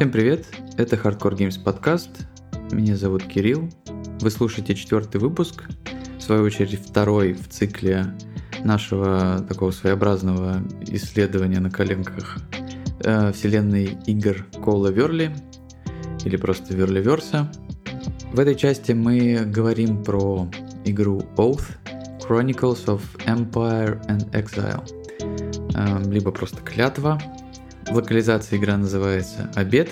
Всем привет, это Hardcore Games подкаст. Меня зовут Кирилл. Вы слушаете четвертый выпуск, в свою очередь второй в цикле нашего такого своеобразного исследования на коленках э, вселенной игр Кола Верли или просто Верливерса. В этой части мы говорим про игру Oath Chronicles of Empire and Exile, э, либо просто Клятва. В локализации игра называется Обед,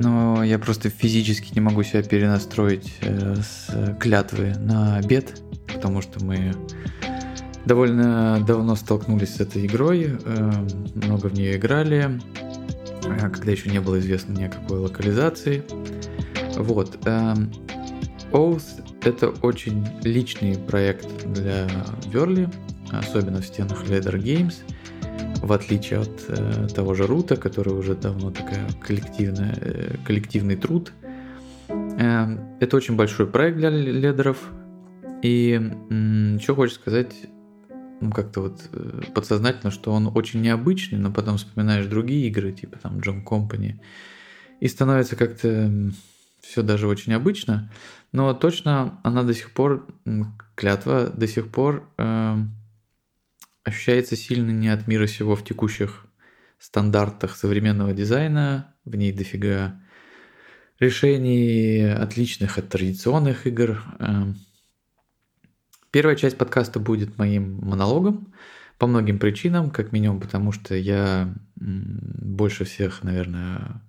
но я просто физически не могу себя перенастроить э, с клятвы на обед, потому что мы довольно давно столкнулись с этой игрой, э, много в нее играли, когда еще не было известно никакой локализации. Вот. Oath это очень личный проект для Верли, особенно в стенах Leather Games, в отличие от э, того же Рута, который уже давно такая коллективная, э, коллективный труд. Э, это очень большой проект для ледеров. И э, что хочешь сказать, ну как-то вот э, подсознательно, что он очень необычный, но потом вспоминаешь другие игры, типа там Джон Компани, и становится как-то все даже очень обычно. Но точно она до сих пор, клятва до сих пор э, ощущается сильно не от мира сего в текущих стандартах современного дизайна. В ней дофига решений, отличных от традиционных игр. Э, первая часть подкаста будет моим монологом по многим причинам, как минимум потому, что я больше всех, наверное,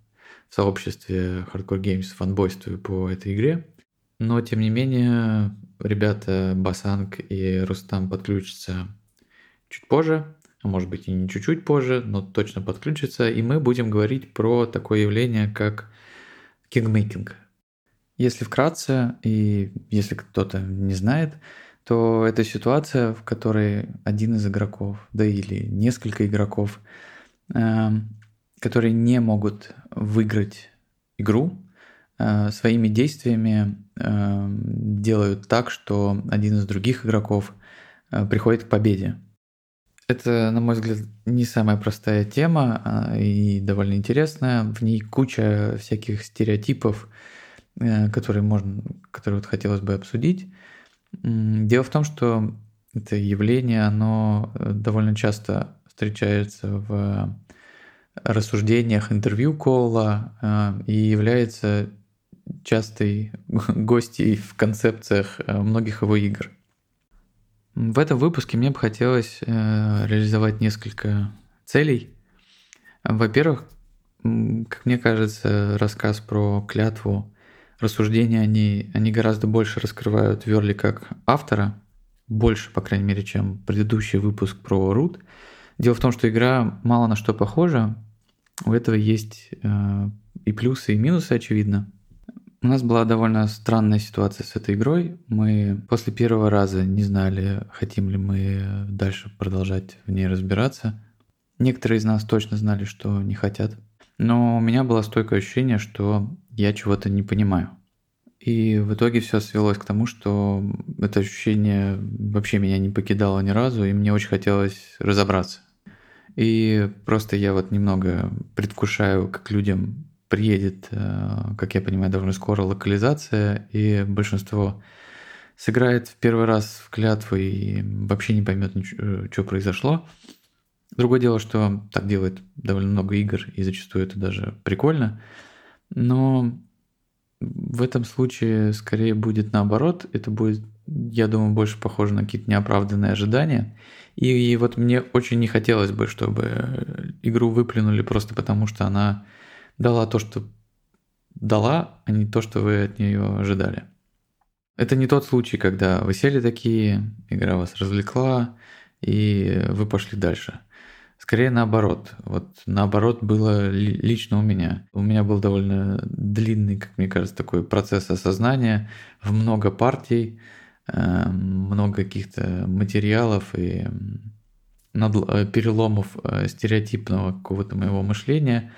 в сообществе Hardcore Games фанбойствую по этой игре. Но, тем не менее, ребята Басанг и Рустам подключатся чуть позже, а может быть и не чуть-чуть позже, но точно подключатся, и мы будем говорить про такое явление, как кингмейкинг. Если вкратце, и если кто-то не знает, то это ситуация, в которой один из игроков, да или несколько игроков, э, которые не могут выиграть игру, Э, своими действиями э, делают так, что один из других игроков э, приходит к победе. Это, на мой взгляд, не самая простая тема а, и довольно интересная. В ней куча всяких стереотипов, которые, можно, которые вот хотелось бы обсудить. Дело в том, что это явление, оно довольно часто встречается в рассуждениях интервью Кола и является частой гостьей в концепциях э, многих его игр. В этом выпуске мне бы хотелось э, реализовать несколько целей. Во-первых, как мне кажется, рассказ про клятву, рассуждения они, они гораздо больше раскрывают Верли как автора, больше, по крайней мере, чем предыдущий выпуск про Рут. Дело в том, что игра мало на что похожа, у этого есть э, и плюсы, и минусы, очевидно. У нас была довольно странная ситуация с этой игрой. Мы после первого раза не знали, хотим ли мы дальше продолжать в ней разбираться. Некоторые из нас точно знали, что не хотят. Но у меня было стойкое ощущение, что я чего-то не понимаю. И в итоге все свелось к тому, что это ощущение вообще меня не покидало ни разу, и мне очень хотелось разобраться. И просто я вот немного предвкушаю, как людям приедет, э, как я понимаю, довольно скоро локализация, и большинство сыграет в первый раз в клятву и вообще не поймет, э, что произошло. Другое дело, что так делает довольно много игр, и зачастую это даже прикольно. Но в этом случае скорее будет наоборот. Это будет, я думаю, больше похоже на какие-то неоправданные ожидания. И, и вот мне очень не хотелось бы, чтобы игру выплюнули просто потому, что она дала то, что дала, а не то, что вы от нее ожидали. Это не тот случай, когда вы сели такие, игра вас развлекла, и вы пошли дальше. Скорее наоборот. Вот наоборот было лично у меня. У меня был довольно длинный, как мне кажется, такой процесс осознания в много партий, эм, много каких-то материалов и э, переломов э, стереотипного какого-то моего мышления,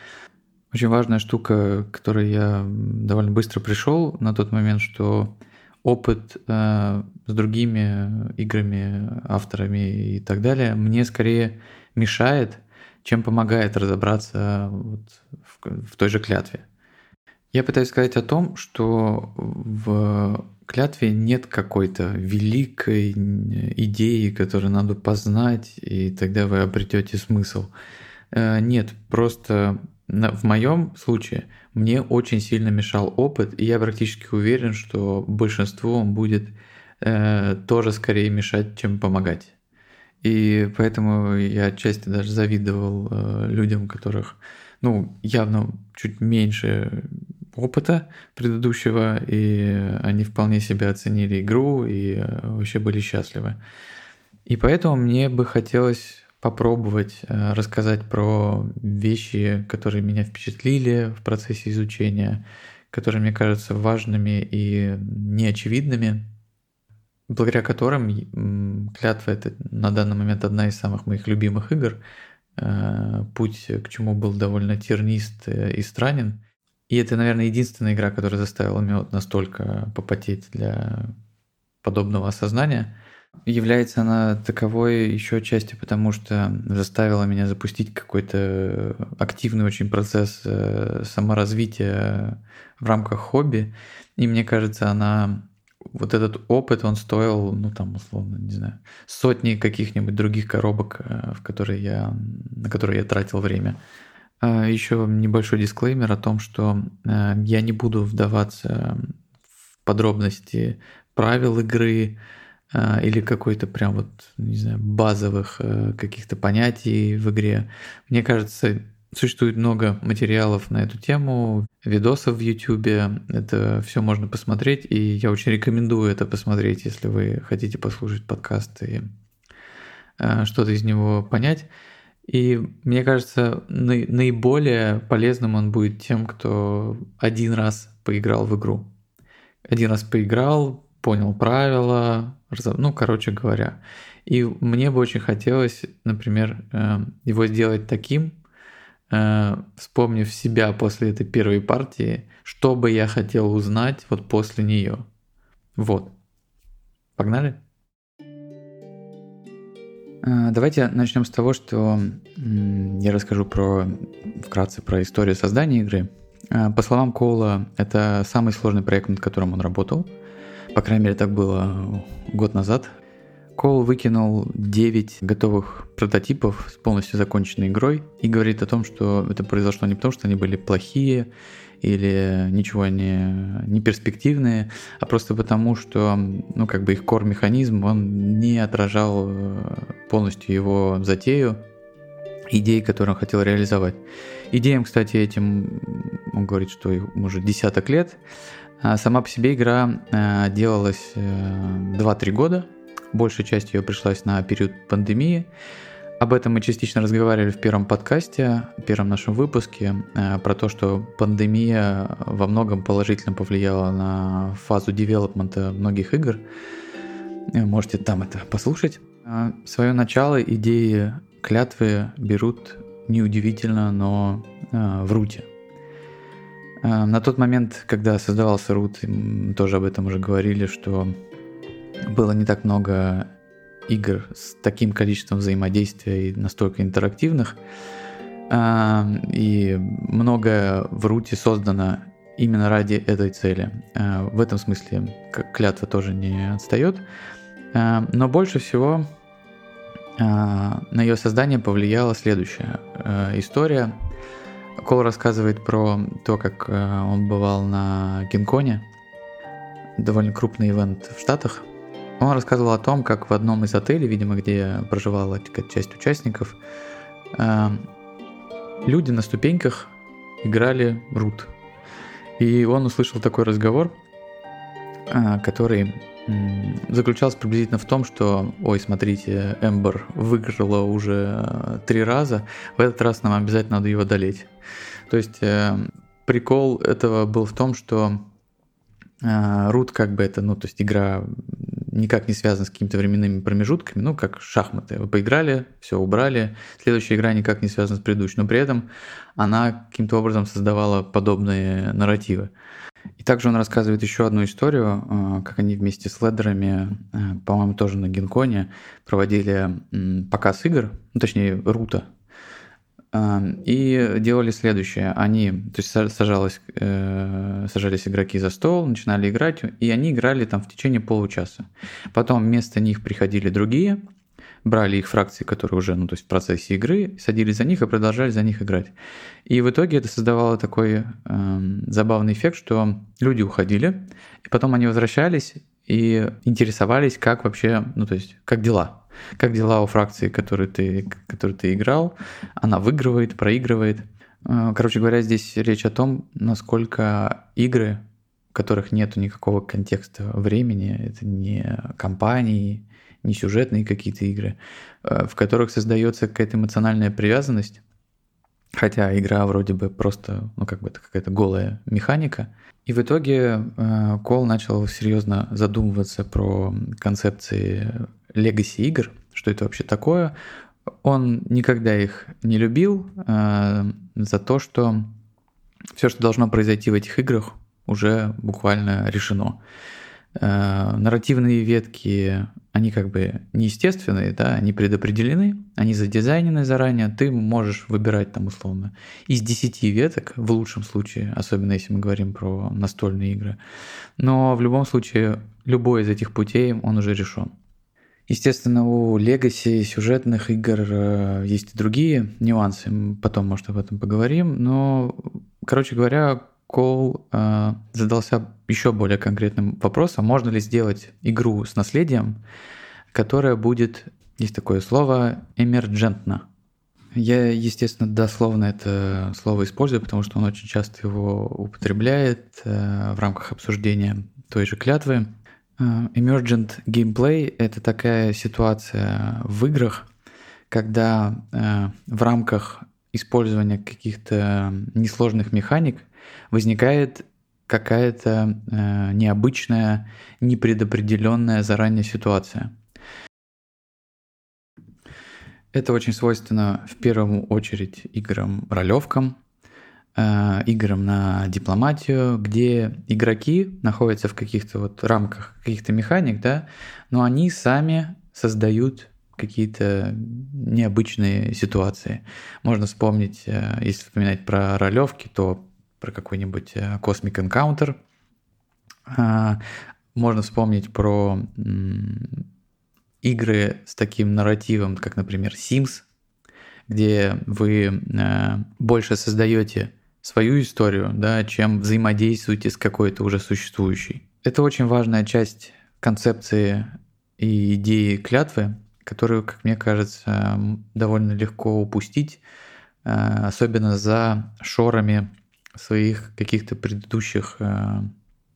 очень важная штука, к которой я довольно быстро пришел на тот момент, что опыт э, с другими играми, авторами и так далее мне скорее мешает, чем помогает разобраться вот в, в той же клятве. Я пытаюсь сказать о том, что в клятве нет какой-то великой идеи, которую надо познать, и тогда вы обретете смысл. Э, нет, просто в моем случае мне очень сильно мешал опыт, и я практически уверен, что большинству он будет э, тоже скорее мешать, чем помогать. И поэтому я отчасти даже завидовал э, людям, которых, ну, явно чуть меньше опыта предыдущего, и они вполне себе оценили игру и э, вообще были счастливы. И поэтому мне бы хотелось попробовать э, рассказать про вещи, которые меня впечатлили в процессе изучения, которые мне кажутся важными и неочевидными, благодаря которым клятва это на данный момент одна из самых моих любимых игр. Э, путь к чему был довольно тернист и странен. И это, наверное, единственная игра, которая заставила меня вот настолько попотеть для подобного осознания. Является она таковой еще частью, потому что заставила меня запустить какой-то активный очень процесс э, саморазвития в рамках хобби. И мне кажется, она вот этот опыт, он стоил, ну там, условно, не знаю, сотни каких-нибудь других коробок, э, в которые я, на которые я тратил время. А, Еще небольшой дисклеймер о том, что э, я не буду вдаваться в подробности правил игры э, или какой-то прям вот, не знаю, базовых э, каких-то понятий в игре. Мне кажется, существует много материалов на эту тему, видосов в YouTube, это все можно посмотреть, и я очень рекомендую это посмотреть, если вы хотите послушать подкаст и что-то из него понять. И мне кажется, наиболее полезным он будет тем, кто один раз поиграл в игру. Один раз поиграл, понял правила, ну, короче говоря. И мне бы очень хотелось, например, э, его сделать таким, э, вспомнив себя после этой первой партии, что бы я хотел узнать вот после нее. Вот. Погнали? Э, давайте начнем с того, что я расскажу про вкратце про историю создания игры. Э, по словам Коула, это самый сложный проект, над которым он работал. По крайней мере, так было год назад. Коул выкинул 9 готовых прототипов с полностью законченной игрой и говорит о том, что это произошло не потому, что они были плохие или ничего не, не перспективные, а просто потому, что ну, как бы их кор-механизм, он не отражал э, полностью его затею, идеи, которые он хотел реализовать. Идеям, кстати, этим он говорит, что уже десяток лет. А сама по себе игра э, делалась 2-3 э, года, большая часть ее пришлась на период пандемии, об этом мы частично разговаривали в первом подкасте, в первом нашем выпуске, э, про то, что пандемия во многом положительно повлияла на фазу девелопмента многих игр. Можете там это послушать. Э, Свое начало идеи клятвы берут неудивительно, но в руте. На тот момент, когда создавался рут, тоже об этом уже говорили, что было не так много игр с таким количеством взаимодействия и настолько интерактивных. А, и многое в Руте создано именно ради этой цели. А, в этом смысле клятва тоже не отстает. Но больше всего на ее создание повлияла следующая история. Кол рассказывает про то, как он бывал на Гинконе, довольно крупный ивент в Штатах, он рассказывал о том, как в одном из отелей, видимо, где проживала часть участников, эм, люди на ступеньках играли рут. И он услышал такой разговор, э, который заключался приблизительно в том, что, ой, смотрите, Эмбер выиграла уже э, три раза, в этот раз нам обязательно надо его одолеть. То есть э, прикол этого был в том, что Рут как бы это, ну, то есть игра никак не связан с какими-то временными промежутками, ну, как шахматы. Вы поиграли, все убрали, следующая игра никак не связана с предыдущей, но при этом она каким-то образом создавала подобные нарративы. И также он рассказывает еще одну историю, э, как они вместе с ледерами, э, по-моему, тоже на Гинконе проводили показ игр, ну, точнее, Рута. и делали следующее. Они, то есть сажалось, э, сажались игроки за стол, начинали играть, и они играли там в течение получаса. Потом вместо них приходили другие, брали их фракции, которые уже, ну, то есть в процессе игры, садились за них и продолжали за них играть. И в итоге это создавало такой э, забавный эффект, что люди уходили, и потом они возвращались и интересовались, как вообще, ну, то есть, как дела, как дела у фракции, которую ты, которую ты играл? Она выигрывает, проигрывает. Э, короче говоря, здесь речь о том, насколько игры, в которых нет никакого контекста времени, это не компании, не сюжетные какие-то игры, э, в которых создается какая-то эмоциональная привязанность, хотя игра вроде бы просто, ну как бы это какая-то голая механика. И в итоге э, Кол начал серьезно задумываться про концепции легаси игр, что это вообще такое. Он никогда их не любил э, за то, что все, что должно произойти в этих играх, уже буквально решено. Нарративные ветки, они как бы неестественные, да, они предопределены, они задизайнены заранее, ты можешь выбирать там условно из 10 веток, в лучшем случае, особенно если мы говорим про настольные игры. Но в любом случае, любой из этих путей, он уже решен. Естественно, у Legacy сюжетных игр э, есть и другие нюансы, потом, может, об этом поговорим, но, короче говоря, Кол э, задался еще более конкретным вопросом, можно ли сделать игру с наследием, которая будет, есть такое слово, эмерджентно. Я, естественно, дословно это слово использую, потому что он очень часто его употребляет э, в рамках обсуждения той же клятвы. Э, emergent gameplay — это такая ситуация в играх, когда э, в рамках использования каких-то несложных механик возникает какая-то э, необычная, непредопределенная заранее ситуация. Это очень свойственно в первую очередь играм-ролевкам, Э, играм на дипломатию, где игроки находятся в каких-то вот рамках каких-то механик, да, но они сами создают какие-то необычные ситуации. Можно вспомнить, э, если вспоминать про ролевки, то про какой-нибудь э, Cosmic Encounter. Можно вспомнить про игры с таким нарративом, как, например, Sims, где вы больше создаете свою историю, да, чем взаимодействуете с какой-то уже существующей. Это очень важная часть концепции и идеи клятвы, которую, как мне кажется, довольно легко упустить, э, особенно за шорами своих каких-то предыдущих, э,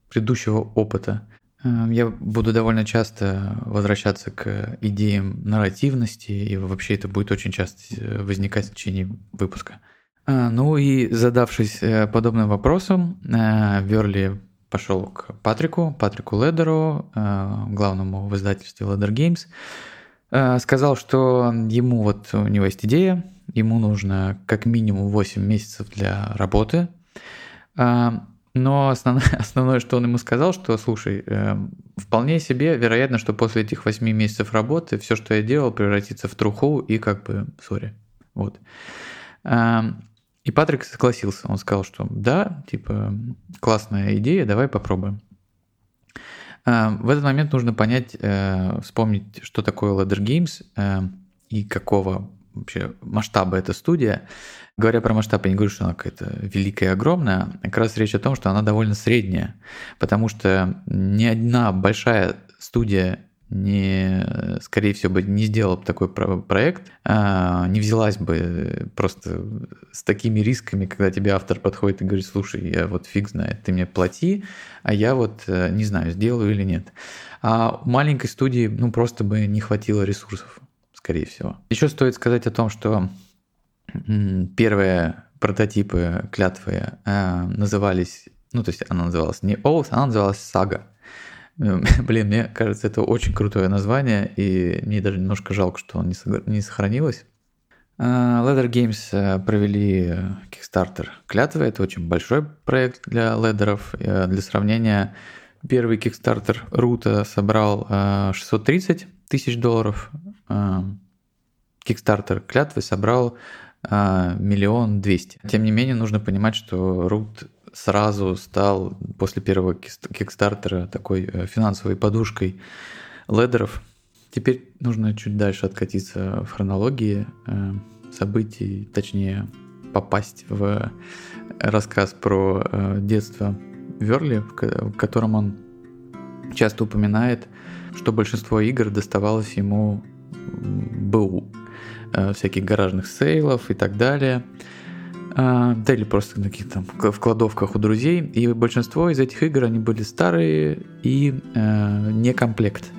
предыдущего опыта. Э, я буду довольно часто возвращаться к идеям нарративности, и вообще это будет очень часто возникать в течение выпуска. Ну и задавшись э, подобным вопросом, э, Верли пошел к Патрику, Патрику Ледеру, э, главному в издательстве Leather Games, сказал, что ему вот у него есть идея, ему нужно как минимум 8 месяцев для работы, но основное, основное, что он ему сказал, что, слушай, вполне себе вероятно, что после этих 8 месяцев работы все, что я делал, превратится в труху и как бы, сори. Вот. И Патрик согласился. Он сказал, что да, типа, классная идея, давай попробуем. А, в этот момент нужно понять, э, вспомнить, что такое Ladder Games э, и какого вообще масштаба эта студия. Говоря про масштаб, я не говорю, что она какая-то великая и огромная, как раз речь о том, что она довольно средняя, потому что ни одна большая студия не, скорее всего, бы не сделала бы такой проект, а, не взялась бы просто с такими рисками, когда тебе автор подходит и говорит, слушай, я вот фиг знает, ты мне плати, а я вот э, не знаю, сделаю или нет. А маленькой студии, ну, просто бы не хватило ресурсов, скорее всего. Еще стоит сказать о том, что первые прототипы клятвы а, назывались, ну, то есть она называлась не Oath, она называлась Сага. Блин, мне кажется, это очень крутое название, и мне даже немножко жалко, что он не сохранилось. А, Leather Games э, провели Kickstarter клятвы. Это очень большой проект для ледеров. Э, для сравнения, первый Kickstarter Рута собрал 630 э, тысяч долларов. Kickstarter клятвы собрал а, миллион двести. Тем не менее, нужно понимать, что Root сразу стал после первого кикстартера такой э, финансовой подушкой ледеров. Теперь нужно чуть дальше откатиться в хронологии э, событий, точнее попасть в рассказ про э, детство Верли, в котором он часто упоминает, что большинство игр доставалось ему БУ, всяких гаражных сейлов и так далее – а, да или просто на каких-то в кладовках у друзей. И большинство из этих игр, они были старые и э, не комплект.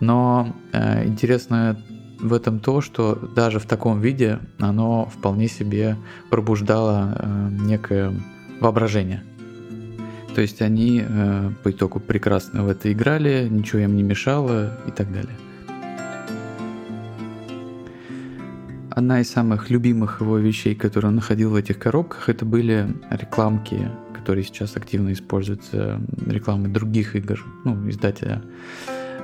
Но э, интересно в этом то, что даже в таком виде оно вполне себе пробуждало э, некое воображение. То есть они э, по итогу прекрасно в это играли, ничего им не мешало и так далее. одна из самых любимых его вещей, которые он находил в этих коробках, это были рекламки, которые сейчас активно используются, рекламы других игр, ну, издателя.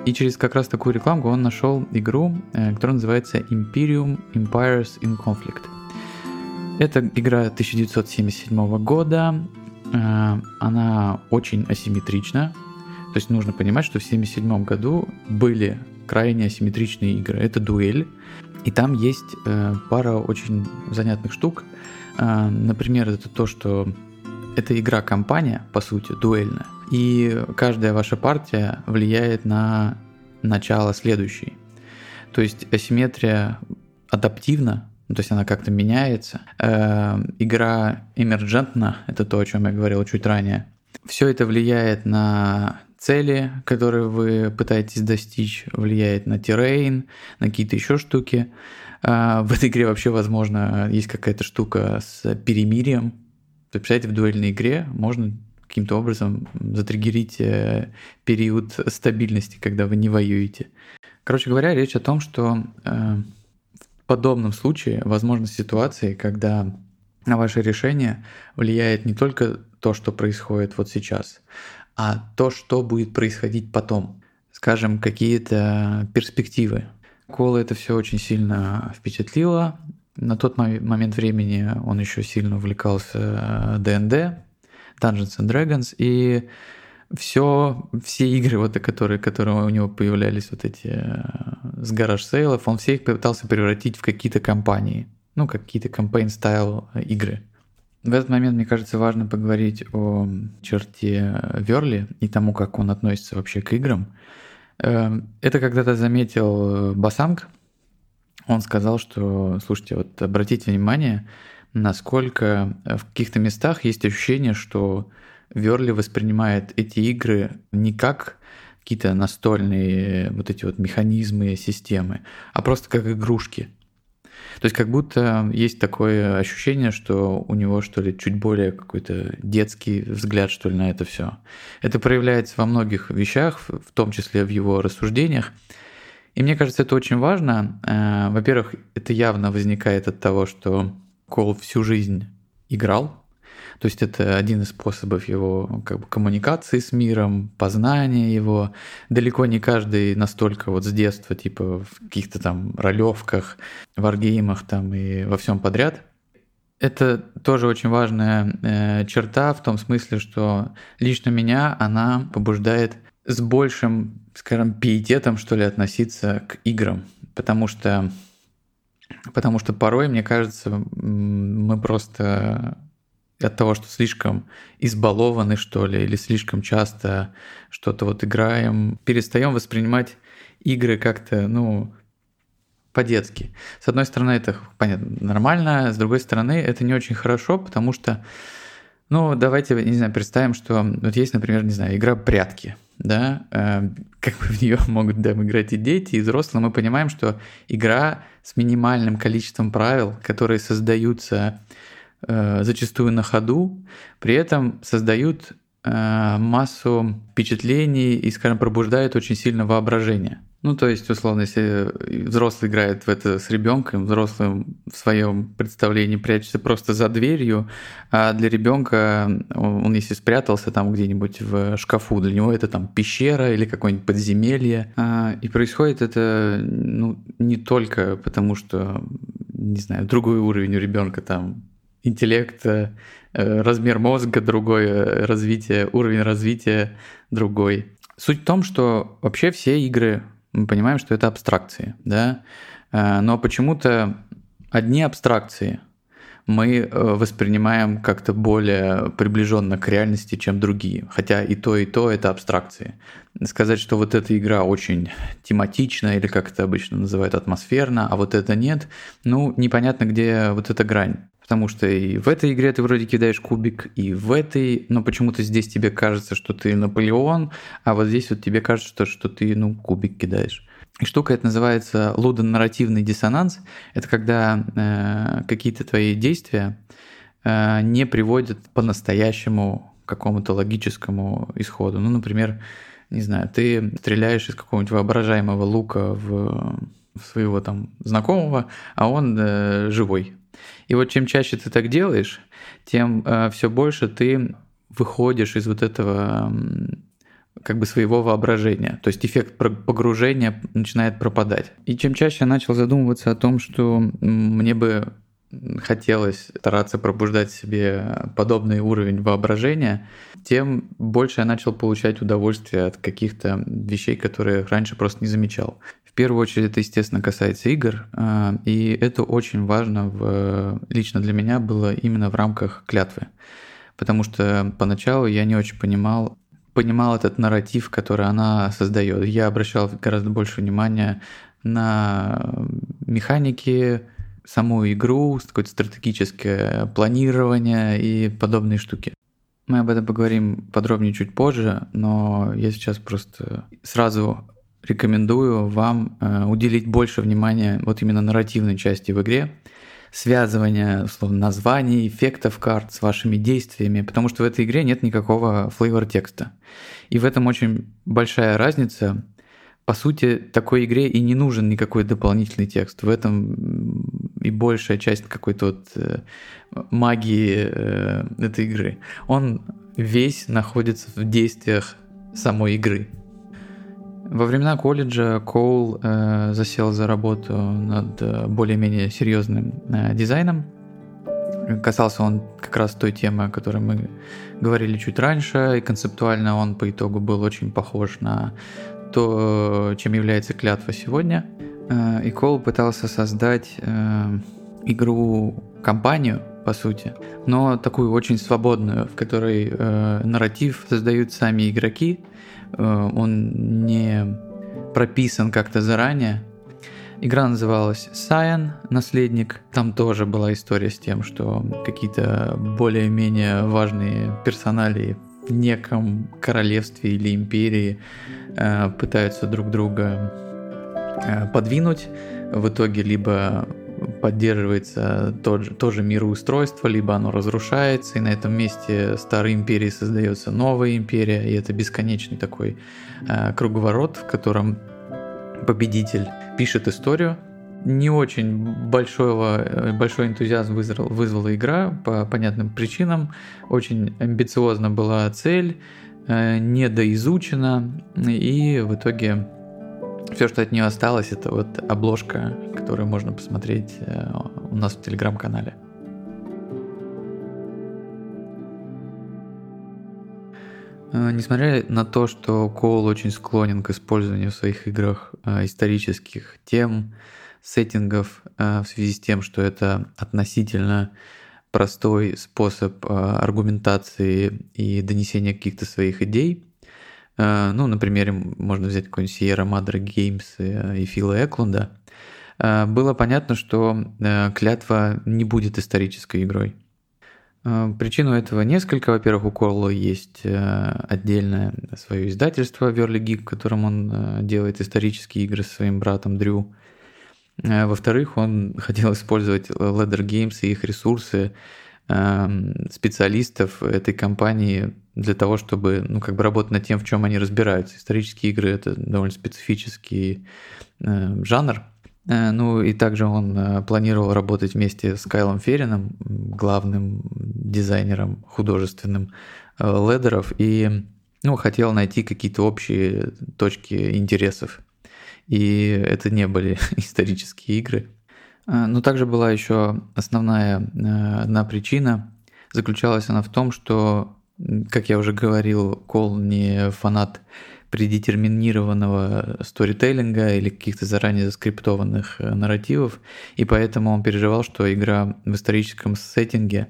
И через как раз такую рекламку он нашел игру, э, которая называется Imperium Empires in Conflict. Это игра 1977 года, она очень асимметрична, то есть нужно понимать, что в 1977 году были крайне асимметричные игры. Это дуэль, и там есть э, пара очень занятных штук. Э, например, это то, что это игра-компания, по сути, дуэльная. И каждая ваша партия влияет на начало следующей. То есть асимметрия адаптивна, то есть она как-то меняется. Э, игра эмерджентна, это то, о чем я говорил чуть ранее. Все это влияет на цели, которые вы пытаетесь достичь, влияет на террейн, на какие-то еще штуки. А, в этой игре вообще, возможно, есть какая-то штука с перемирием. Есть, представляете, в дуэльной игре можно каким-то образом затриггерить э, период стабильности, когда вы не воюете. Короче говоря, речь о том, что э, подобном случае возможны ситуации, когда на ваше решение влияет не только то, что происходит вот сейчас, а то, что будет происходить потом. Скажем, какие-то перспективы. Кола это все очень сильно впечатлило. На тот момент времени он еще сильно увлекался D&D, э, Dungeons and Dragons, и все, все игры, вот, которые, которые у него появлялись, вот эти э, с гараж сейлов, он все их пытался превратить в какие-то компании, ну, какие-то campaign-стайл игры. В этот момент, мне кажется, важно поговорить о черте Верли и тому, как он относится вообще к играм. Эм, это когда-то заметил э, Басанг. Он сказал, что, слушайте, вот обратите внимание, насколько в каких-то местах есть ощущение, что Верли воспринимает эти игры не как какие-то настольные вот эти вот механизмы, системы, а просто как игрушки. То есть как будто есть такое ощущение, что у него, что ли, чуть более какой-то детский взгляд, что ли, на это все. Это проявляется во многих вещах, в том числе в его рассуждениях. И мне кажется, это очень важно. Э, во-первых, это явно возникает от того, что Кол всю жизнь играл, то есть это один из способов его как бы, коммуникации с миром, познания его. Далеко не каждый настолько вот с детства, типа в каких-то там ролевках, варгеймах там и во всем подряд. Это тоже очень важная э, черта в том смысле, что лично меня она побуждает с большим, скажем, пиететом, что ли, относиться к играм. Потому что, потому что порой, мне кажется, мы просто от того, что слишком избалованы, что ли, или слишком часто что-то вот играем, перестаем воспринимать игры как-то, ну, по-детски. С одной стороны, это, понятно, нормально, с другой стороны, это не очень хорошо, потому что, ну, давайте, не знаю, представим, что вот есть, например, не знаю, игра «Прятки», да, э, как бы в нее могут да, играть и дети, и взрослые, мы понимаем, что игра с минимальным количеством правил, которые создаются зачастую на ходу, при этом создают э, массу впечатлений и, скажем, пробуждают очень сильно воображение. Ну, то есть, условно, если взрослый играет в это с ребенком, взрослый в своем представлении прячется просто за дверью, а для ребенка он, если спрятался там где-нибудь в шкафу, для него это там пещера или какое-нибудь подземелье. А, и происходит это ну, не только потому, что не знаю, другой уровень у ребенка, там интеллект, э, размер мозга другой, э, развитие, уровень развития другой. Суть в том, что вообще все игры, мы понимаем, что это абстракции, да, э, но почему-то одни абстракции мы воспринимаем как-то более приближенно к реальности, чем другие. Хотя и то, и то это абстракции. Сказать, что вот эта игра очень тематична, или как это обычно называют, атмосферно, а вот это нет, ну, непонятно, где вот эта грань. Потому что и в этой игре ты вроде кидаешь кубик, и в этой, но почему-то здесь тебе кажется, что ты Наполеон, а вот здесь вот тебе кажется, что, ты, ну, кубик кидаешь. И штука это называется лудонарративный диссонанс. Это когда э, какие-то твои действия э, не приводят по-настоящему какому-то логическому исходу. Ну, например, не знаю, ты стреляешь из какого-нибудь воображаемого лука в, в своего там знакомого, а он э, живой и вот чем чаще ты так делаешь, тем э, все больше ты выходишь из вот этого как бы своего воображения. То есть эффект погружения начинает пропадать. И чем чаще я начал задумываться о том, что мне бы хотелось стараться пробуждать себе подобный уровень воображения, тем больше я начал получать удовольствие от каких-то вещей, которые раньше просто не замечал первую очередь это, естественно, касается игр, а, и это очень важно в, лично для меня было именно в рамках клятвы. Потому что поначалу я не очень понимал, понимал этот нарратив, который она создает. Я обращал гораздо больше внимания на механики, саму игру, какое-то стратегическое планирование и подобные штуки. Мы об этом поговорим подробнее чуть позже, но я сейчас просто сразу рекомендую вам э, уделить больше внимания вот именно нарративной части в игре, связывания, условно, названий, эффектов карт с вашими действиями, потому что в этой игре нет никакого флейвор текста. И в этом очень большая разница. По сути, такой игре и не нужен никакой дополнительный текст. В этом и большая часть какой-то вот э, магии э, этой игры. Он весь находится в действиях самой игры. Во времена колледжа Коул э, засел за работу над э, более-менее серьезным э, дизайном. Касался он как раз той темы, о которой мы говорили чуть раньше, и концептуально он по итогу был очень похож на то, чем является клятва сегодня. Э, и Коул пытался создать э, игру-компанию, по сути, но такую очень свободную, в которой э, нарратив создают сами игроки, Э, он не прописан как-то заранее. Игра называлась Scion, наследник. Там тоже была история с тем, что какие-то более-менее важные персонали в неком королевстве или империи э, пытаются друг друга э, подвинуть. В итоге либо поддерживается тот же, тоже мироустройство, либо оно разрушается, и на этом месте старой империи создается новая империя, и это бесконечный такой э, круговорот, в котором победитель пишет историю. Не очень большого, э, большой энтузиазм вызвал, вызвала игра по понятным причинам. Очень амбициозна была цель, э, недоизучена, и в итоге все, что от нее осталось, это вот обложка, которую можно посмотреть э, у нас в телеграм-канале. Э, несмотря на то, что Коул очень склонен к использованию в своих играх э, исторических тем, сеттингов, в связи с тем, что это относительно простой способ аргументации и донесения каких-то своих идей, ну, на примере можно взять какой-нибудь Sierra Madre Games э, и Фила Эклунда. Э, было понятно, что клятва не будет исторической игрой. Причину этого несколько. Во-первых, у Корла есть отдельное свое издательство Верли Geek, в котором он делает исторические игры со своим братом Дрю. Во-вторых, он хотел использовать Leather Games и их ресурсы Эм, специалистов этой компании для того, чтобы ну, как бы работать над тем, в чем они разбираются. Исторические игры это довольно специфический э, жанр. Э, ну и также он э, планировал работать вместе с Кайлом Ферином, главным дизайнером художественным э, ледеров, и ну, хотел найти какие-то общие точки интересов. И это не были исторические игры. Но также была еще основная одна причина. Заключалась она в том, что, как я уже говорил, Кол не фанат предетерминированного сторителлинга или каких-то заранее заскриптованных э, нарративов, и поэтому он переживал, что игра в историческом сеттинге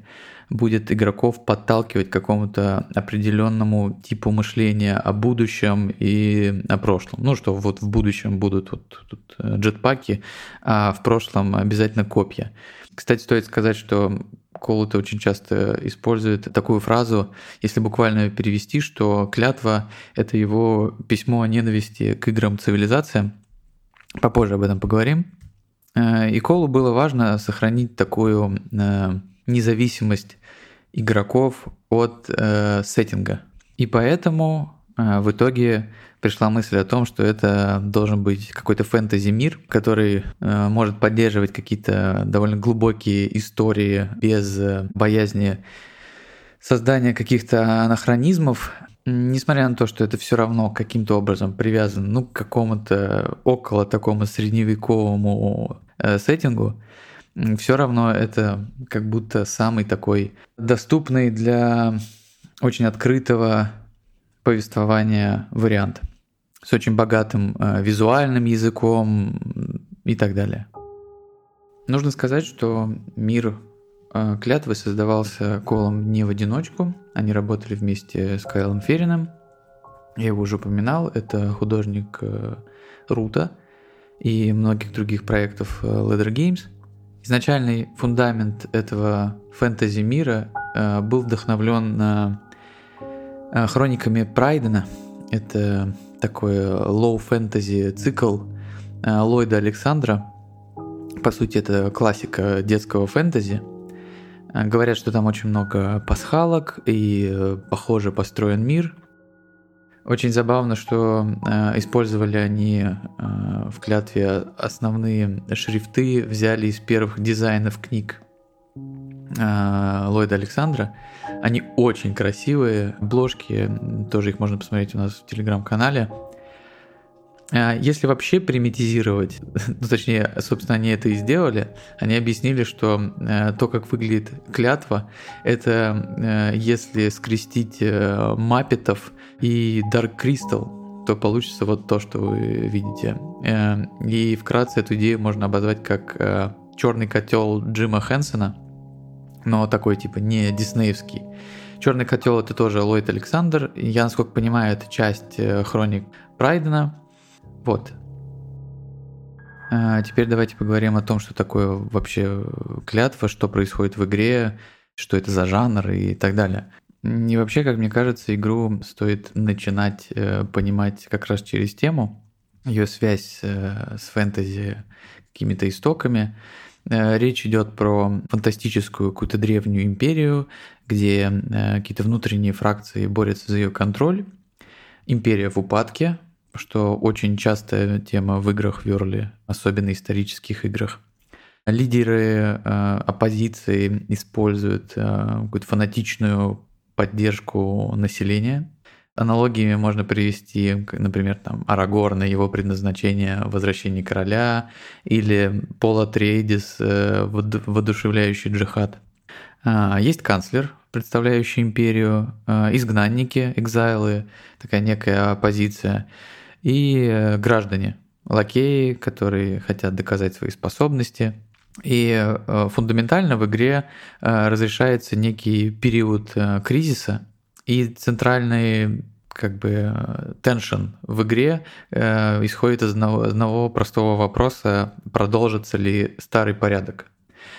будет игроков подталкивать к какому-то определенному типу мышления о будущем и о прошлом. Ну, что вот в будущем будут вот тут э, джетпаки, а в прошлом обязательно копья. Кстати, стоит сказать, что Колута очень часто использует такую фразу, если буквально перевести, что клятва — это его письмо о ненависти к играм цивилизациям. Попозже об этом поговорим. Э, и Колу было важно сохранить такую э, независимость игроков от э, сеттинга. И поэтому в итоге пришла мысль о том, что это должен быть какой-то фэнтези-мир, который э, может поддерживать какие-то довольно глубокие истории без э, боязни создания каких-то анахронизмов, несмотря на то, что это все равно каким-то образом привязано ну, к какому-то около такому средневековому э, сеттингу, все равно это как будто самый такой доступный для очень открытого повествования вариант с очень богатым э, визуальным языком и так далее. Нужно сказать, что мир э, клятвы создавался Колом не в одиночку. Они работали вместе с Кайлом Ферином. Я его уже упоминал. Это художник э, Рута и многих других проектов Leather Games. Изначальный фундамент этого фэнтези мира э, был вдохновлен хрониками Прайдена. Это такой low fantasy цикл э, Ллойда Александра. По сути, это классика детского фэнтези. Э, говорят, что там очень много пасхалок и э, похоже построен мир. Очень забавно, что использовали они в клятве основные шрифты, взяли из первых дизайнов книг Ллойда Александра. Они очень красивые, обложки, тоже их можно посмотреть у нас в телеграм-канале. А, если вообще примитизировать, ну точнее, собственно, они это и сделали, они объяснили, что э, то, как выглядит клятва, это э, если скрестить э, маппетов и Dark Crystal, то получится вот то, что вы видите. И вкратце эту идею можно обозвать как черный котел Джима Хэнсона, но такой типа не диснеевский. Черный котел это тоже Ллойд Александр. Я, насколько понимаю, это часть хроник Прайдена. Вот. А теперь давайте поговорим о том, что такое вообще клятва, что происходит в игре, что это за жанр и так далее. И вообще, как мне кажется, игру стоит начинать э, понимать как раз через тему, ее связь э, с фэнтези какими-то истоками. Э, речь идет про фантастическую какую-то древнюю империю, где э, какие-то внутренние фракции борются за ее контроль. Империя в упадке, что очень частая тема в играх Верли, особенно исторических играх. Лидеры э, оппозиции используют какую-то фанатичную поддержку населения. Аналогиями можно привести, например, там Арагорн и его предназначение возвращение короля или Пола Трейдис, э, воодушевляющий джихад. А, есть канцлер, представляющий империю, э, изгнанники, экзайлы, такая некая оппозиция и э, граждане, лакеи, которые хотят доказать свои способности. И э, фундаментально в игре разрешается некий период кризиса, и центральный как бы теншн в игре э, исходит из одного, одного простого вопроса, продолжится ли старый порядок.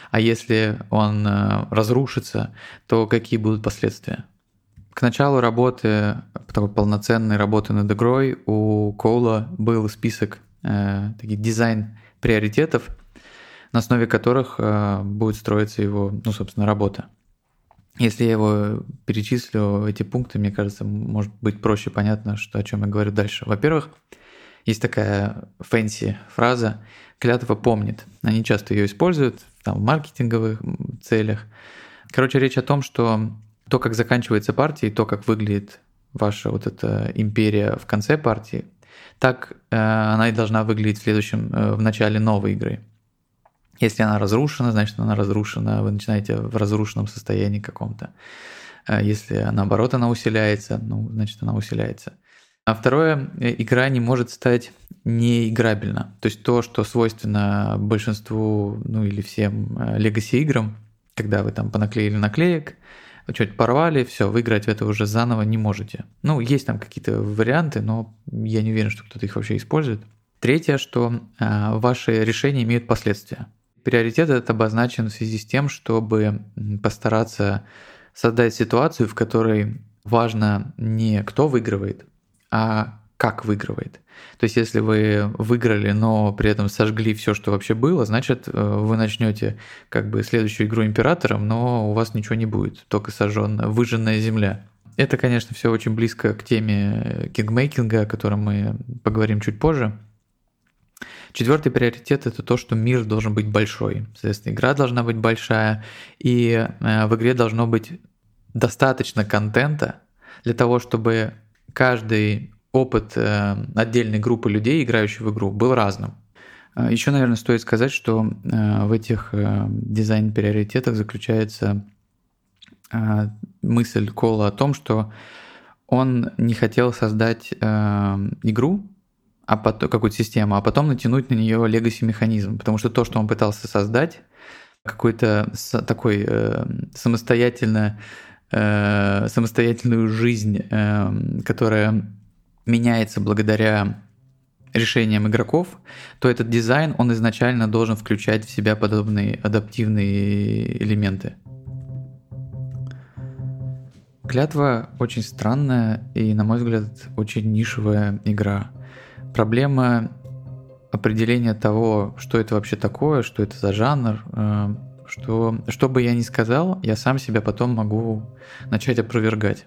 А если он э, разрушится, то какие будут последствия? К началу работы, такой полноценной работы над игрой, у Коула был список э, таких дизайн приоритетов, на основе которых э, будет строиться его, ну, собственно, работа. Если я его перечислю, эти пункты, мне кажется, может быть проще понятно, что, о чем я говорю дальше. Во-первых, есть такая fancy фраза «клятва помнит». Они часто ее используют там, в маркетинговых целях. Короче, речь о том, что то, как заканчивается партия, и то, как выглядит ваша вот эта империя в конце партии, так э, она и должна выглядеть в следующем, э, в начале новой игры. Если она разрушена, значит она разрушена, вы начинаете в разрушенном состоянии каком-то. А если наоборот она усиляется, ну, значит она усиляется. А второе, э, игра не может стать неиграбельна. То есть то, что свойственно большинству, ну или всем Legacy играм, когда вы там понаклеили наклеек, что-то порвали, все, выиграть в это уже заново не можете. Ну, есть там какие-то варианты, но я не уверен, что кто-то их вообще использует. Третье, что э, ваши решения имеют последствия. Приоритет этот обозначен в связи с тем, чтобы постараться создать ситуацию, в которой важно не кто выигрывает, а как выигрывает. То есть, если вы выиграли, но при этом сожгли все, что вообще было, значит, э, вы начнете как бы следующую игру императором, но у вас ничего не будет, только сожженная, выжженная земля. Это, конечно, все очень близко к теме кингмейкинга, о котором мы поговорим чуть позже. Четвертый приоритет это то, что мир должен быть большой. Соответственно, игра должна быть большая, и э, в игре должно быть достаточно контента для того, чтобы каждый опыт э, отдельной группы людей, играющих в игру, был разным. Э, Еще, наверное, стоит сказать, что в этих дизайн-приоритетах заключается мысль Кола о том, что он не хотел создать игру, а потом какую-то систему, а потом натянуть на нее legacy механизм, потому что то, что он пытался создать, какой-то такой самостоятельно самостоятельную жизнь, которая меняется благодаря решениям игроков, то этот дизайн, он изначально должен включать в себя подобные адаптивные элементы. Клятва очень странная и, на мой взгляд, очень нишевая игра. Проблема определения того, что это вообще такое, что это за жанр, э, что, что бы я ни сказал, я сам себя потом могу начать опровергать.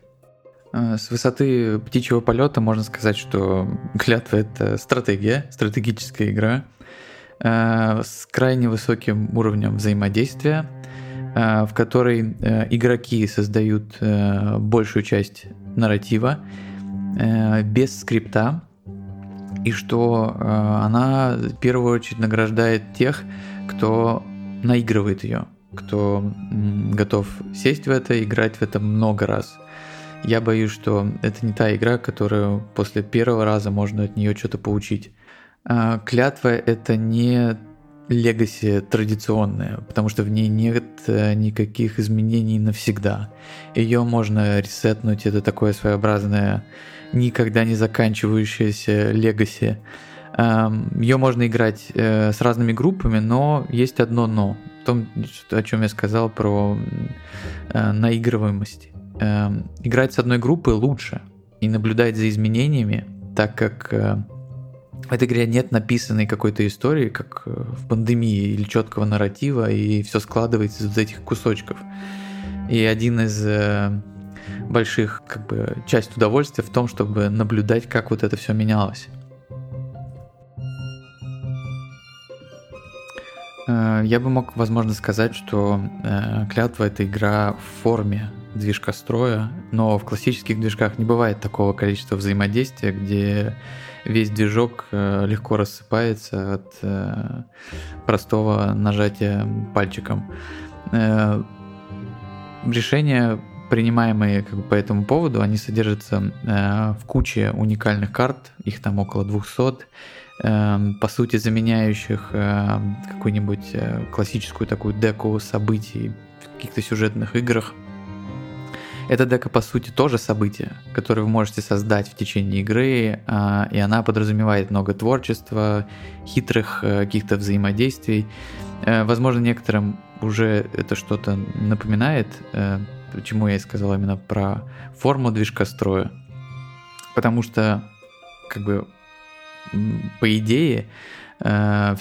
Э, с высоты птичьего полета можно сказать, что клятва это стратегия, стратегическая игра э, с крайне высоким уровнем взаимодействия, в которой игроки создают большую часть нарратива без скрипта, и что она в первую очередь награждает тех, кто наигрывает ее, кто готов сесть в это, играть в это много раз – я боюсь, что это не та игра, которую после первого раза можно от нее что-то поучить. А, клятва это не легаси традиционная, потому что в ней нет э, никаких изменений навсегда. Ее можно ресетнуть, это такое своеобразное, никогда не заканчивающееся легаси. Ее можно играть э, с разными группами, но есть одно но. В том, о чем я сказал про э, наигрываемость э, играть с одной группой лучше и наблюдать за изменениями, так как э, в этой игре нет написанной какой-то истории, как в пандемии, или четкого нарратива, и все складывается из этих кусочков. И один из больших, как бы, часть удовольствия в том, чтобы наблюдать, как вот это все менялось. Э, я бы мог, возможно, сказать, что э, клятва это игра в форме движка строя, но в классических движках не бывает такого количества взаимодействия, где весь движок э, легко рассыпается от простого нажатия пальчиком. Решения, принимаемые как бы, по этому поводу, они содержатся в куче уникальных карт, их там около 200, по сути заменяющих какую-нибудь классическую такую деку событий в каких-то сюжетных играх – эта дека, по сути, тоже событие, которое вы можете создать в течение игры, а, и она подразумевает много творчества, хитрых э, каких-то взаимодействий. Э, возможно, некоторым уже это что-то напоминает, э, почему я и сказал именно про форму движка строя. Потому что, как бы, по идее, в,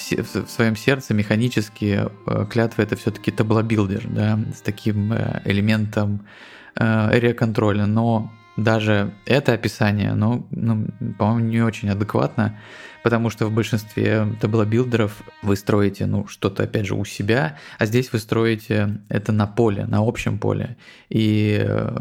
своем сердце механически клятва это все-таки tableau builder, да, с таким элементом area контроля, но даже это описание, ну, ну по-моему, не очень адекватно, потому что в большинстве tableau builder ов вы строите, ну, что-то, опять же, у себя, а здесь вы строите это на поле, на общем поле. И э,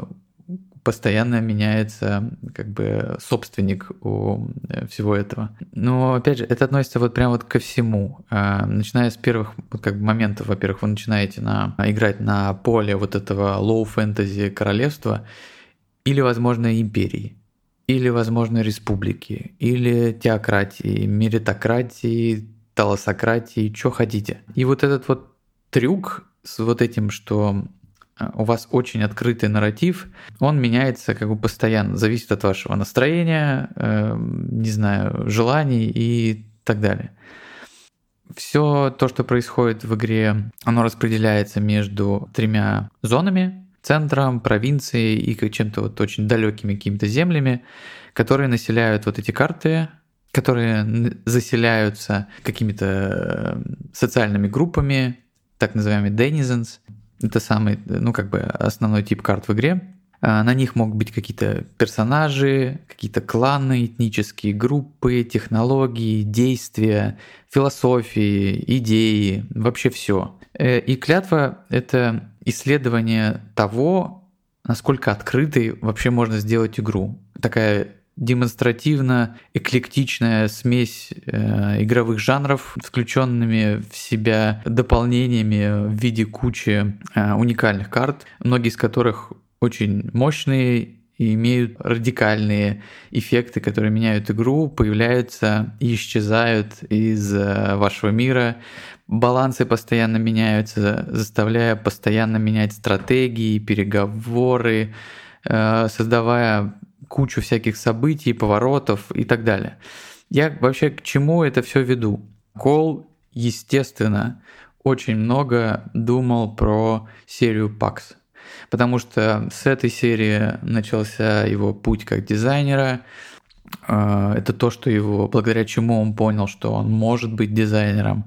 постоянно меняется как бы собственник у э, всего этого. Но опять же, это относится вот прям вот ко всему. А, начиная с первых вот как бы моментов, во-первых, вы начинаете на, играть на поле вот этого low fantasy королевства или, возможно, империи или, возможно, республики, или теократии, меритократии, талосократии, что хотите. И вот этот вот трюк с вот этим, что э, у вас очень открытый нарратив, он меняется как бы постоянно, зависит от вашего настроения, э, не знаю, желаний и так далее. Все то, что происходит в игре, оно распределяется между тремя зонами, центром, провинцией и чем-то вот очень далекими какими-то землями, которые населяют вот эти карты, которые заселяются какими-то э, социальными группами, так называемыми denizens. Это самый, ну как бы основной тип карт в игре. А, на них могут быть какие-то персонажи, какие-то кланы, этнические группы, технологии, действия, философии, идеи, вообще все. Э, и клятва — это исследование того, насколько открытой вообще можно сделать игру. Такая демонстративно эклектичная смесь э, игровых жанров, включенными в себя дополнениями в виде кучи э, уникальных карт, многие из которых очень мощные и имеют радикальные эффекты, которые меняют игру, появляются и исчезают из э, вашего мира. Балансы постоянно меняются, заставляя постоянно менять стратегии, переговоры, э, создавая кучу всяких событий, поворотов и так далее. Я вообще к чему это все веду? Кол, естественно, очень много думал про серию PAX – потому что с этой серии начался его путь как дизайнера. А, это то, что его, благодаря чему он понял, что он может быть дизайнером.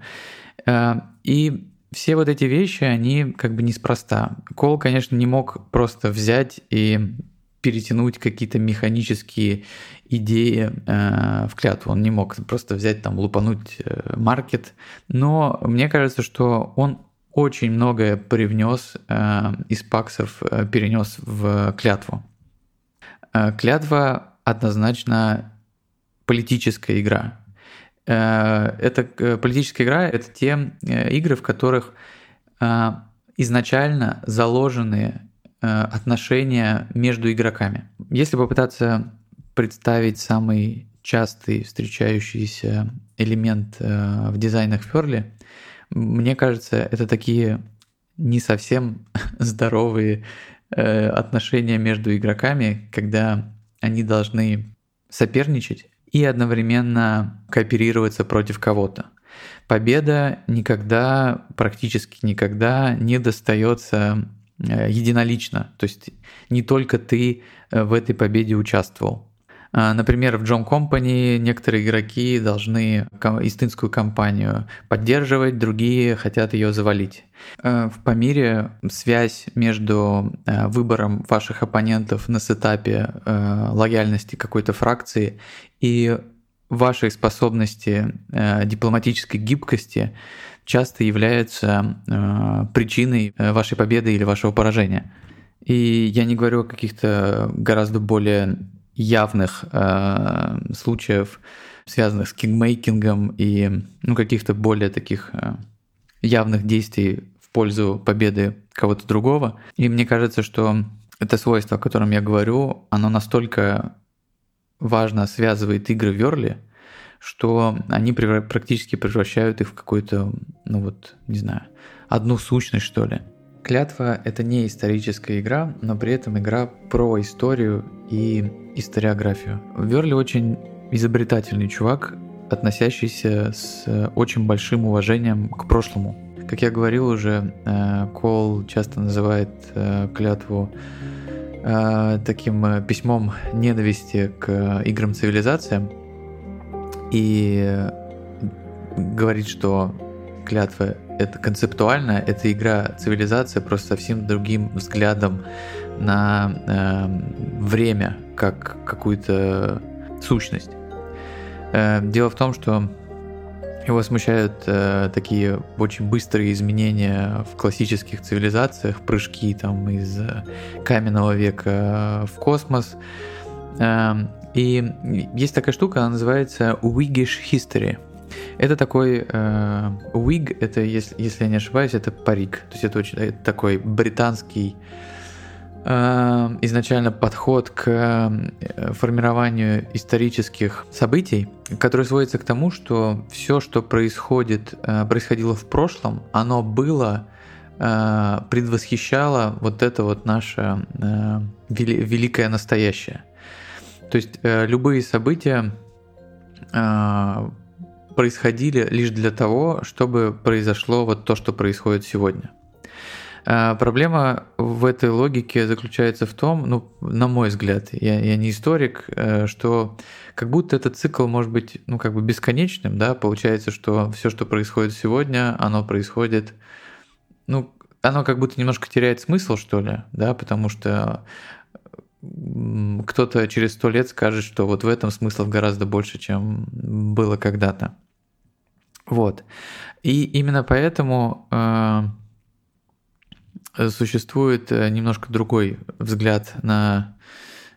А, и все вот эти вещи, они как бы неспроста. Кол, конечно, не мог просто взять и перетянуть какие-то механические идеи э, в клятву. Он не мог просто взять там, лупануть э, маркет. Но мне кажется, что он очень многое привнес э, из паксов, э, перенес в клятву. Э, клятва однозначно политическая игра. Э, это э, политическая игра – это те э, игры, в которых э, изначально заложены э, отношения между игроками. Если попытаться представить самый частый встречающийся элемент э, в дизайнах Ферли – мне кажется, это такие не совсем здоровые э, отношения между игроками, когда они должны соперничать и одновременно кооперироваться против кого-то. Победа никогда, практически никогда не достается э, единолично. То есть не только ты э, в этой победе участвовал. А, например, в John Company некоторые игроки должны истинскую компанию поддерживать, другие хотят ее завалить. А, в Памире связь между а, выбором ваших оппонентов на сетапе лояльности какой-то фракции и вашей способности дипломатической гибкости часто является причиной вашей победы или вашего поражения. И я не говорю о каких-то гораздо более явных э, случаев, связанных с кингмейкингом и ну, каких-то более таких э, явных действий в пользу победы кого-то другого. И мне кажется, что это свойство, о котором я говорю, оно настолько важно связывает игры Верли, что они практически превращают их в какую-то, ну вот, не знаю, одну сущность, что ли. Клятва — это не историческая игра, но при этом игра про историю и историографию. Верли очень изобретательный чувак, относящийся с очень большим уважением к прошлому. Как я говорил уже, э, Кол часто называет э, клятву э, таким письмом ненависти к играм цивилизациям и говорит, что клятва это концептуально, это игра цивилизация просто совсем другим взглядом на э, время как какую-то сущность. Э, дело в том, что Его смущают э, такие очень быстрые изменения в классических цивилизациях, прыжки там из э, каменного века в космос. Э, и есть такая штука, она называется Whiggish History. Это такой э, wig, это, если, если я не ошибаюсь, это парик. То есть это очень это такой британский изначально подход к э, формированию исторических событий, который сводится к тому, что все, что происходит, э, происходило в прошлом, оно было э, предвосхищало вот это вот наше вели, великое настоящее. То есть любые события происходили лишь для того, чтобы произошло вот то, что происходит сегодня. А, проблема в этой логике заключается в том, ну, на мой взгляд, я, я не историк, э, что как будто этот цикл может быть, ну, как бы бесконечным, да, получается, что все, что происходит сегодня, оно происходит, ну, оно как будто немножко теряет смысл, что ли, да, потому что кто-то через сто лет скажет, что вот в этом смыслов гораздо больше, чем было когда-то. Вот. И именно поэтому э, существует э, немножко другой взгляд на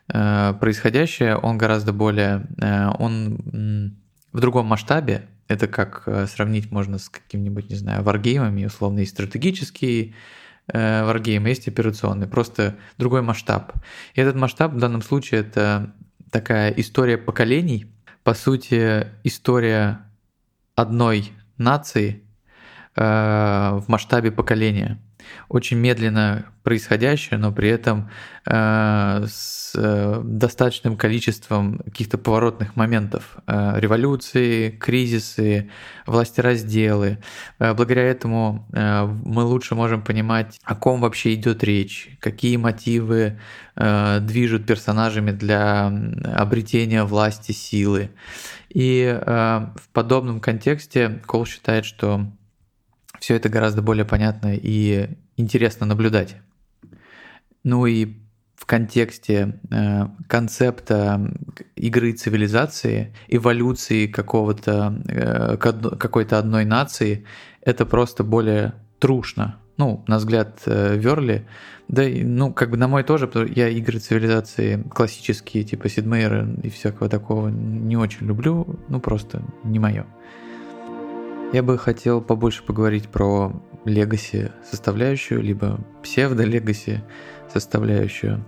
э, происходящее. Он гораздо более, э, он в другом масштабе. Это как э, сравнить можно с каким-нибудь, не знаю, варгеймами, условно, и стратегический э, варгейм, есть операционный, просто другой масштаб. И этот масштаб в данном случае это такая история поколений, по сути, история одной нации э, в масштабе поколения очень медленно происходящее, но при этом э, с э, достаточным количеством каких-то поворотных моментов. Э, революции, кризисы, власти-разделы. Э, благодаря этому э, мы лучше можем понимать, о ком вообще идет речь, какие мотивы э, движут персонажами для обретения власти, силы. И э, в подобном контексте Кол считает, что все это гораздо более понятно и интересно наблюдать. Ну и в контексте э, концепта игры цивилизации, эволюции какого-то, э, какой-то одной нации, это просто более трушно. Ну, на взгляд э, Верли, да, ну, как бы на мой тоже, потому что я игры цивилизации классические, типа Сидмейра и всякого такого не очень люблю, ну, просто не мое. Я бы хотел побольше поговорить про легаси составляющую, либо псевдо-легаси составляющую.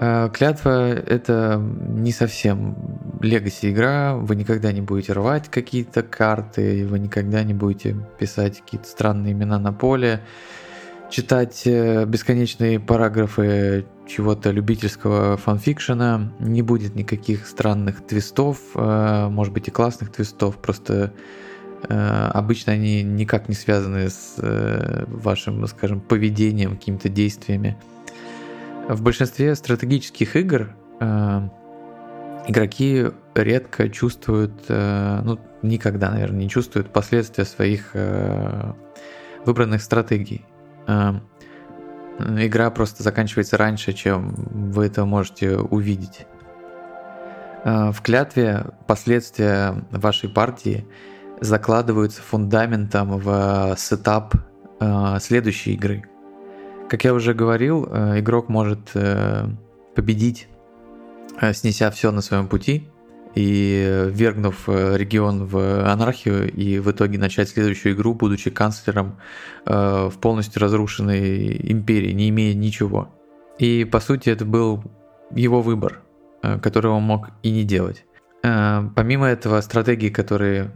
А, клятва — это не совсем легаси игра, вы никогда не будете рвать какие-то карты, вы никогда не будете писать какие-то странные имена на поле, читать э, бесконечные параграфы чего-то любительского фанфикшена, не будет никаких странных твистов, э, может быть и классных твистов, просто Э, обычно они никак не связаны с э, вашим, скажем, поведением, какими-то действиями. В большинстве стратегических игр э, игроки редко чувствуют, ну, никогда, наверное, не чувствуют последствия своих выбранных стратегий. Игра просто заканчивается раньше, чем вы это можете увидеть. В клятве последствия вашей партии – закладываются фундаментом в сетап э, следующей игры. Как я уже говорил, э, игрок может э, победить, э, снеся все на своем пути и вергнув э, регион в анархию и в итоге начать следующую игру, будучи канцлером э, в полностью разрушенной империи, не имея ничего. И по сути это был его выбор, э, который он мог и не делать. Э, помимо этого, стратегии, которые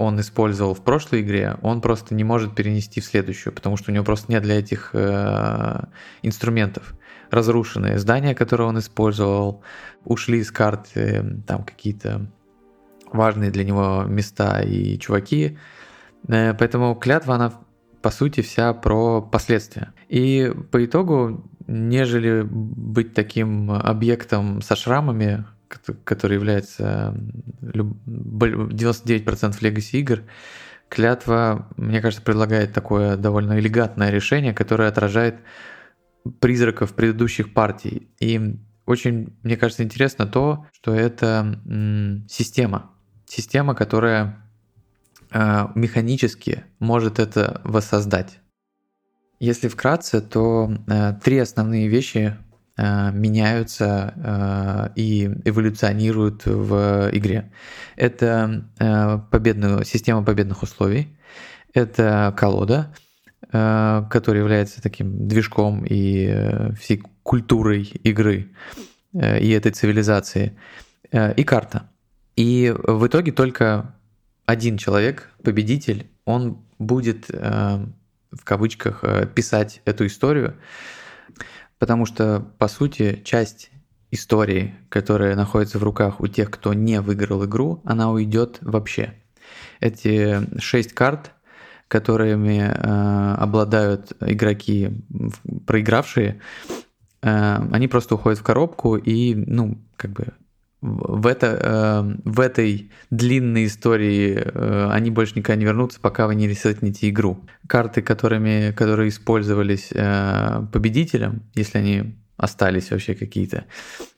он использовал в прошлой игре, он просто не может перенести в следующую, потому что у него просто нет для этих э, инструментов. Разрушенные здания, которые он использовал, ушли с карты там какие-то важные для него места и чуваки. Э, поэтому клятва, она по сути вся про последствия. И по итогу, нежели быть таким объектом со шрамами, который является 99% Legacy игр, клятва, мне кажется, предлагает такое довольно элегантное решение, которое отражает призраков предыдущих партий. И очень, мне кажется, интересно то, что это система. Система, которая э, механически может это воссоздать. Если вкратце, то э, три основные вещи меняются э, и эволюционируют в игре. Это э, победную, система победных условий, это колода, э, которая является таким движком и э, всей культурой игры э, и этой цивилизации, э, и карта. И в итоге только один человек, победитель, он будет э, в кавычках э, писать эту историю, потому что, по сути, часть истории, которая находится в руках у тех, кто не выиграл игру, она уйдет вообще. Эти шесть карт, которыми э, обладают игроки, проигравшие, э, они просто уходят в коробку и, ну, как бы в, это, э, в этой длинной истории э, они больше никогда не вернутся, пока вы не ресетните игру. Карты, которыми, которые использовались э, победителем, если они остались вообще какие-то,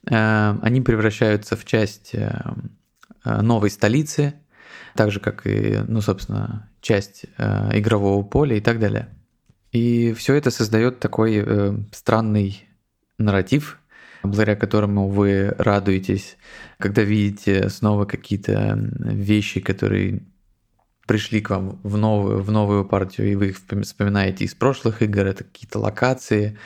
они превращаются в часть новой столицы, так же, как и, ну, собственно, часть игрового поля и так далее. И все это создает такой странный нарратив, благодаря которому вы радуетесь, когда видите снова какие-то вещи, которые пришли к вам в новую, в новую партию, и вы их вспоминаете из прошлых игр, это какие-то локации,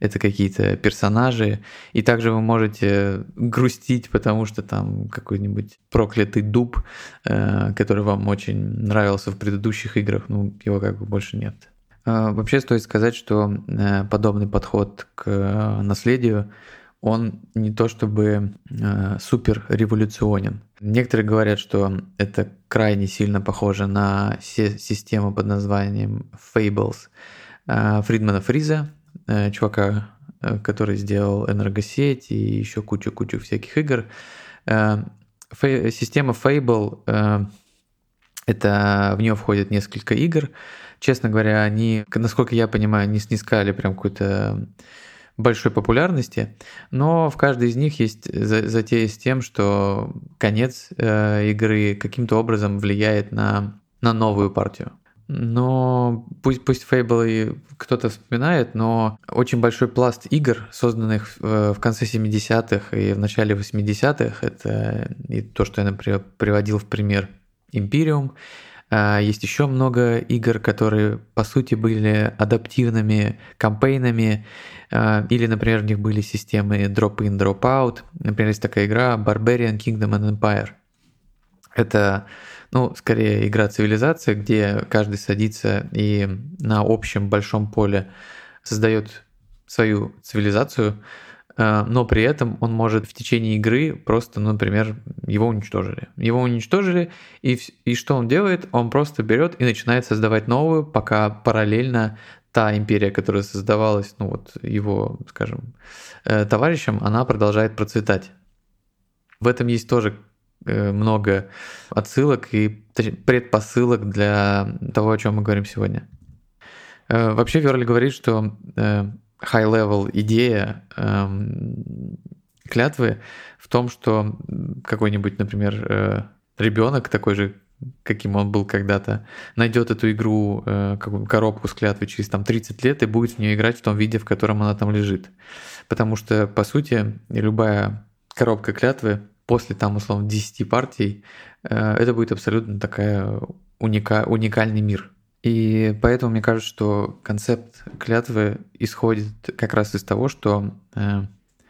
это какие-то персонажи, и также вы можете грустить, потому что там какой-нибудь проклятый дуб, э, который вам очень нравился в предыдущих играх, ну, его как бы больше нет. Э, вообще стоит сказать, что э, подобный подход к наследию он не то чтобы э, супер революционен. Некоторые говорят, что это крайне сильно похоже на систему под названием Fables э, Фридмана Фриза, э, чувака, э, который сделал энергосеть и еще кучу-кучу всяких игр. Э, фей, система Fable э, это в нее входит несколько игр. Честно говоря, они, насколько я понимаю, не снискали прям какой-то большой популярности, но в каждой из них есть затея с тем, что конец э, игры каким-то образом влияет на, на новую партию. Но пусть, пусть Fable и кто-то вспоминает, но очень большой пласт игр, созданных в, в конце 70-х и в начале 80-х, это и то, что я, например, приводил в пример Imperium, есть еще много игр, которые по сути были адаптивными кампейнами, а, или, например, в них были системы drop-in, drop-out. Например, есть такая игра Barbarian Kingdom and Empire. Это, ну, скорее игра цивилизация, где каждый садится и на общем большом поле создает свою цивилизацию, но при этом он может в течение игры просто, ну, например, его уничтожили. Его уничтожили, и, и что он делает? Он просто берет и начинает создавать новую, пока параллельно та империя, которая создавалась, ну вот его, скажем, э, товарищем, она продолжает процветать. В этом есть тоже э, много отсылок и предпосылок для того, о чем мы говорим сегодня. Вообще Верли говорит, что high-level идея эм, клятвы в том, что какой-нибудь, например, э, ребенок такой же, каким он был когда-то, найдет эту игру, э, коробку с клятвой через там 30 лет и будет в нее играть в том виде, в котором она там лежит. Потому что, по сути, любая коробка клятвы после там, условно, 10 партий, э, это будет абсолютно такая уника, уникальный мир – и поэтому мне кажется, что концепт клятвы исходит как раз из того, что э,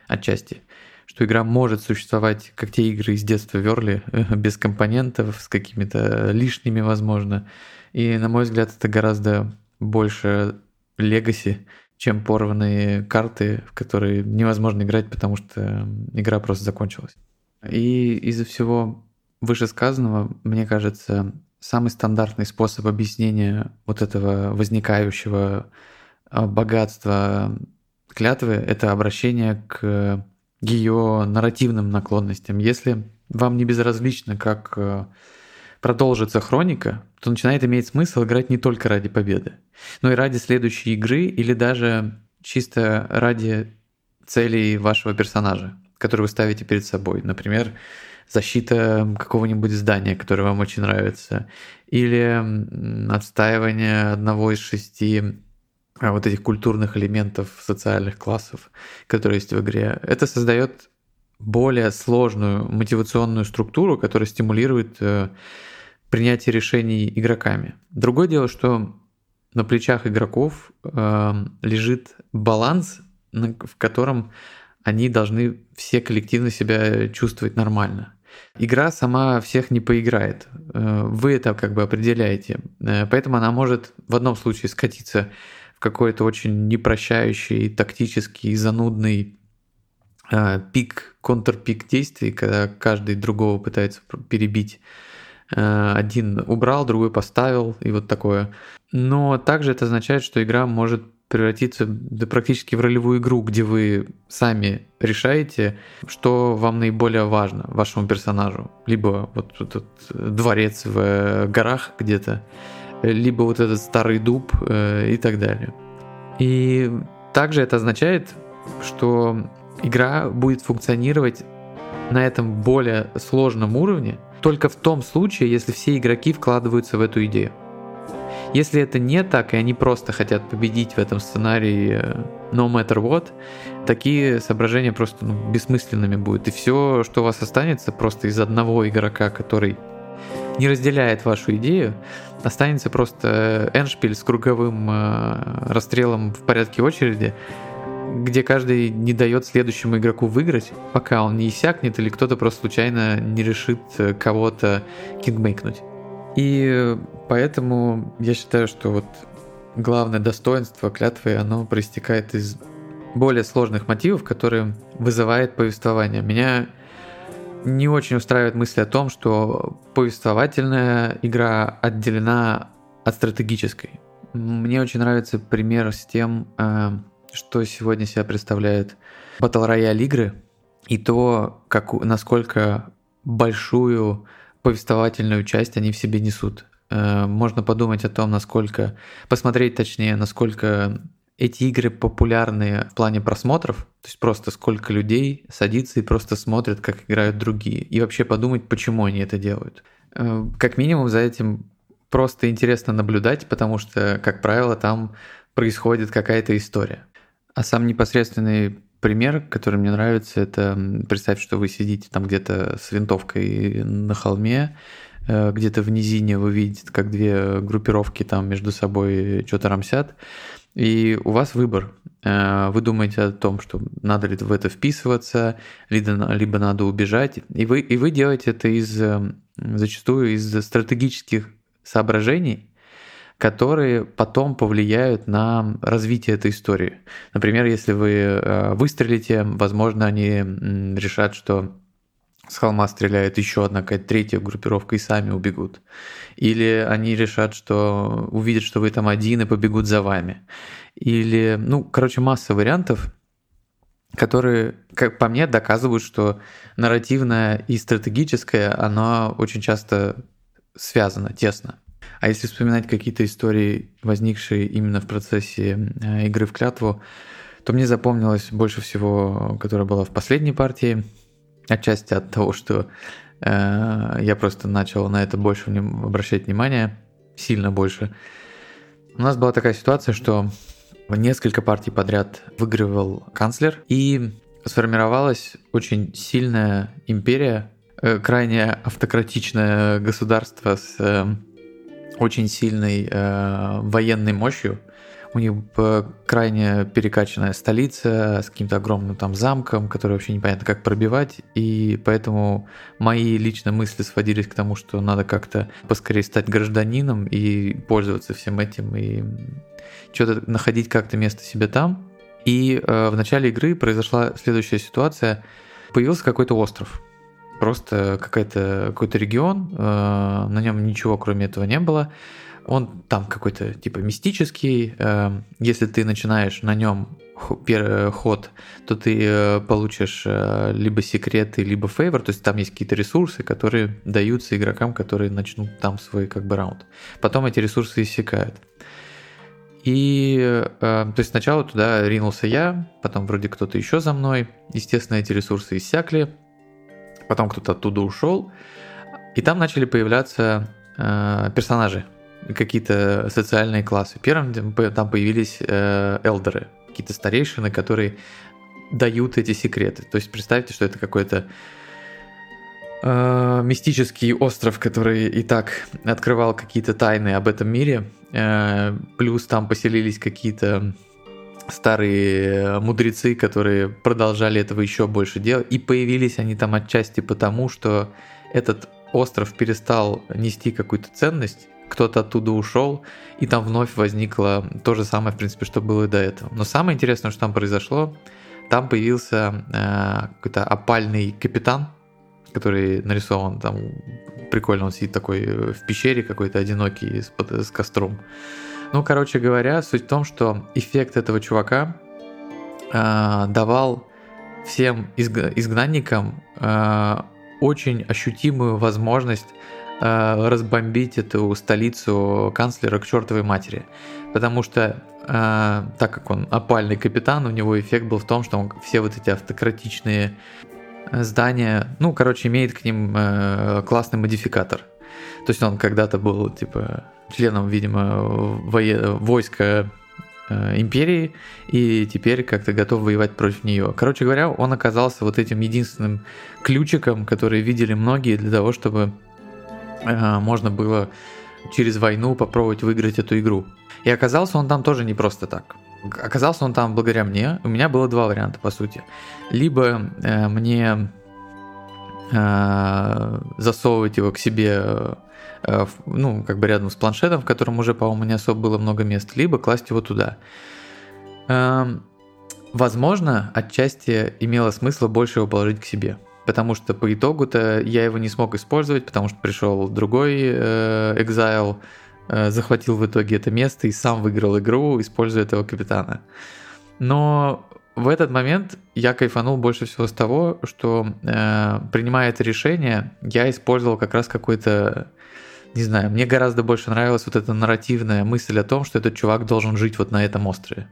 отчасти, что игра может существовать, как те игры из детства Верли, э, без компонентов, с какими-то лишними, возможно. И, на мой взгляд, это гораздо больше легаси, чем порванные карты, в которые невозможно играть, потому что игра просто закончилась. И из-за всего вышесказанного, мне кажется, самый стандартный способ объяснения вот этого возникающего а, богатства клятвы – это обращение к ее нарративным наклонностям. Если вам не безразлично, как э, продолжится хроника, то начинает иметь смысл играть не только ради победы, но и ради следующей игры или даже чисто ради целей вашего персонажа, который вы ставите перед собой. Например, защита какого-нибудь здания, которое вам очень нравится, или отстаивание одного из шести а, вот этих культурных элементов социальных классов, которые есть в игре. Это создает более сложную мотивационную структуру, которая стимулирует э, принятие решений игроками. Другое дело, что на плечах игроков э, лежит баланс, в котором они должны все коллективно себя чувствовать нормально. Игра сама всех не поиграет. Э, вы это как бы определяете. Э, поэтому она может в одном случае скатиться в какой-то очень непрощающий, тактический, занудный э, пик, контрпик действий, когда каждый другого пытается перебить. Один убрал, другой поставил, и вот такое. Но также это означает, что игра может превратиться да, практически в ролевую игру, где вы сами решаете, что вам наиболее важно вашему персонажу. Либо вот этот дворец в э, горах где-то, либо вот этот старый дуб э, и так далее. И также это означает, что игра будет функционировать на этом более сложном уровне только в том случае, если все игроки вкладываются в эту идею. Если это не так, и они просто хотят победить в этом сценарии э, no matter what, такие соображения просто ну, бессмысленными будут. И все, что у вас останется, просто из одного игрока, который не разделяет вашу идею, останется просто э, эншпиль с круговым э, расстрелом в порядке очереди, где каждый не дает следующему игроку выиграть, пока он не иссякнет или кто-то просто случайно не решит кого-то кингмейкнуть. И поэтому я считаю, что вот главное достоинство клятвы, оно проистекает из более сложных мотивов, которые вызывает повествование. Меня не очень устраивает мысль о том, что повествовательная игра отделена от стратегической. Мне очень нравится пример с тем, э, что сегодня себя представляет Battle Royale игры, и то, как, насколько большую повествовательную часть они в себе несут. Э, можно подумать о том, насколько, посмотреть точнее, насколько эти игры популярны в плане просмотров, то есть просто сколько людей садится и просто смотрят, как играют другие, и вообще подумать, почему они это делают. Э, как минимум за этим просто интересно наблюдать, потому что, как правило, там происходит какая-то история. А сам непосредственный пример, который мне нравится, это представь, что вы сидите там где-то с винтовкой на холме, где-то в низине вы видите, как две группировки там между собой что-то рамсят, и у вас выбор. Э, вы думаете о том, что надо ли в это вписываться, либо, либо надо убежать, и вы, и вы делаете это из, зачастую из стратегических соображений, которые потом повлияют на развитие этой истории. Например, если вы э, выстрелите, возможно, они решат, что с холма стреляет еще одна какая-то третья группировка и сами убегут. Или они решат, что увидят, что вы там один и побегут за вами. Или, ну, короче, масса вариантов, которые, как по мне, доказывают, что нарративное и стратегическое, оно очень часто связано тесно. А если вспоминать какие-то истории, возникшие именно в процессе э, игры в клятву, то мне запомнилось больше всего, которая была в последней партии, отчасти от того, что э, я просто начал на это больше вним- обращать внимание, сильно больше. У нас была такая ситуация, что несколько партий подряд выигрывал канцлер, и сформировалась очень сильная империя, э, крайне автократичное государство с э, очень сильной э, военной мощью. У них крайне перекачанная столица с каким-то огромным там замком, который вообще непонятно как пробивать. И поэтому мои личные мысли сводились к тому, что надо как-то поскорее стать гражданином и пользоваться всем этим, и что-то находить как-то место себе там. И э, в начале игры произошла следующая ситуация. Появился какой-то остров просто какой-то какой-то регион, э, на нем ничего кроме этого не было. Он там какой-то типа мистический. Э, если ты начинаешь на нем первый ход, то ты э, получишь либо секреты, либо фейвор, то есть там есть какие-то ресурсы, которые даются игрокам, которые начнут там свой как бы раунд. Потом эти ресурсы иссякают. И то есть сначала туда ринулся я, потом вроде кто-то еще за мной. Естественно, эти ресурсы иссякли, потом кто-то оттуда ушел, и там начали появляться э, персонажи, какие-то социальные классы. Первым там появились э, элдеры, какие-то старейшины, которые дают эти секреты. То есть представьте, что это какой-то э, мистический остров, который и так открывал какие-то тайны об этом мире, э, плюс там поселились какие-то старые мудрецы, которые продолжали этого еще больше делать, и появились они там отчасти потому, что этот остров перестал нести какую-то ценность, кто-то оттуда ушел, и там вновь возникло то же самое, в принципе, что было и до этого. Но самое интересное, что там произошло, там появился э, какой-то опальный капитан, который нарисован там прикольно, он сидит такой э, в пещере какой-то одинокий с, с костром. Ну, короче говоря, суть в том, что эффект этого чувака э, давал всем изг- изгнанникам э, очень ощутимую возможность э, разбомбить эту столицу канцлера к чертовой матери. Потому что, э, так как он опальный капитан, у него эффект был в том, что он все вот эти автократичные здания, ну, короче, имеет к ним э, классный модификатор. То есть он когда-то был, типа, членом, видимо, вое... войска э, империи, и теперь как-то готов воевать против нее. Короче говоря, он оказался вот этим единственным ключиком, который видели многие для того, чтобы э, можно было через войну попробовать выиграть эту игру. И оказался он там тоже не просто так. Оказался он там благодаря мне. У меня было два варианта, по сути. Либо э, мне э, засовывать его к себе, э, ну, как бы рядом с планшетом, в котором уже, по-моему, не особо было много мест, либо класть его туда. Э, возможно, отчасти имело смысл больше его положить к себе. Потому что по итогу-то я его не смог использовать, потому что пришел другой э, Exile, Э, захватил в итоге это место и сам выиграл игру, используя этого капитана. Но в этот момент я кайфанул больше всего с того, что э, принимая это решение, я использовал как раз какой-то, не знаю, мне гораздо больше нравилась вот эта нарративная мысль о том, что этот чувак должен жить вот на этом острове.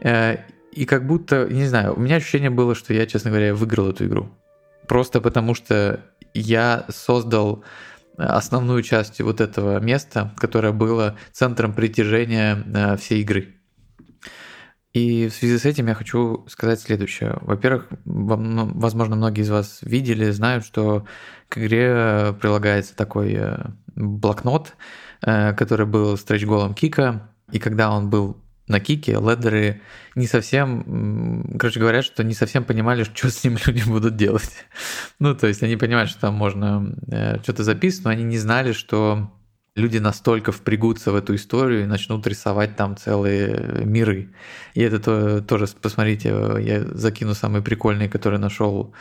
Э, и как будто, не знаю, у меня ощущение было, что я, честно говоря, выиграл эту игру. Просто потому что я создал основную часть вот этого места, которое было центром притяжения э, всей игры. И в связи с этим я хочу сказать следующее. Во-первых, возможно, многие из вас видели, знают, что к игре прилагается такой э, блокнот, э, который был стретч-голом Кика, и когда он был на кике ледеры не совсем, короче, говорят, что не совсем понимали, что с ним люди будут делать. ну, то есть они понимают, что там можно э, что-то записывать, но они не знали, что люди настолько впрягутся в эту историю и начнут рисовать там целые миры. И это то, тоже, посмотрите, я закину самые прикольные, которые нашел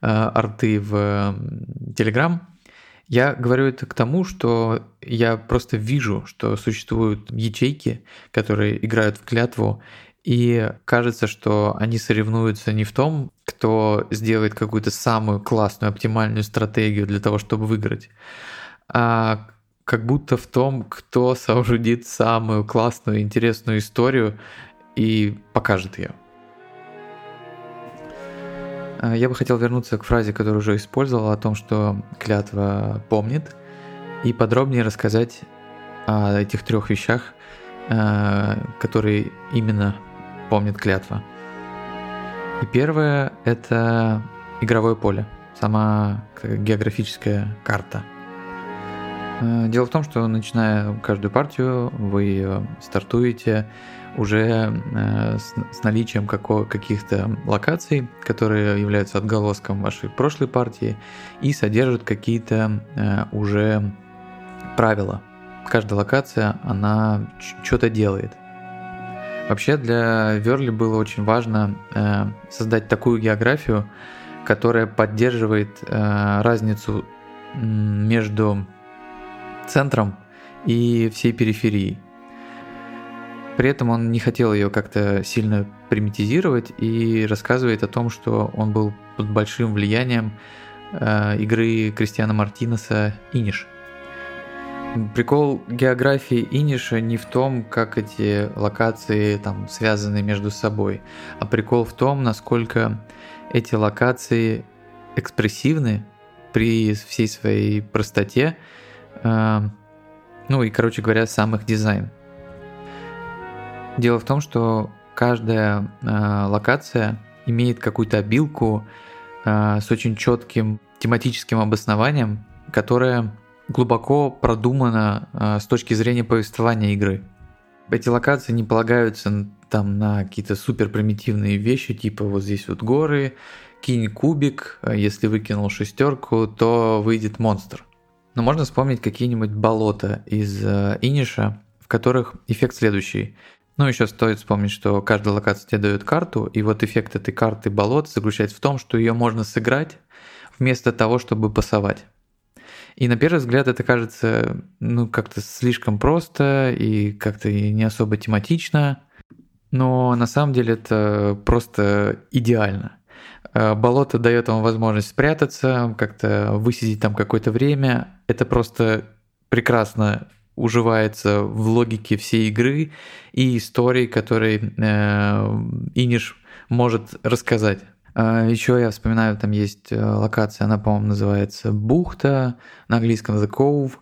э, арты в Telegram я говорю это к тому, что я просто вижу, что существуют ячейки, которые играют в клятву, и кажется, что они соревнуются не в том, кто сделает какую-то самую классную, оптимальную стратегию для того, чтобы выиграть, а как будто в том, кто соорудит самую классную, интересную историю и покажет ее. Э, я бы хотел вернуться к фразе, которую уже использовал, о том, что клятва помнит, и подробнее рассказать о этих трех вещах, э, которые именно помнит клятва. И первое – это игровое поле, сама географическая карта. Э, дело в том, что начиная каждую партию, вы стартуете уже э, с, с наличием каких-то локаций, которые являются отголоском вашей прошлой партии и содержат какие-то э, уже правила. Каждая локация, она что-то делает. Вообще для Верли было очень важно э, создать такую географию, которая поддерживает разницу между центром и всей периферией. При этом он не хотел ее как-то сильно примитизировать и рассказывает о том, что он был под большим влиянием э, игры Кристиана Мартинеса «Иниш». Прикол географии Иниша не в том, как эти локации там связаны между собой, а прикол в том, насколько эти локации экспрессивны при всей своей простоте. Э, ну и, короче говоря, сам их дизайн. Дело в том, что каждая э, локация имеет какую-то обилку э, с очень четким тематическим обоснованием, которое глубоко продумано э, с точки зрения повествования игры. Эти локации не полагаются там на какие-то супер примитивные вещи, типа вот здесь вот горы, кинь кубик, а если выкинул шестерку, то выйдет монстр. Но можно вспомнить какие-нибудь болота из э, Иниша, в которых эффект следующий. Ну, еще стоит вспомнить, что каждая локация тебе дает карту, и вот эффект этой карты болот заключается в том, что ее можно сыграть вместо того, чтобы пасовать. И на первый взгляд это кажется ну, как-то слишком просто и как-то не особо тематично, но на самом деле это просто идеально. Э, болото дает вам возможность спрятаться, как-то высидеть там какое-то время. Это просто прекрасно уживается в логике всей игры и истории, которые э, Иниш может рассказать. А Еще я вспоминаю, там есть э, локация, она, по-моему, называется Бухта, на английском The Cove.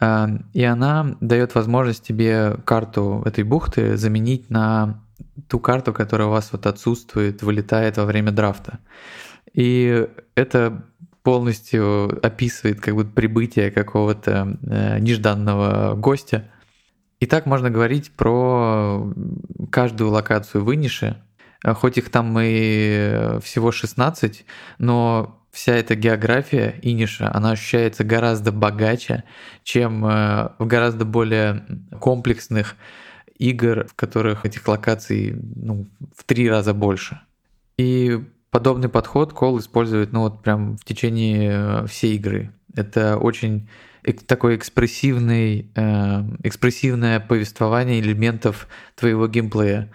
А, и она дает возможность тебе карту этой бухты заменить на ту карту, которая у вас вот отсутствует, вылетает во время драфта. И это полностью описывает как бы прибытие какого-то э, нежданного гостя. И так можно говорить про каждую локацию в Инише, а хоть их там и всего 16, но вся эта география Иниша, она ощущается гораздо богаче, чем э, в гораздо более комплексных игр, в которых этих локаций ну, в три раза больше. И подобный подход Кол использует ну вот прям в течение э, всей игры. Это очень такой экспрессивный, э, экспрессивное повествование элементов твоего геймплея.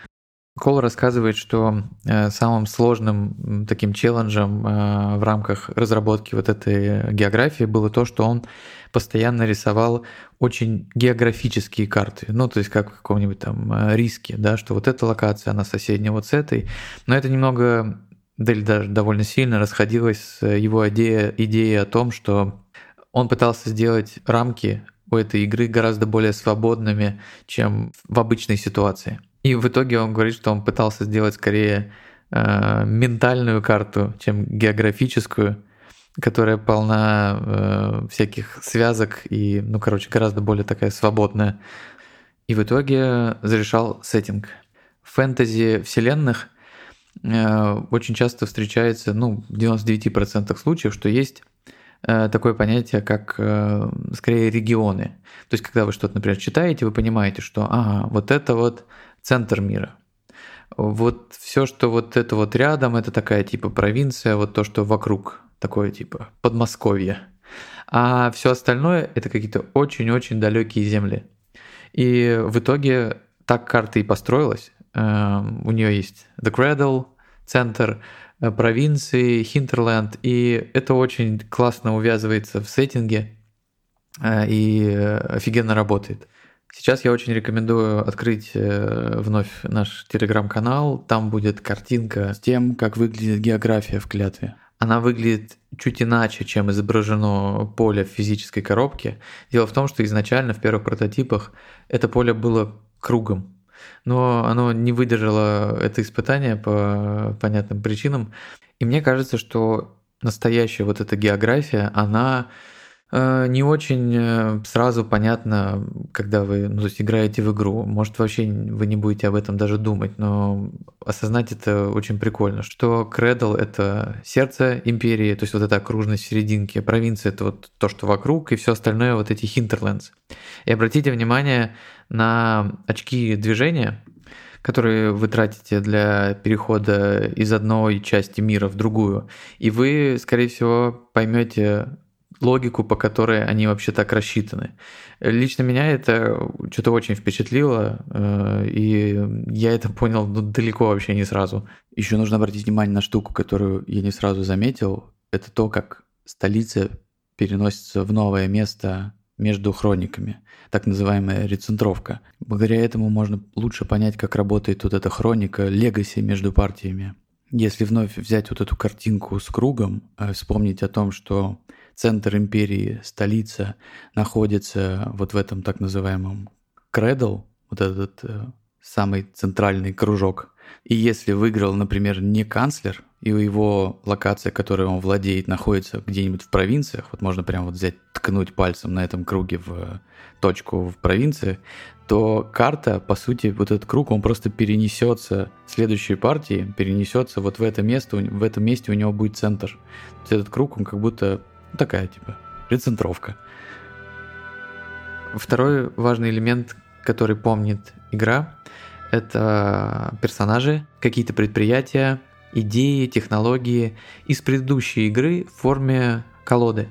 Кол рассказывает, что э, самым сложным таким челленджем э, в рамках разработки вот этой географии было то, что он постоянно рисовал очень географические карты. Ну, то есть как в каком-нибудь там э, риске, да, что вот эта локация, она соседняя вот с этой. Но это немного, да даже довольно сильно расходилось с его идеей, идеей о том, что он пытался сделать рамки у этой игры гораздо более свободными, чем в обычной ситуации. И в итоге он говорит, что он пытался сделать скорее э, ментальную карту, чем географическую, которая полна э, всяких связок и, ну, короче, гораздо более такая свободная. И в итоге зарешал сеттинг. В фэнтези вселенных очень часто встречается, ну, в 99% случаев, что есть э, такое понятие, как э, скорее регионы. То есть, когда вы что-то, например, читаете, вы понимаете, что ага, вот это вот центр мира. Вот все, что вот это вот рядом, это такая типа провинция, вот то, что вокруг, такое типа Подмосковье. А все остальное это какие-то очень-очень далекие земли. И в итоге так карта и построилась. Эм, у нее есть The Cradle, центр э, провинции, Хинтерленд, и это очень классно увязывается в сеттинге э, и э, офигенно работает. Сейчас я очень рекомендую открыть вновь наш телеграм-канал. Там будет картинка с тем, как выглядит география в клятве. Она выглядит чуть иначе, чем изображено поле в физической коробке. Дело в том, что изначально в первых прототипах это поле было кругом, но оно не выдержало это испытание по понятным причинам. И мне кажется, что настоящая вот эта география, она не очень э, сразу понятно, когда вы ну, то есть играете в игру. Может, вообще вы не будете об этом даже думать, но осознать это очень прикольно, что Кредл — это сердце империи, то есть вот эта окружность в серединке, провинция — это вот то, что вокруг, и все остальное — вот эти hinterlands. И обратите внимание на очки движения, которые вы тратите для перехода из одной части мира в другую, и вы, скорее всего, поймете логику, по которой они вообще так рассчитаны. Лично меня это что-то очень впечатлило, э, и я это понял ну, далеко вообще не сразу. Еще нужно обратить внимание на штуку, которую я не сразу заметил. Это то, как столица переносится в новое место между хрониками, так называемая рецентровка. Благодаря этому можно лучше понять, как работает вот эта хроника, легаси между партиями. Если вновь взять вот эту картинку с кругом, э, вспомнить о том, что центр империи, столица, находится вот в этом так называемом кредл, вот этот э, самый центральный кружок. И если выиграл, например, не канцлер, и его локация, которой он владеет, находится где-нибудь в провинциях, вот можно прямо вот взять, ткнуть пальцем на этом круге в э, точку в провинции, то карта, по сути, вот этот круг, он просто перенесется в следующей партии, перенесется вот в это место, в этом месте у него будет центр. То есть этот круг, он как будто такая, типа, рецентровка. Второй важный элемент, который помнит игра, это персонажи, какие-то предприятия, идеи, технологии из предыдущей игры в форме колоды.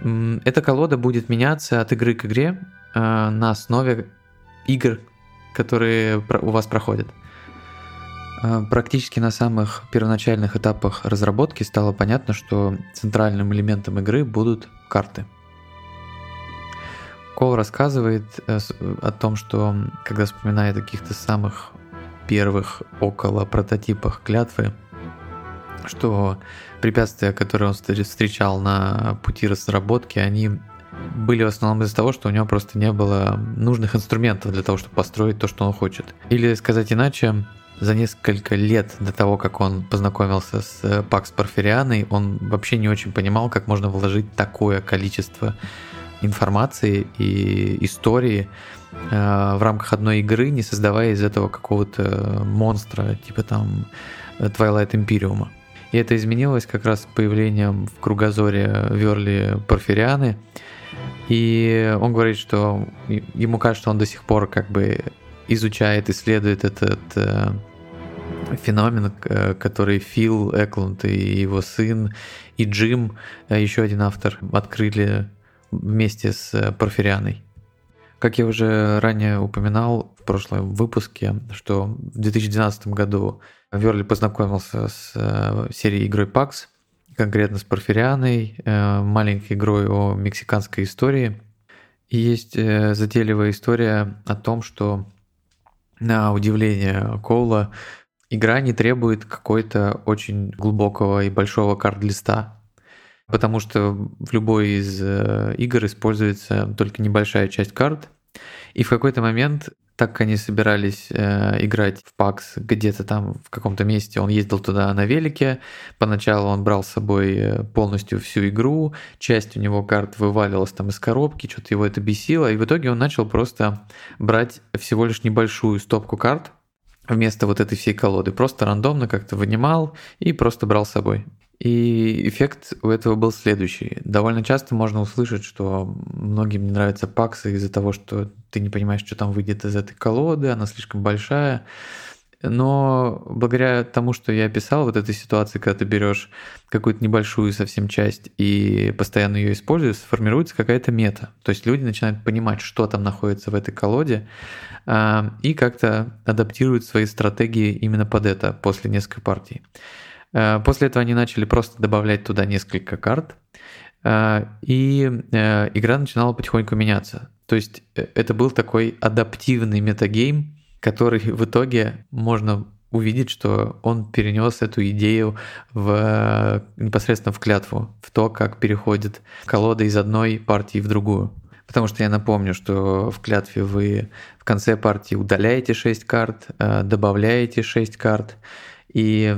Эта колода будет меняться от игры к игре э, на основе игр, которые у вас проходят. Э, практически на самых первоначальных этапах разработки стало понятно, что центральным элементом игры будут карты. Кол рассказывает э, о том, что когда вспоминает о каких-то самых первых около прототипах клятвы, что препятствия, которые он встречал на пути разработки, они были в основном из-за того, что у него просто не было нужных инструментов для того, чтобы построить то, что он хочет. Или сказать иначе, за несколько лет до того, как он познакомился с Пакс Порфирианой, он вообще не очень понимал, как можно вложить такое количество информации и истории э, в рамках одной игры, не создавая из этого какого-то монстра, типа там Twilight Imperium. И это изменилось как раз с появлением в кругозоре Верли Порфирианы. И он говорит, что ему кажется, что он до сих пор как бы изучает, исследует этот э, феномен, э, который Фил Эклунд и его сын, и Джим, э, еще один автор, открыли вместе с Порфирианой. Как я уже ранее упоминал в прошлом выпуске, что в 2012 году Верли познакомился с э, серией игрой PAX, конкретно с Порфирианой, э, маленькой игрой о мексиканской истории. И есть э, затейливая история о том, что на удивление Коула игра не требует какой-то очень глубокого и большого карт-листа, потому что в любой из игр используется только небольшая часть карт, и в какой-то момент так как они собирались э, играть в ПАКС где-то там в каком-то месте, он ездил туда на велике. Поначалу он брал с собой э, полностью всю игру, часть у него карт вываливалась там из коробки, что-то его это бесило, и в итоге он начал просто брать всего лишь небольшую стопку карт вместо вот этой всей колоды. Просто рандомно как-то вынимал и просто брал с собой. И эффект у этого был следующий. Довольно часто можно услышать, что многим не нравятся паксы из-за того, что ты не понимаешь, что там выйдет из этой колоды, она слишком большая. Но благодаря тому, что я описал, вот этой ситуации, когда ты берешь какую-то небольшую совсем часть и постоянно ее используешь, формируется какая-то мета. То есть люди начинают понимать, что там находится в этой колоде, а, и как-то адаптируют свои стратегии именно под это после нескольких партий. Э, после этого они начали просто добавлять туда несколько карт, э, и э, игра начинала потихоньку меняться. То есть это был такой адаптивный метагейм, который в итоге можно увидеть, что он перенес эту идею в, непосредственно в клятву, в то, как переходит колода из одной партии в другую. Потому что я напомню, что в клятве вы в конце партии удаляете 6 карт, добавляете 6 карт, и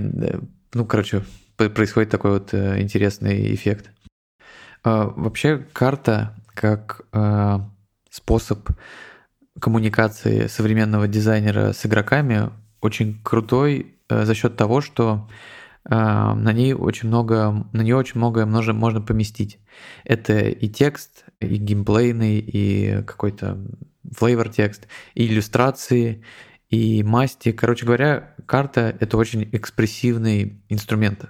ну, короче, происходит такой вот э, интересный эффект. А, вообще карта как способ коммуникации современного дизайнера с игроками очень крутой э, за счет того, что а, на ней очень много, на нее очень многое можно поместить. Это и текст, и геймплейный, и какой-то флейвор текст, и иллюстрации, и масти. Короче говоря, карта — это очень экспрессивный инструмент.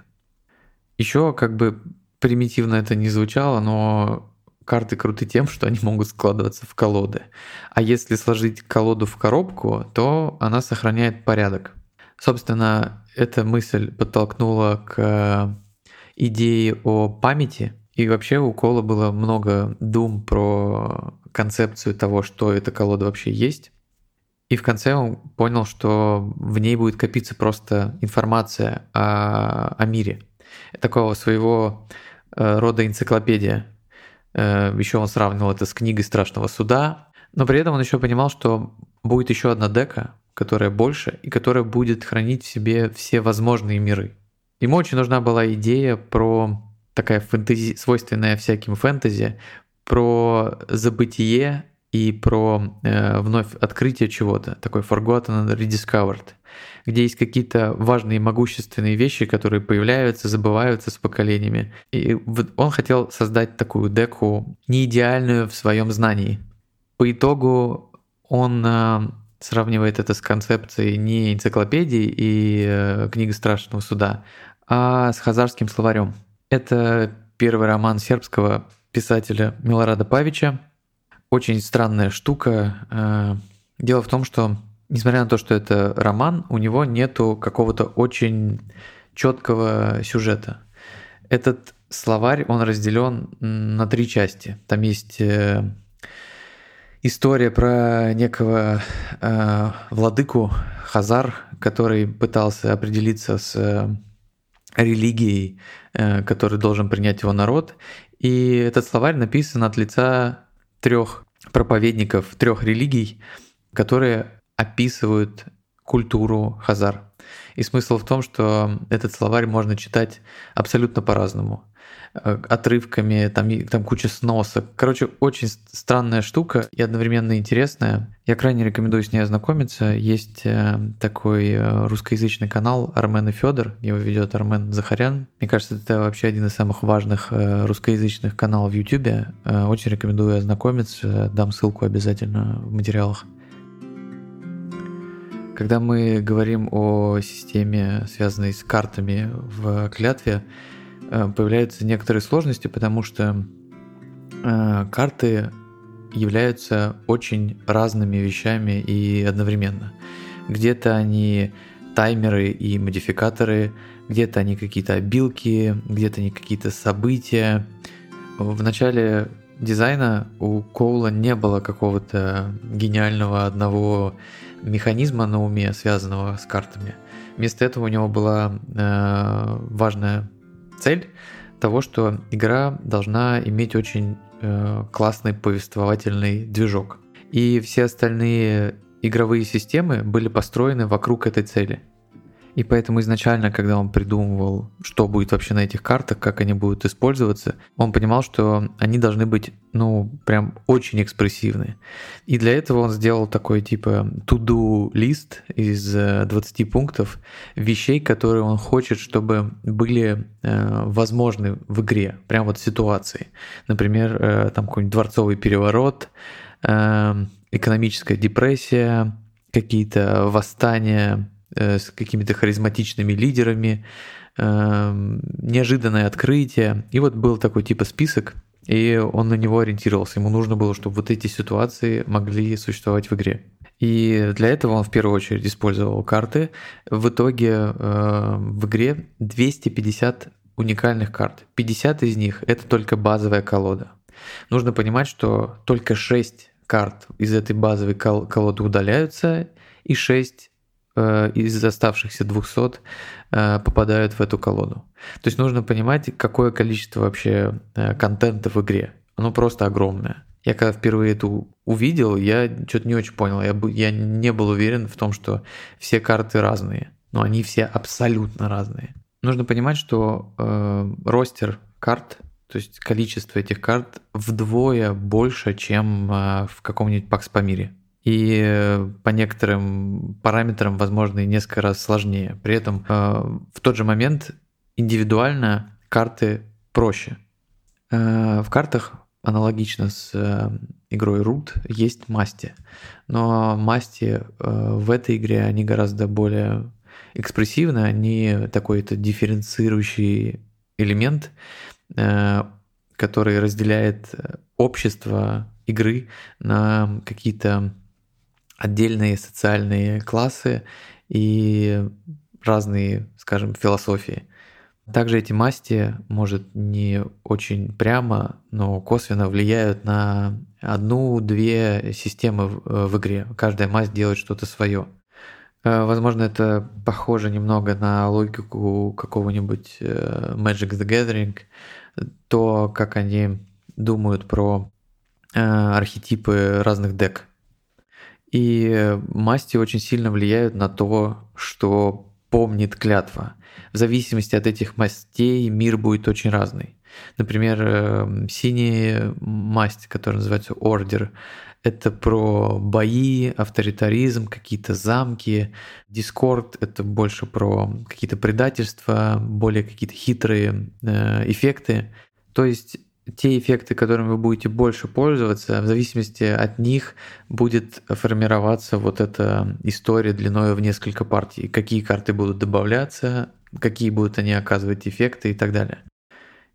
Еще как бы примитивно это не звучало, но карты круты тем, что они могут складываться в колоды. А если сложить колоду в коробку, то она сохраняет порядок. Собственно, эта мысль подтолкнула к идее о памяти. И вообще у Кола было много дум про концепцию того, что эта колода вообще есть. И в конце он понял, что в ней будет копиться просто информация о, о мире. Такого своего э, рода энциклопедия. Э, еще он сравнивал это с книгой страшного суда. Но при этом он еще понимал, что будет еще одна дека, которая больше и которая будет хранить в себе все возможные миры. Ему очень нужна была идея про такая фэнтези, свойственная всяким фэнтези, про забытие и про э, вновь открытие чего-то, такой forgotten and rediscovered, где есть какие-то важные могущественные вещи, которые появляются, забываются с поколениями. И он хотел создать такую деку не идеальную в своем знании. По итогу он э, сравнивает это с концепцией не энциклопедии и э, книги страшного суда, а с хазарским словарем. Это первый роман сербского писателя Милорада Павича, очень странная штука. Э, дело в том, что, несмотря на то, что это роман, у него нету какого-то очень четкого сюжета. Этот словарь, он разделен на три части. Там есть э, история про некого э, владыку Хазар, который пытался определиться с религией, который должен принять его народ. И этот словарь написан от лица трех проповедников трех религий, которые описывают культуру хазар. И смысл в том, что этот словарь можно читать абсолютно по-разному. Э, отрывками, там, там куча сносок. Короче, очень странная штука и одновременно интересная. Я крайне рекомендую с ней ознакомиться. Есть э, такой э, русскоязычный канал Армен и Федор. Его ведет Армен Захарян. Мне кажется, это вообще один из самых важных русскоязычных каналов в YouTube. Очень рекомендую ознакомиться. Дам ссылку обязательно в материалах. Когда мы говорим о системе, связанной с картами в клятве, Э, появляются некоторые сложности, потому что э, карты являются очень разными вещами и одновременно. Где-то они таймеры и модификаторы, где-то они какие-то обилки, где-то они какие-то события. В начале дизайна у Коула не было какого-то гениального одного механизма на уме, связанного с картами. Вместо этого у него была э, важная цель того, что игра должна иметь очень э, классный повествовательный движок. И все остальные игровые системы были построены вокруг этой цели. И поэтому изначально, когда он придумывал, что будет вообще на этих картах, как они будут использоваться, он понимал, что они должны быть, ну, прям очень экспрессивны. И для этого он сделал такой типа to-do лист из 20 э, пунктов вещей, которые он хочет, чтобы были э, возможны в игре, прям вот ситуации. Например, э, там какой-нибудь дворцовый переворот, э, экономическая депрессия, какие-то восстания, с какими-то харизматичными лидерами, эм, неожиданное открытие. И вот был такой типа список, и он на него ориентировался. Ему нужно было, чтобы вот эти ситуации могли существовать в игре. И для этого он в первую очередь использовал карты. В итоге э, в игре 250 уникальных карт. 50 из них это только базовая колода. Нужно понимать, что только 6 карт из этой базовой колоды удаляются, и 6 Э, из оставшихся 200 э, попадают в эту колоду. То есть нужно понимать, какое количество вообще э, контента в игре. Оно просто огромное. Я когда впервые это увидел, я что-то не очень понял. Я, я не был уверен в том, что все карты разные. Но они все абсолютно разные. Нужно понимать, что э, ростер карт, то есть количество этих карт вдвое больше, чем э, в каком-нибудь Пакс по мире и по некоторым параметрам, возможно, и несколько раз сложнее. При этом э, в тот же момент индивидуально карты проще. Э, в картах аналогично с э, игрой Root есть масти, но масти в этой игре они гораздо более экспрессивны, они такой-то дифференцирующий элемент, который разделяет общество игры на какие-то отдельные социальные классы и разные, скажем, философии. Также эти масти, может, не очень прямо, но косвенно влияют на одну-две системы в, в игре. Каждая масть делает что-то свое. Э, возможно, это похоже немного на логику какого-нибудь э, Magic the Gathering, то, как они думают про э, архетипы разных дек. И масти очень сильно влияют на то, что помнит клятва. В зависимости от этих мастей мир будет очень разный. Например, синяя масть, которая называется Ордер, это про бои, авторитаризм, какие-то замки. Дискорд — это больше про какие-то предательства, более какие-то хитрые э, эффекты. То есть те эффекты, которыми вы будете больше пользоваться, в зависимости от них будет формироваться вот эта история длиной в несколько партий. Какие карты будут добавляться, какие будут они оказывать эффекты и так далее.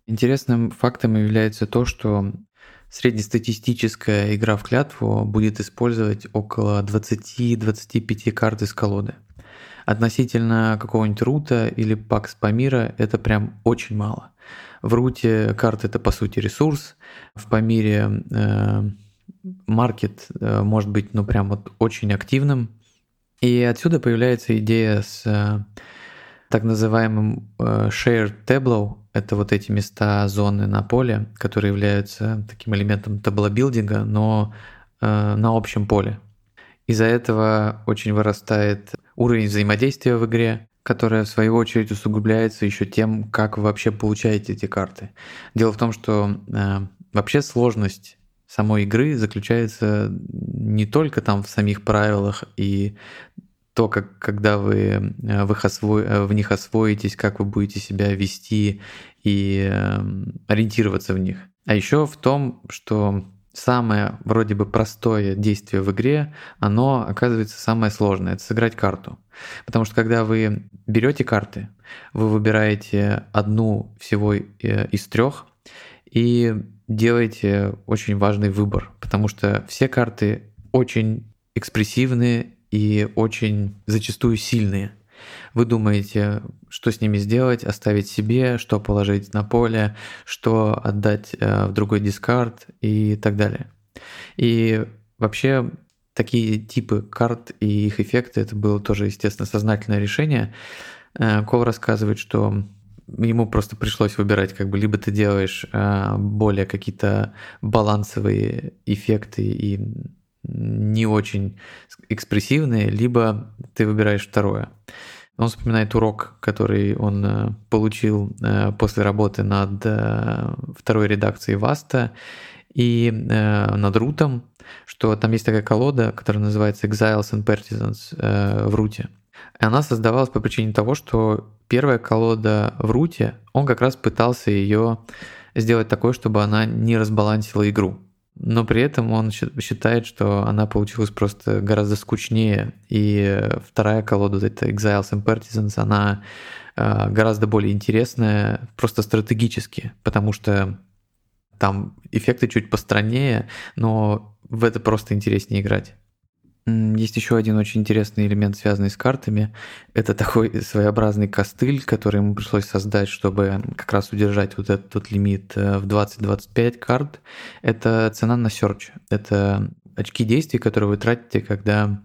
Интересным фактом является то, что Среднестатистическая игра в клятву будет использовать около 20-25 карт из колоды. Относительно какого-нибудь рута или пакс Памира это прям очень мало. В руте карты это по сути ресурс, в Памире э, маркет э, может быть ну прям вот очень активным. И отсюда появляется идея с э, так называемым shared tableau, это вот эти места, зоны на поле, которые являются таким элементом таблобилдинга, но на общем поле. Из-за этого очень вырастает уровень взаимодействия в игре, которая в свою очередь усугубляется еще тем, как вы вообще получаете эти карты. Дело в том, что э, вообще сложность самой игры заключается не только там в самих правилах и то, как, когда вы э, в, их осво... Э, в них освоитесь, как вы будете себя вести и э, ориентироваться в них. А еще в том, что самое вроде бы простое действие в игре, оно оказывается самое сложное. Это сыграть карту. Потому что когда вы берете карты, вы выбираете одну всего из трех и делаете очень важный выбор, потому что все карты очень экспрессивные и очень зачастую сильные. Вы думаете, что с ними сделать, оставить себе, что положить на поле, что отдать э, в другой дискард и так далее. И вообще такие типы карт и их эффекты, это было тоже, естественно, сознательное решение. Э, Кол рассказывает, что ему просто пришлось выбирать, как бы либо ты делаешь э, более какие-то балансовые эффекты и не очень экспрессивные, либо ты выбираешь второе. Он вспоминает урок, который он э, получил э, после работы над э, второй редакцией Васта и над Рутом, что там есть такая колода, которая называется Exiles and Partisans в Руте. Она создавалась по причине того, что первая колода в Руте, он как раз пытался ее сделать такой, чтобы она не разбалансила игру но при этом он считает, что она получилась просто гораздо скучнее. И вторая колода, это Exiles and Partisans, она э, гораздо более интересная просто стратегически, потому что там эффекты чуть постраннее, но в это просто интереснее играть. Есть еще один очень интересный элемент, связанный с картами. Это такой своеобразный костыль, который ему пришлось создать, чтобы как раз удержать вот этот вот лимит э, в 20-25 карт. Это цена на search. Это очки действий, которые вы тратите, когда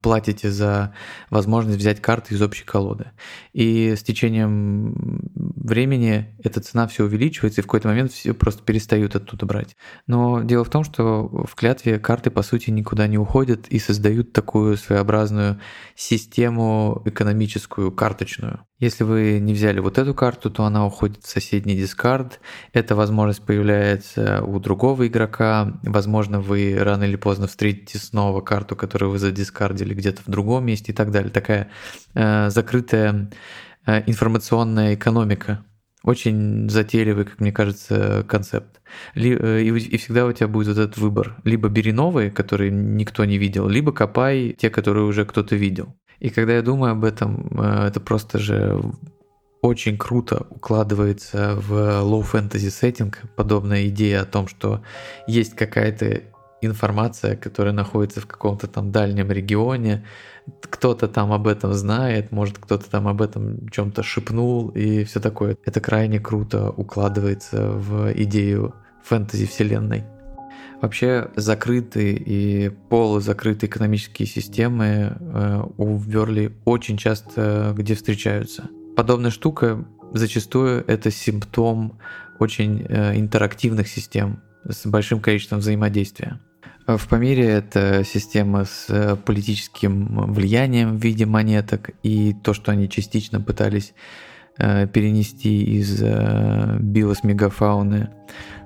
платите за возможность взять карты из общей колоды. И с течением времени эта цена все увеличивается, и в какой-то момент все просто перестают оттуда брать. Но дело в том, что в клятве карты, по сути, никуда не уходят и создают такую своеобразную систему экономическую, карточную. Если вы не взяли вот эту карту, то она уходит в соседний дискард. Эта возможность появляется у другого игрока. Возможно, вы рано или поздно встретите снова карту, которую вы задискардили где-то в другом месте и так далее. Такая э, закрытая информационная экономика. Очень затейливый, как мне кажется, концепт. Э, и, всегда у тебя будет вот этот выбор. Либо бери новые, которые никто не видел, либо копай те, которые уже кто-то видел. И когда я думаю об этом, э, это просто же очень круто укладывается в fantasy сеттинг, подобная идея о том, что есть какая-то информация, которая находится в каком-то там дальнем регионе, кто-то там об этом знает, может кто-то там об этом чем-то шепнул и все такое. Это крайне круто укладывается в идею фэнтези вселенной. Вообще закрытые и полузакрытые экономические системы э, у Верли очень часто где встречаются. Подобная штука зачастую это симптом очень э, интерактивных систем с большим количеством взаимодействия. В Памире это система с э, политическим влиянием в виде монеток и то, что они частично пытались э, перенести из э, биос мегафауны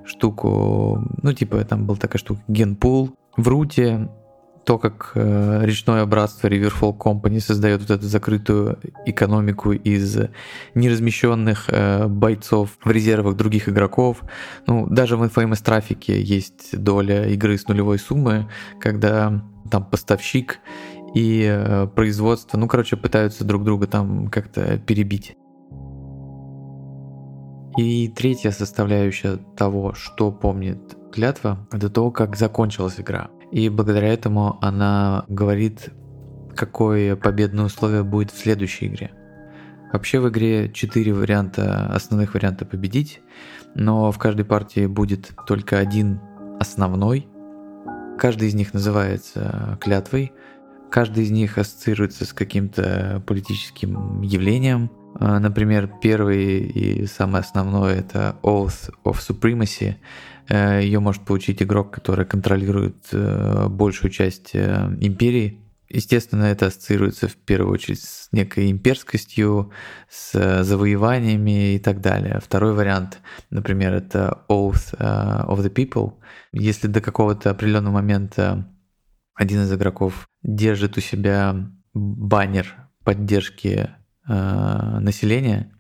штуку, ну типа там был такая штука генпул. В Руте то, как э, речное братство Riverfall Company создает вот эту закрытую экономику из неразмещенных э, бойцов в резервах других игроков. Ну, даже в Infamous Traffic есть доля игры с нулевой суммы, когда там поставщик и э, производство, ну, короче, пытаются друг друга там как-то перебить. И третья составляющая того, что помнит клятва, это то, как закончилась игра. И благодаря этому она говорит, какое победное условие будет в следующей игре. Вообще в игре 4 варианта, основных варианта победить, но в каждой партии будет только один основной. Каждый из них называется клятвой, каждый из них ассоциируется с каким-то политическим явлением. Например, первый и самый основной это Oath of Supremacy, Ее может получить игрок, который контролирует э, большую часть э, империи. Естественно, это ассоциируется в первую очередь с некой имперскостью, с завоеваниями и так далее. Второй вариант, например, это Oath of the People. Если до какого-то определенного момента один из игроков держит у себя баннер поддержки населения,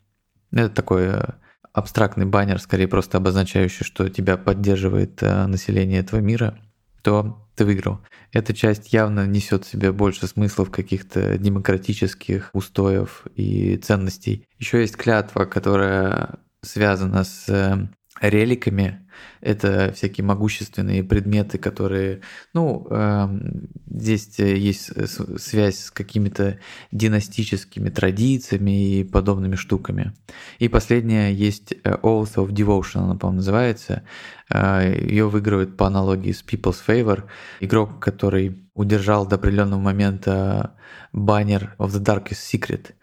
это такое абстрактный баннер, скорее просто обозначающий, что тебя поддерживает э, население этого мира, то ты выиграл. Эта часть явно несет в себе больше смыслов каких-то демократических устоев и ценностей. Еще есть клятва, которая связана с э, реликами. Это всякие могущественные предметы, которые, ну, эм, э, здесь есть связь с какими-то династическими традициями и подобными штуками. И последняя есть э, Oath of Devotion, она, по-моему, называется. Э, Ее выигрывает по аналогии с People's Favor. Игрок, который удержал до определенного момента баннер of the Darkest Secret.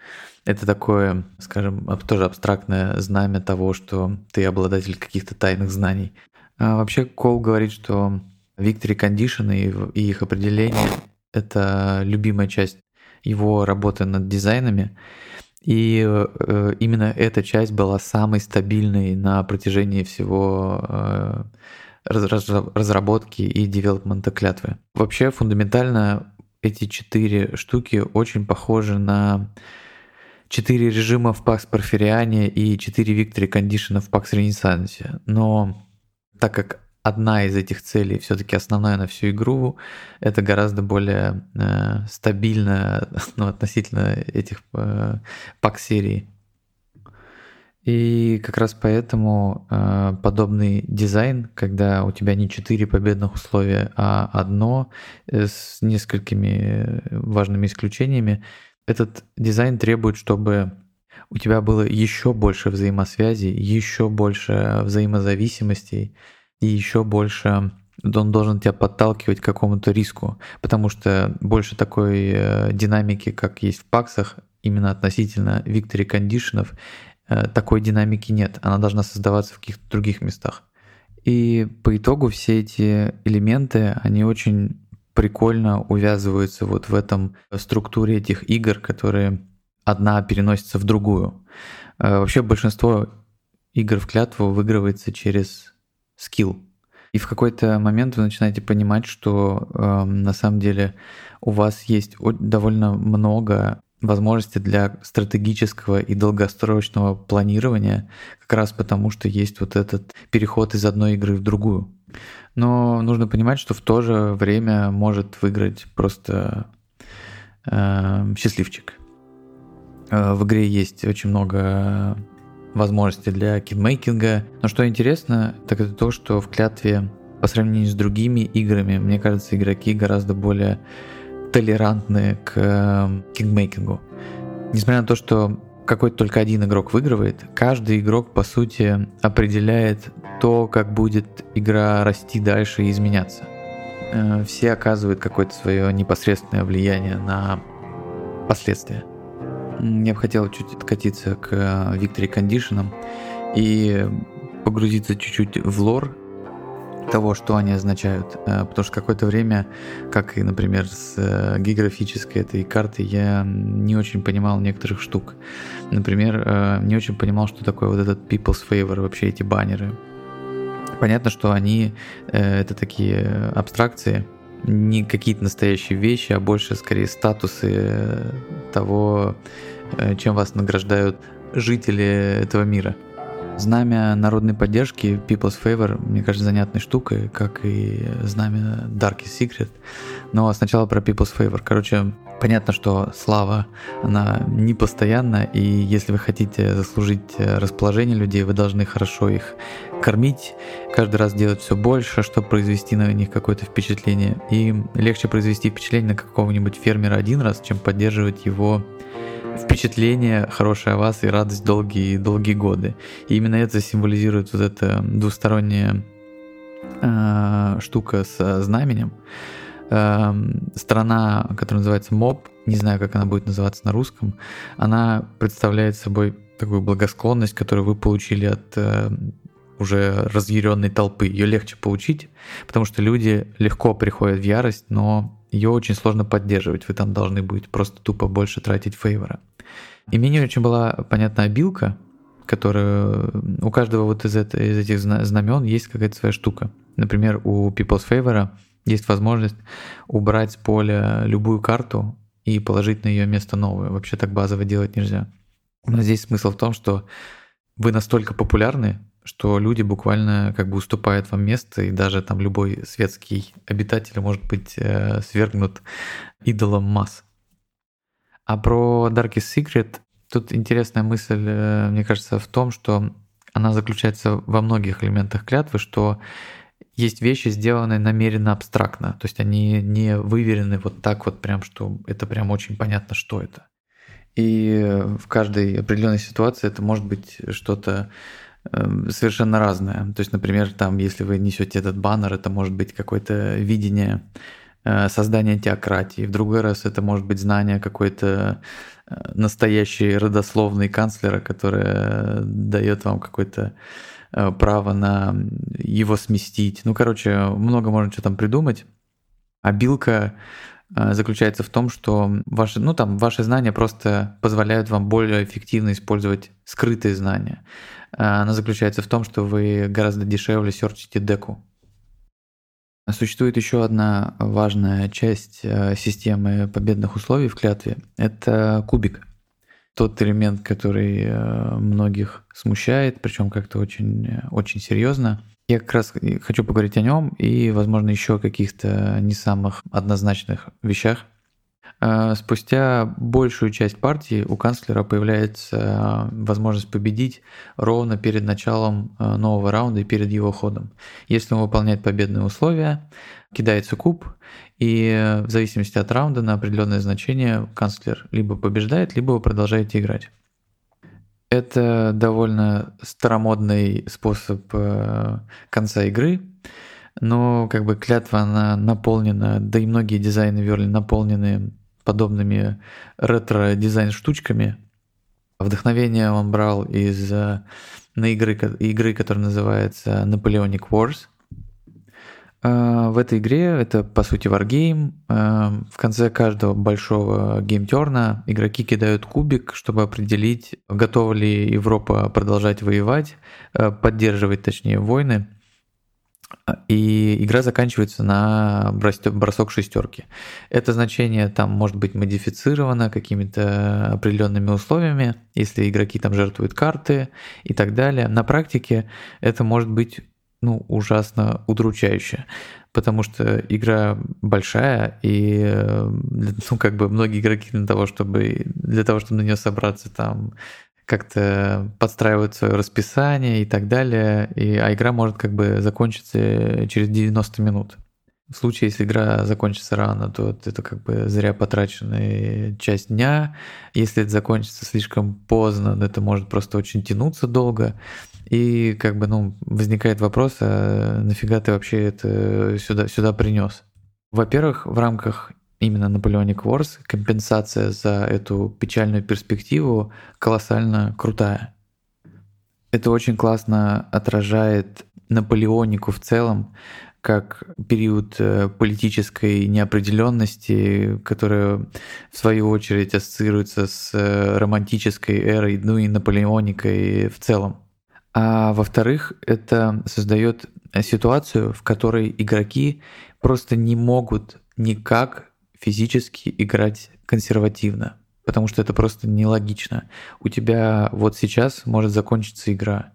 Это такое, скажем, тоже абстрактное знамя того, что ты обладатель каких-то тайных знаний. А вообще Кол говорит, что victory condition и их определение — это любимая часть его работы над дизайнами. И э, именно эта часть была самой стабильной на протяжении всего э, разработки и девелопмента клятвы. Вообще фундаментально эти четыре штуки очень похожи на 4 режима в Pax Porphyriane и 4 Victory Condition в Pax Renaissance. Но так как одна из этих целей все-таки основная на всю игру, это гораздо более э, стабильно ну, относительно этих э, пак-серий. И как раз поэтому э, подобный дизайн, когда у тебя не четыре победных условия, а одно э, с несколькими важными исключениями, этот дизайн требует, чтобы у тебя было еще больше взаимосвязи, еще больше взаимозависимостей и еще больше он должен тебя подталкивать к какому-то риску, потому что больше такой э, динамики, как есть в паксах, именно относительно victory кондишенов, э, такой динамики нет. Она должна создаваться в каких-то других местах. И по итогу все эти элементы, они очень прикольно увязываются вот в этом структуре этих игр, которые одна переносится в другую. Э, вообще большинство игр в клятву выигрывается через скилл. И в какой-то момент вы начинаете понимать, что э, на самом деле у вас есть довольно много возможностей для стратегического и долгосрочного планирования, как раз потому, что есть вот этот переход из одной игры в другую. Но нужно понимать, что в то же время может выиграть просто э, счастливчик. В игре есть очень много возможностей для кидмейкинга. Но что интересно, так это то, что в клятве по сравнению с другими играми, мне кажется, игроки гораздо более толерантны к эм, кингмейкингу. Несмотря на то, что какой-то только один игрок выигрывает, каждый игрок, по сути, определяет то, как будет игра расти дальше и изменяться. Э, все оказывают какое-то свое непосредственное влияние на последствия. Я бы хотел чуть откатиться к э, Victory Condition и погрузиться чуть-чуть в лор того, что они означают. Э, потому что какое-то время, как и, например, с э, географической этой картой, я не очень понимал некоторых штук. Например, э, не очень понимал, что такое вот этот People's Favor, вообще эти баннеры. Понятно, что они это такие абстракции, не какие-то настоящие вещи, а больше скорее статусы того, чем вас награждают жители этого мира – Знамя народной поддержки People's Favor, мне кажется, занятной штукой, как и знамя Darkest Secret. Но сначала про People's Favor. Короче, понятно, что слава, она не постоянна, и если вы хотите заслужить расположение людей, вы должны хорошо их кормить, каждый раз делать все больше, чтобы произвести на них какое-то впечатление. И легче произвести впечатление на какого-нибудь фермера один раз, чем поддерживать его впечатление хорошее о вас и радость долгие-долгие годы. И именно это символизирует вот эта двусторонняя э, штука с знаменем. Э, страна, которая называется МОБ, не знаю, как она будет называться на русском, она представляет собой такую благосклонность, которую вы получили от э, уже разъяренной толпы. Ее легче получить, потому что люди легко приходят в ярость, но ее очень сложно поддерживать. Вы там должны будете просто тупо больше тратить фейвора. И мне не очень была понятна обилка, которая у каждого вот из, это, из этих знамен есть какая-то своя штука. Например, у People's Favor есть возможность убрать с поля любую карту и положить на ее место новую. Вообще так базово делать нельзя. Но здесь смысл в том, что вы настолько популярны, что люди буквально как бы уступают вам место, и даже там любой светский обитатель может быть э, свергнут идолом масс. А про Darkest Secret тут интересная мысль, э, мне кажется, в том, что она заключается во многих элементах клятвы, что есть вещи, сделанные намеренно абстрактно, то есть они не выверены вот так вот прям, что это прям очень понятно, что это. И в каждой определенной ситуации это может быть что-то совершенно разное. То есть, например, там, если вы несете этот баннер, это может быть какое-то видение э, создания теократии. В другой раз это может быть знание какой-то э, настоящей родословной канцлера, которая дает вам какое-то э, право на его сместить. Ну, короче, много можно что там придумать. А билка заключается в том, что ваши, ну, там, ваши знания просто позволяют вам более эффективно использовать скрытые знания. Она заключается в том, что вы гораздо дешевле серчите деку. Существует еще одна важная часть э, системы победных условий в клятве. Это кубик. Тот элемент, который э, многих смущает, причем как-то очень, очень серьезно. Я как раз хочу поговорить о нем и, возможно, еще о каких-то не самых однозначных вещах, Э, спустя большую часть партии у канцлера появляется э, возможность победить ровно перед началом э, нового раунда и перед его ходом. Если он выполняет победные условия, кидается куб, и в зависимости от раунда на определенное значение канцлер либо побеждает, либо вы продолжаете играть. Это довольно старомодный способ конца игры, но как бы клятва она наполнена, да и многие дизайны Верли наполнены подобными ретро-дизайн штучками. Вдохновение он брал из э, на игры, игры, которая называется Napoleonic Wars. Э, в этой игре, это по сути wargame, э, в конце каждого большого геймтерна игроки кидают кубик, чтобы определить, готова ли Европа продолжать воевать, поддерживать точнее войны и игра заканчивается на бросок шестерки. Это значение там может быть модифицировано какими-то определенными условиями, если игроки там жертвуют карты и так далее. На практике это может быть ну, ужасно удручающе, потому что игра большая, и ну, как бы многие игроки для того, чтобы, для того, чтобы на нее собраться, там как-то подстраивают свое расписание и так далее, и, а игра может как бы закончиться через 90 минут. В случае, если игра закончится рано, то это как бы зря потраченная часть дня. Если это закончится слишком поздно, это может просто очень тянуться долго. И как бы, ну, возникает вопрос, а нафига ты вообще это сюда, сюда принес? Во-первых, в рамках именно Napoleonic Wars компенсация за эту печальную перспективу колоссально крутая. Это очень классно отражает Наполеонику в целом, как период э, политической неопределенности, которая в свою очередь ассоциируется с э, романтической эрой, ну и наполеоникой в целом. А во-вторых, это создает ситуацию, в которой игроки просто не могут никак физически играть консервативно, потому что это просто нелогично. У тебя вот сейчас может закончиться игра.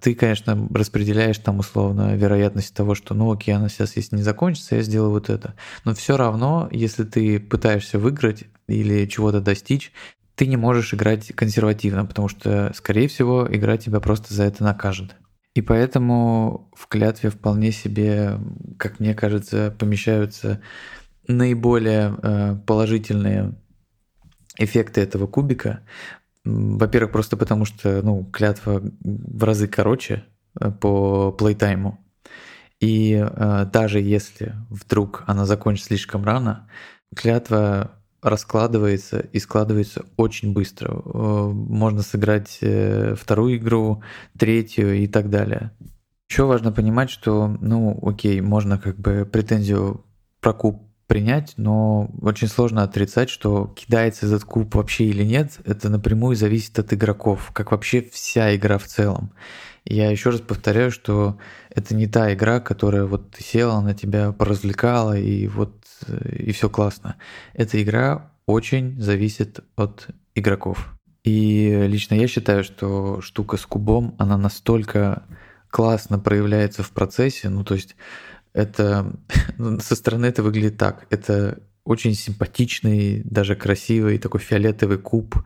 Ты, конечно, распределяешь там условно вероятность того, что ну окей, она сейчас если не закончится, я сделаю вот это. Но все равно, если ты пытаешься выиграть или чего-то достичь, ты не можешь играть консервативно, потому что, скорее всего, игра тебя просто за это накажет. И поэтому в клятве вполне себе, как мне кажется, помещаются наиболее э, положительные эффекты этого кубика. Во-первых, просто потому что ну, клятва в разы короче э, по плейтайму. И э, даже если вдруг она закончится слишком рано, клятва раскладывается и складывается очень быстро. Можно сыграть вторую игру, третью и так далее. Еще важно понимать, что, ну, окей, можно как бы претензию про куб принять, но очень сложно отрицать, что кидается этот куб вообще или нет, это напрямую зависит от игроков, как вообще вся игра в целом. Я еще раз повторяю, что это не та игра, которая вот села на тебя, поразвлекала и вот э, и все классно. Эта игра очень зависит от игроков. И лично я считаю, что штука с кубом, она настолько классно проявляется в процессе, ну то есть это со стороны это выглядит так. Это очень симпатичный, даже красивый такой фиолетовый куб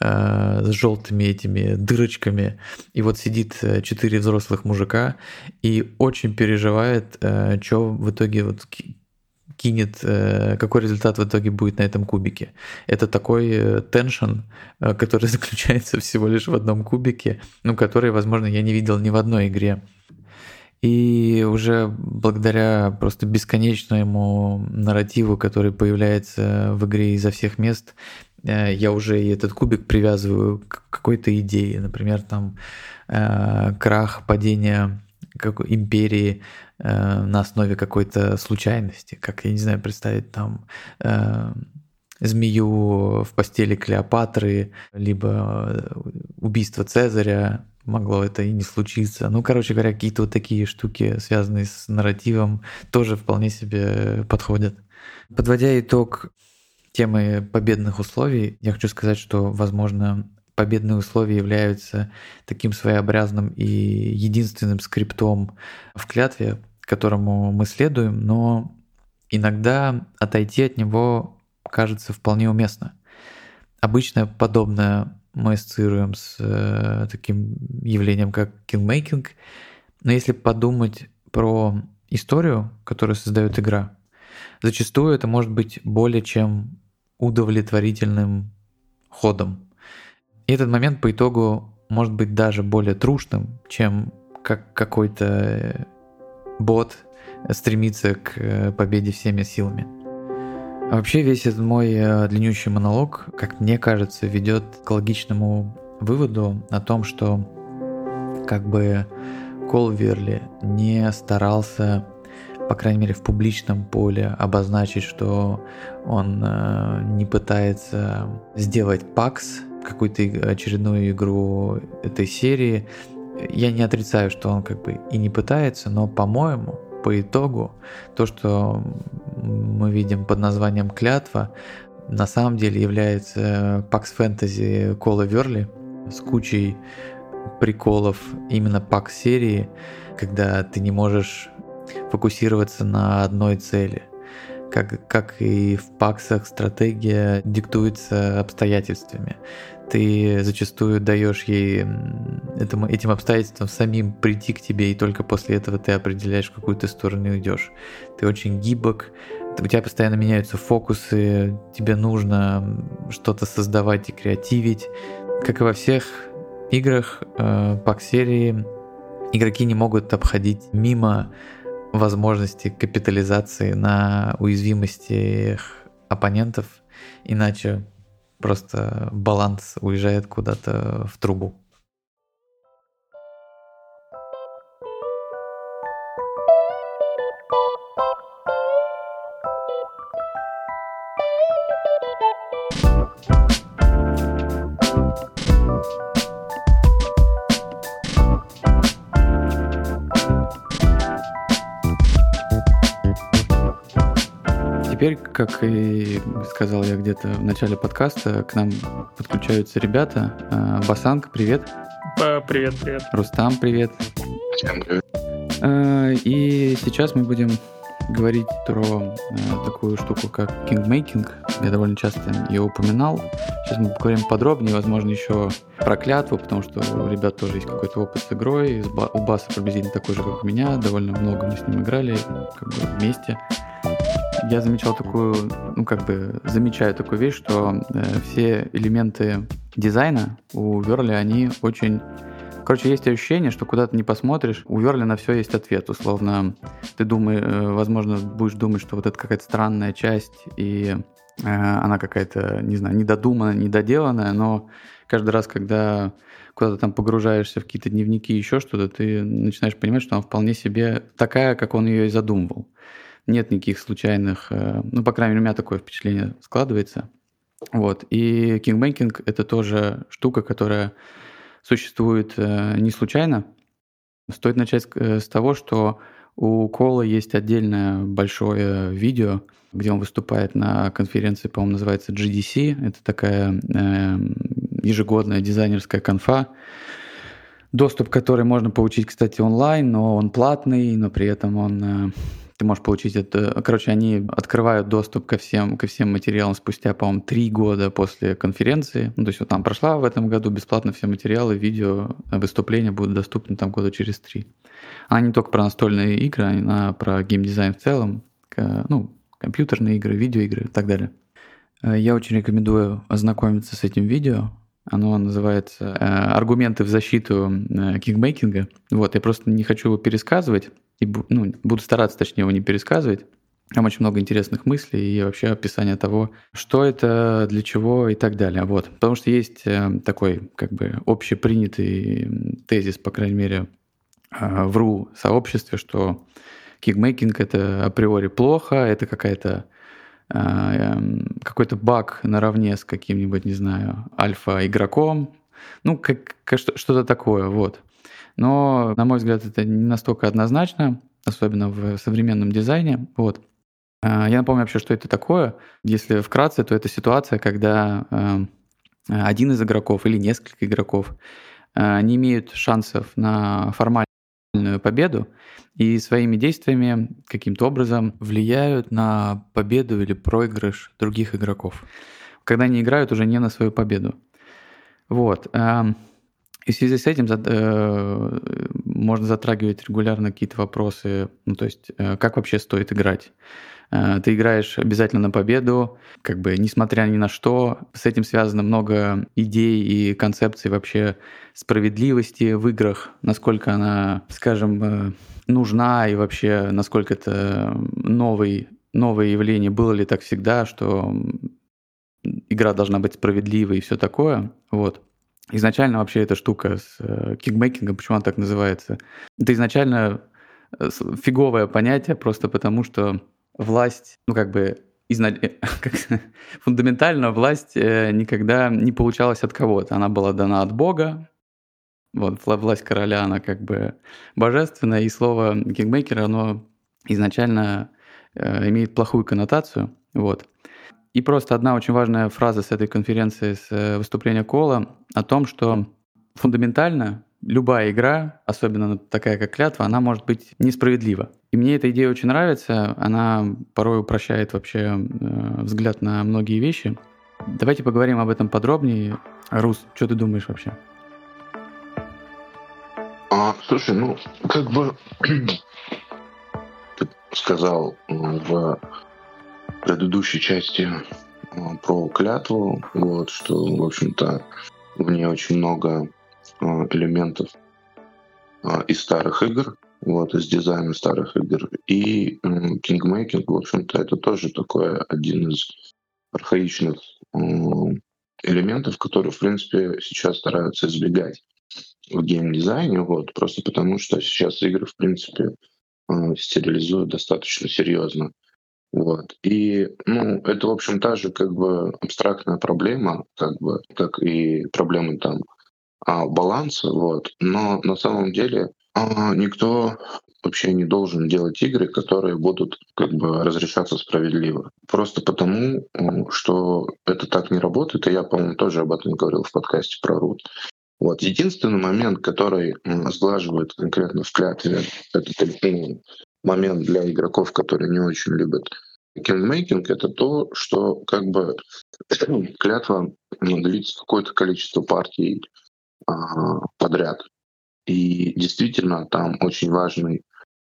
э, с желтыми этими дырочками. И вот сидит э, четыре взрослых мужика и очень переживает, э, что в итоге вот кинет, э, какой результат в итоге будет на этом кубике. Это такой э, теншн, который заключается всего лишь в одном кубике, ну, который, возможно, я не видел ни в одной игре. И уже благодаря просто бесконечному нарративу, который появляется в игре изо всех мест, э, я уже и этот кубик привязываю к какой-то идее. Например, там э, крах, падение как империи э, на основе какой-то случайности. Как, я не знаю, представить там змею в постели Клеопатры, либо убийство Цезаря, могло это и не случиться. Ну, короче говоря, какие-то вот такие штуки, связанные с нарративом, тоже вполне себе подходят. Подводя итог темы победных условий, я хочу сказать, что, возможно, победные условия являются таким своеобразным и единственным скриптом в клятве, которому мы следуем, но иногда отойти от него кажется вполне уместно. Обычно подобное мы ассоциируем с э, таким явлением, как kingmaking. Но если подумать про историю, которую создает игра, зачастую это может быть более чем удовлетворительным ходом. И этот момент по итогу может быть даже более трушным, чем как какой-то бот стремится к э, победе всеми силами. А вообще весь этот мой э, длиннющий монолог, как мне кажется, ведет к логичному выводу о том, что как бы Колверли не старался, по крайней мере в публичном поле, обозначить, что он э, не пытается сделать пакс, какую-то очередную игру этой серии. Я не отрицаю, что он как бы и не пытается, но, по-моему, по итогу то, что мы видим под названием «Клятва», на самом деле является Pax Fantasy Кола Верли с кучей приколов именно Pax серии, когда ты не можешь фокусироваться на одной цели. Как, как и в паксах стратегия диктуется обстоятельствами. Ты зачастую даешь ей этому, этим обстоятельствам самим прийти к тебе, и только после этого ты определяешь, в какую ты сторону идешь. Ты очень гибок, у тебя постоянно меняются фокусы, тебе нужно что-то создавать и креативить. Как и во всех играх э, пак-серии, игроки не могут обходить мимо возможности капитализации на уязвимости оппонентов, иначе просто баланс уезжает куда-то в трубу. Теперь, как и сказал я где-то в начале подкаста, к нам подключаются ребята. А, Басанг, привет. Привет, привет. Рустам, привет. Всем привет. А, и сейчас мы будем говорить про а, такую штуку, как кингмейкинг. Я довольно часто ее упоминал. Сейчас мы поговорим подробнее, возможно, еще про клятву, потому что у ребят тоже есть какой-то опыт с игрой. У Баса приблизительно такой же, как у меня. Довольно много мы с ним играли как бы вместе я замечал такую, ну как бы замечаю такую вещь, что э, все элементы дизайна у Верли, они очень... Короче, есть ощущение, что куда ты не посмотришь, у Верли на все есть ответ. Условно, ты думаешь, э, возможно, будешь думать, что вот это какая-то странная часть, и э, она какая-то, не знаю, недодуманная, недоделанная, но каждый раз, когда куда-то там погружаешься в какие-то дневники, еще что-то, ты начинаешь понимать, что она вполне себе такая, как он ее и задумывал нет никаких случайных, э, ну, по крайней мере, у меня такое впечатление складывается. Вот. И kingmaking — это тоже штука, которая существует э, не случайно. Стоит начать э, с того, что у Коула есть отдельное большое видео, где он выступает на конференции, по-моему, называется GDC. Это такая э, ежегодная дизайнерская конфа, доступ к которой можно получить, кстати, онлайн, но он платный, но при этом он ты можешь получить это. Короче, они открывают доступ ко всем, ко всем материалам спустя, по-моему, три года после конференции. Ну, то есть вот там прошла в этом году бесплатно все материалы, видео, выступления будут доступны там года через три. Она не только про настольные игры, она про геймдизайн в целом, ну, компьютерные игры, видеоигры и так далее. Э, я очень рекомендую ознакомиться с этим видео. Оно называется э, «Аргументы в защиту э, кикбейкинга». Вот, я просто не хочу его пересказывать, и ну, буду стараться, точнее, его не пересказывать. Там очень много интересных мыслей и вообще описание того, что это, для чего и так далее. Вот. Потому что есть э, такой как бы общепринятый тезис, по крайней мере, э, в РУ сообществе, что кикмейкинг это априори плохо, это какая-то э, эм, какой-то баг наравне с каким-нибудь, не знаю, альфа-игроком, ну, как, что-то такое, вот. Но, на мой взгляд, это не настолько однозначно, особенно в современном дизайне. Вот. А, я напомню вообще, что это такое. Если вкратце, то это ситуация, когда а, один из игроков или несколько игроков а, не имеют шансов на формальную победу и своими действиями каким-то образом влияют на победу или проигрыш других игроков, когда они играют уже не на свою победу. Вот. И в связи с этим э, можно затрагивать регулярно какие-то вопросы, ну то есть э, как вообще стоит играть. Э, ты играешь обязательно на победу, как бы несмотря ни на что. С этим связано много идей и концепций вообще справедливости в играх, насколько она, скажем, нужна и вообще насколько это новый, новое явление. Было ли так всегда, что игра должна быть справедливой и все такое. Вот. Изначально вообще эта штука с э, почему она так называется, это изначально э, фиговое понятие, просто потому что власть, ну как бы изна... как, фундаментально власть э, никогда не получалась от кого-то. Она была дана от Бога. Вот, власть короля, она как бы божественная, и слово кикмейкер, оно изначально э, имеет плохую коннотацию. Вот. И просто одна очень важная фраза с этой конференции, с э, выступления Кола о том, что фундаментально любая игра, особенно такая как клятва, она может быть несправедлива. И мне эта идея очень нравится, она порой упрощает вообще э, взгляд на многие вещи. Давайте поговорим об этом подробнее. Рус, что ты думаешь вообще? А, слушай, ну, как бы ты сказал в предыдущей части про клятву, вот, что, в общем-то, в ней очень много элементов из старых игр, вот, из дизайна старых игр. И Kingmaking, в общем-то, это тоже такой один из архаичных элементов, которые, в принципе, сейчас стараются избегать в геймдизайне, вот, просто потому что сейчас игры, в принципе, стерилизуют достаточно серьезно. Вот. И, ну, это, в общем, та же как бы абстрактная проблема, как бы, как и проблемы там а, баланса, вот. Но на самом деле а, никто вообще не должен делать игры, которые будут как бы разрешаться справедливо. Просто потому, что это так не работает, и я, по-моему, тоже об этом говорил в подкасте про Рут. Вот. Единственный момент, который сглаживает конкретно в клятве этот момент для игроков, которые не очень любят кингмейкинг, это то, что как бы клятва длится какое-то количество партий а, подряд. И действительно, там очень важный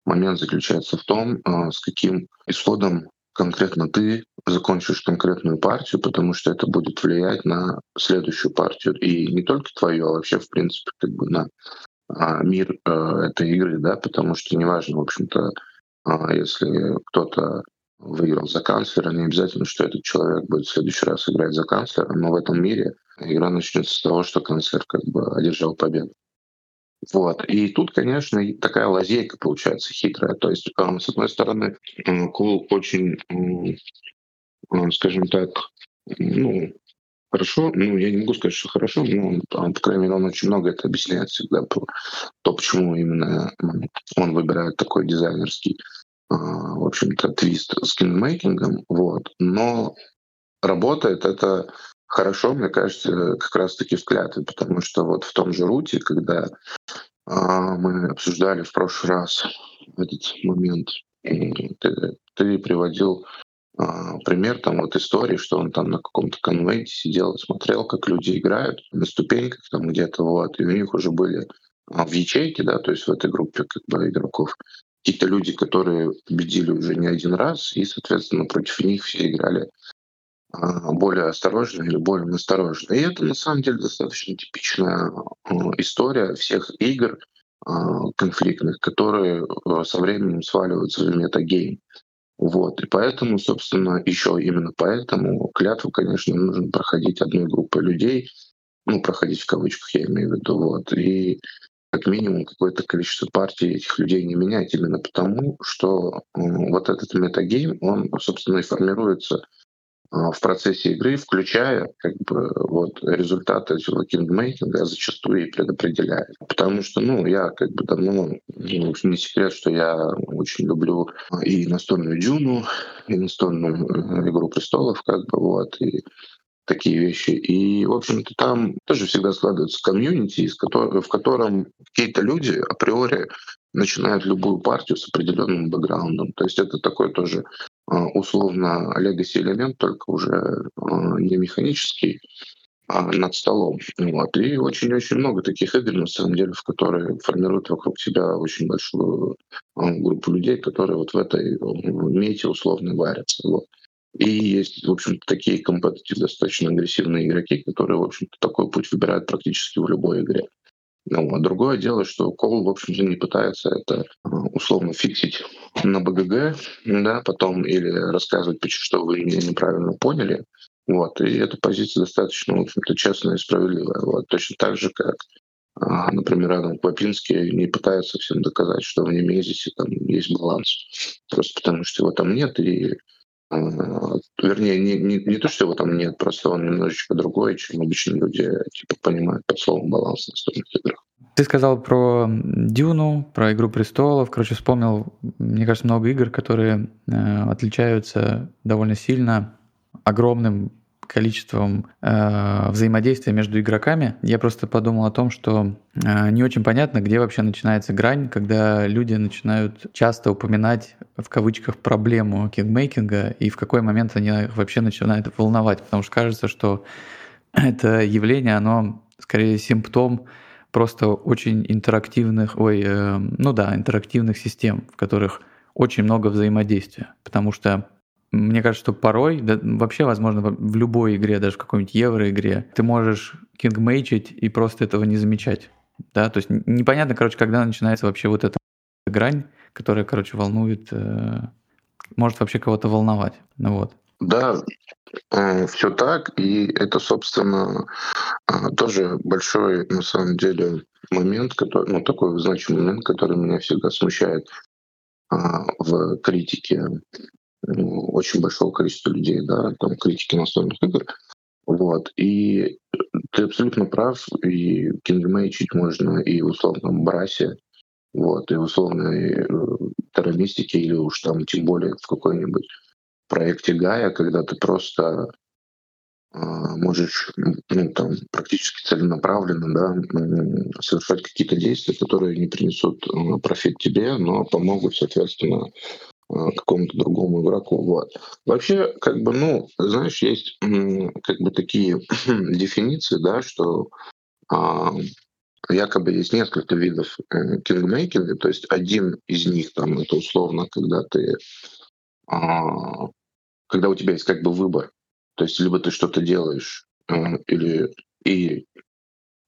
момент заключается в том, а, с каким исходом конкретно ты закончишь конкретную партию, потому что это будет влиять на следующую партию. И не только твою, а вообще, в принципе, как бы на мир а, этой игры, да, потому что неважно, в общем-то, если кто-то выиграл за канцлера, не обязательно, что этот человек будет в следующий раз играть за канцлера, но в этом мире игра начнется с того, что канцлер как бы одержал победу. Вот. И тут, конечно, такая лазейка получается хитрая. То есть, с одной стороны, Кул очень, скажем так, ну, хорошо, ну, я не могу сказать, что хорошо, но, по крайней мере, он очень много это объясняет всегда, про то, почему именно он выбирает такой дизайнерский, в общем-то, твист с киномейкингом, вот. Но работает это хорошо, мне кажется, как раз-таки в клятве, потому что вот в том же Руте, когда а, мы обсуждали в прошлый раз этот момент, ты, ты приводил а, пример там вот истории, что он там на каком-то конвенте сидел смотрел, как люди играют на ступеньках там где-то, вот, и у них уже были а, в ячейке, да, то есть в этой группе как бы игроков, какие-то люди, которые победили уже не один раз, и, соответственно, против них все играли а, более осторожно или более настороженно. И это на самом деле достаточно типичная а, история всех игр а, конфликтных, которые со временем сваливаются в метагейм. Вот. И поэтому, собственно, еще именно поэтому клятву, конечно, нужно проходить одной группой людей, ну, проходить в кавычках, я имею в виду, вот, и как минимум какое-то количество партий этих людей не менять именно потому, что вот этот метагейм, он, собственно, и формируется в процессе игры, включая как бы, вот, результаты этого кингмейкинга, зачастую и предопределяет. Потому что, ну, я как бы давно, ну, не секрет, что я очень люблю и настольную Дюну, и настольную э, Игру престолов, как бы, вот, и такие вещи. И, в общем-то, там тоже всегда складывается комьюнити, в котором какие-то люди априори начинают любую партию с определенным бэкграундом. То есть это такой тоже а, условно legacy элемент, только уже а, не механический, а над столом. Вот. И очень-очень много таких игр, на самом деле, в которые формируют вокруг себя очень большую а, группу людей, которые вот в этой мете условно варятся. Вот. И есть, в общем-то, такие компетитив, достаточно агрессивные игроки, которые, в общем-то, такой путь выбирают практически в любой игре. Ну, а другое дело, что Кол, в общем-то, не пытается это а, условно фиксить на БГГ, да, потом или рассказывать, что вы меня неправильно поняли. Вот, и эта позиция достаточно, в общем-то, честная и справедливая. Вот, точно так же, как, а, например, Адам Клопинский не пытается всем доказать, что в Немезисе там есть баланс. Просто потому, что его там нет, и вернее, не, не, не то, что его там нет, просто он немножечко другой, чем обычные люди типа понимают под словом баланс на настольных играх. Ты сказал про Дюну, про Игру престолов. Короче, вспомнил, мне кажется, много игр, которые э, отличаются довольно сильно огромным количеством э, взаимодействия между игроками. Я просто подумал о том, что э, не очень понятно, где вообще начинается грань, когда люди начинают часто упоминать в кавычках проблему кингмейкинга и в какой момент они вообще начинают волновать, потому что кажется, что это явление, оно скорее симптом просто очень интерактивных, ой, э, ну да, интерактивных систем, в которых очень много взаимодействия, потому что мне кажется, что порой, да, вообще, возможно, в любой игре, даже в какой-нибудь евро-игре, ты можешь кингмейчить и просто этого не замечать. Да, то есть непонятно, короче, когда начинается вообще вот эта грань, которая, короче, волнует, э, может вообще кого-то волновать. Ну вот. Да, э, все так, и это, собственно, э, тоже большой, на самом деле, момент, который, ну, такой значимый момент, который меня всегда смущает э, в критике очень большого количества людей, да, там критики настольных игр. Вот. И ты абсолютно прав, и кингмейчить можно и в условном брасе, вот, и в условной э, терромистике, или уж там тем более в какой-нибудь проекте Гая, когда ты просто э, можешь ну, там, практически целенаправленно да, совершать какие-то действия, которые не принесут э, профит тебе, но помогут, соответственно, Э, какому-то другому игроку. Вот. Вообще, как бы, ну, знаешь, есть как бы такие дефиниции, да, что а, якобы есть несколько видов э, кингмейкинга, то есть один из них там это условно, когда ты, а, когда у тебя есть как бы выбор, то есть либо ты что-то делаешь, а, или и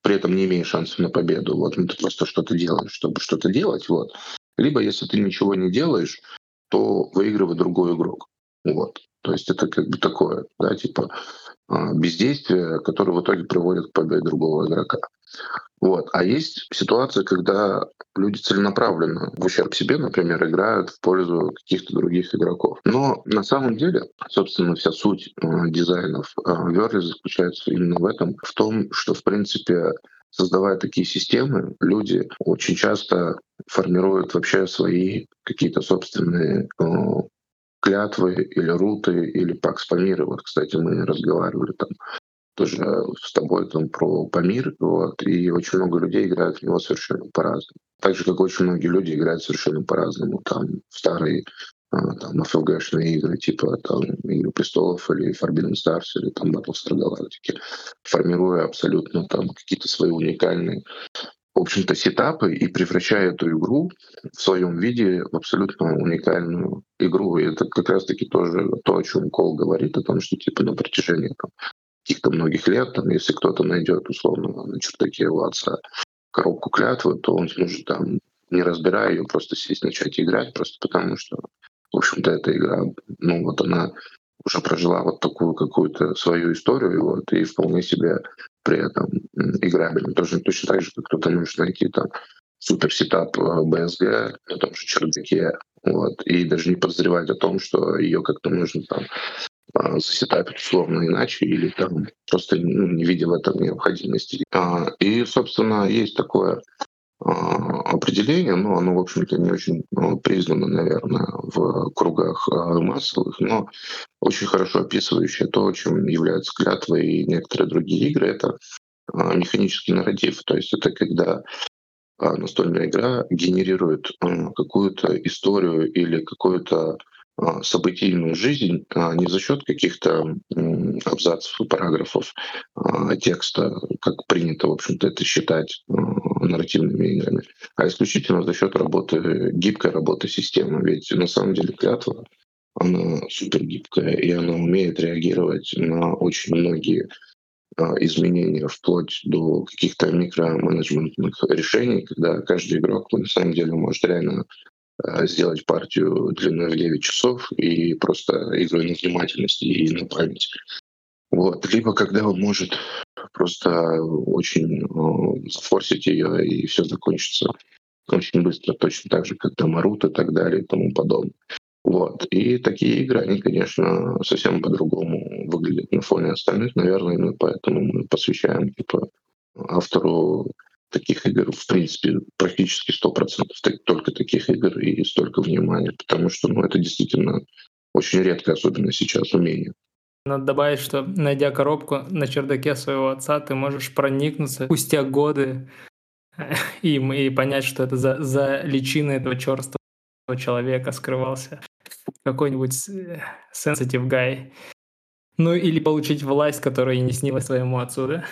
при этом не имеешь шансов на победу, вот, ну ты просто что-то делаешь, чтобы что-то делать, вот. Либо если ты ничего не делаешь, то выигрывает другой игрок. Вот. То есть это как бы такое, да, типа а, бездействие, которое в итоге приводит к победе другого игрока. Вот. А есть ситуация, когда люди целенаправленно в ущерб себе, например, играют в пользу каких-то других игроков. Но на самом деле, собственно, вся суть э, дизайнов э, Verly заключается именно в этом, в том, что, в принципе, создавая такие системы, люди очень часто формируют вообще свои какие-то собственные э, клятвы или руты или пакс Памира. Вот, кстати, мы разговаривали там тоже с тобой там про Памир, вот, и очень много людей играют в него совершенно по-разному. Так же, как очень многие люди играют совершенно по-разному. Там в старые а, там, FLG-шные игры, типа там Игры престолов или Forbidden Stars или там Battlestar Galactica, формируя абсолютно там какие-то свои уникальные в общем-то, сетапы и превращая эту игру в своем виде в абсолютно уникальную игру. И это как раз-таки тоже то, о чем Кол говорит, о том, что типа на протяжении там, каких-то многих лет, там, если кто-то найдет условно на чердаке у отца коробку клятвы, то он сможет там, не разбирая ее, просто сесть, начать играть, просто потому что в общем-то, эта игра, ну вот она уже прожила вот такую какую-то свою историю, вот, и вполне себе при этом играбельно. Тоже точно так же, как кто-то может найти там супер сетап э, на том же чердаке, вот, и даже не подозревать о том, что ее как-то нужно там а, засетапить условно иначе или там просто ну, не видя в этом необходимости. А, и, собственно, есть такое определение, но оно, в общем-то, не очень ну, признано, наверное, в кругах а, массовых, но очень хорошо описывающее то, чем являются клятвы и некоторые другие игры, это а, механический нарратив. То есть это когда настольная игра генерирует какую-то историю или какую-то а, событийную жизнь а не за счет каких-то абзацев и параграфов а, текста, как принято, в общем-то, это считать нарративными играми, а исключительно за счет работы, гибкой работы системы. Ведь на самом деле клятва, она супер гибкая, и она умеет реагировать на очень многие изменения, вплоть до каких-то микроменеджментных решений, когда каждый игрок на самом деле может реально Э, сделать партию длиной в 9 часов и просто игрой на внимательность и на память. Вот. Либо когда он может просто очень э, зафорсить ее, и все закончится очень быстро, точно так же, как Тамарут и так далее и тому подобное. Вот. И такие игры, они, конечно, совсем по-другому выглядят на фоне остальных, наверное, мы поэтому мы посвящаем типа, автору таких игр, в принципе, практически 100% только таких игр и столько внимания, потому что ну, это действительно очень редкое, особенно сейчас, умение. Надо добавить, что найдя коробку на чердаке своего отца, ты можешь проникнуться спустя годы им и понять, что это за, за личиной этого черстого человека скрывался какой-нибудь sensitive guy. Ну или получить власть, которая не снилась твоему отцу, да?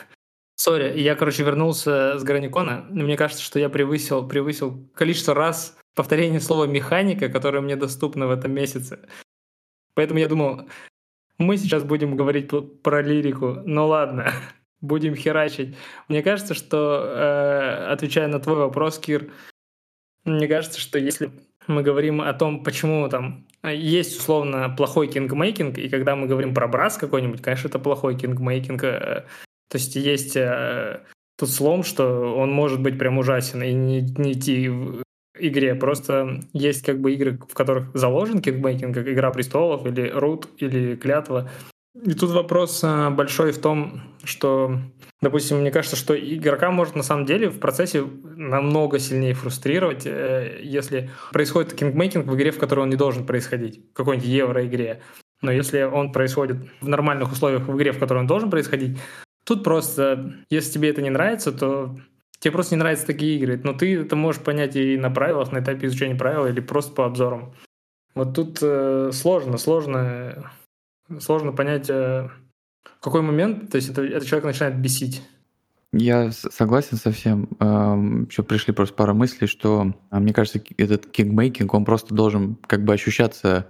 Sorry, я, короче, вернулся с Граникона. Мне кажется, что я превысил, превысил количество раз повторение слова «механика», которое мне доступно в этом месяце. Поэтому я думал, мы сейчас будем говорить про лирику. Ну ладно, будем херачить. Мне кажется, что, э, отвечая на твой вопрос, Кир, мне кажется, что если мы говорим о том, почему там есть условно плохой kingmaking, и когда мы говорим про Brass какой-нибудь, конечно, это плохой kingmaking. Э, то есть есть э, тут слом, что он может быть прям ужасен и не, не идти игре. Просто есть как бы игры, в которых заложен кингмейкинг, как «Игра престолов» или «Рут» или «Клятва». И тут вопрос э, большой в том, что, допустим, мне кажется, что игрока может на самом деле в процессе намного сильнее фрустрировать, э, если происходит кингмейкинг в игре, в которой он не должен происходить, в какой-нибудь евро-игре. Но если он происходит в нормальных условиях в игре, в которой он должен происходить, тут просто, если тебе это не нравится, то тебе просто не нравятся такие игры. Но ты это можешь понять и на правилах, на этапе изучения правил, или просто по обзорам. Вот тут э, сложно, сложно сложно понять, э, в какой момент, то есть это, этот человек начинает бесить. Я согласен со всем. Еще пришли просто пара мыслей, что а, мне кажется, этот кикмейкинг, он просто должен как бы ощущаться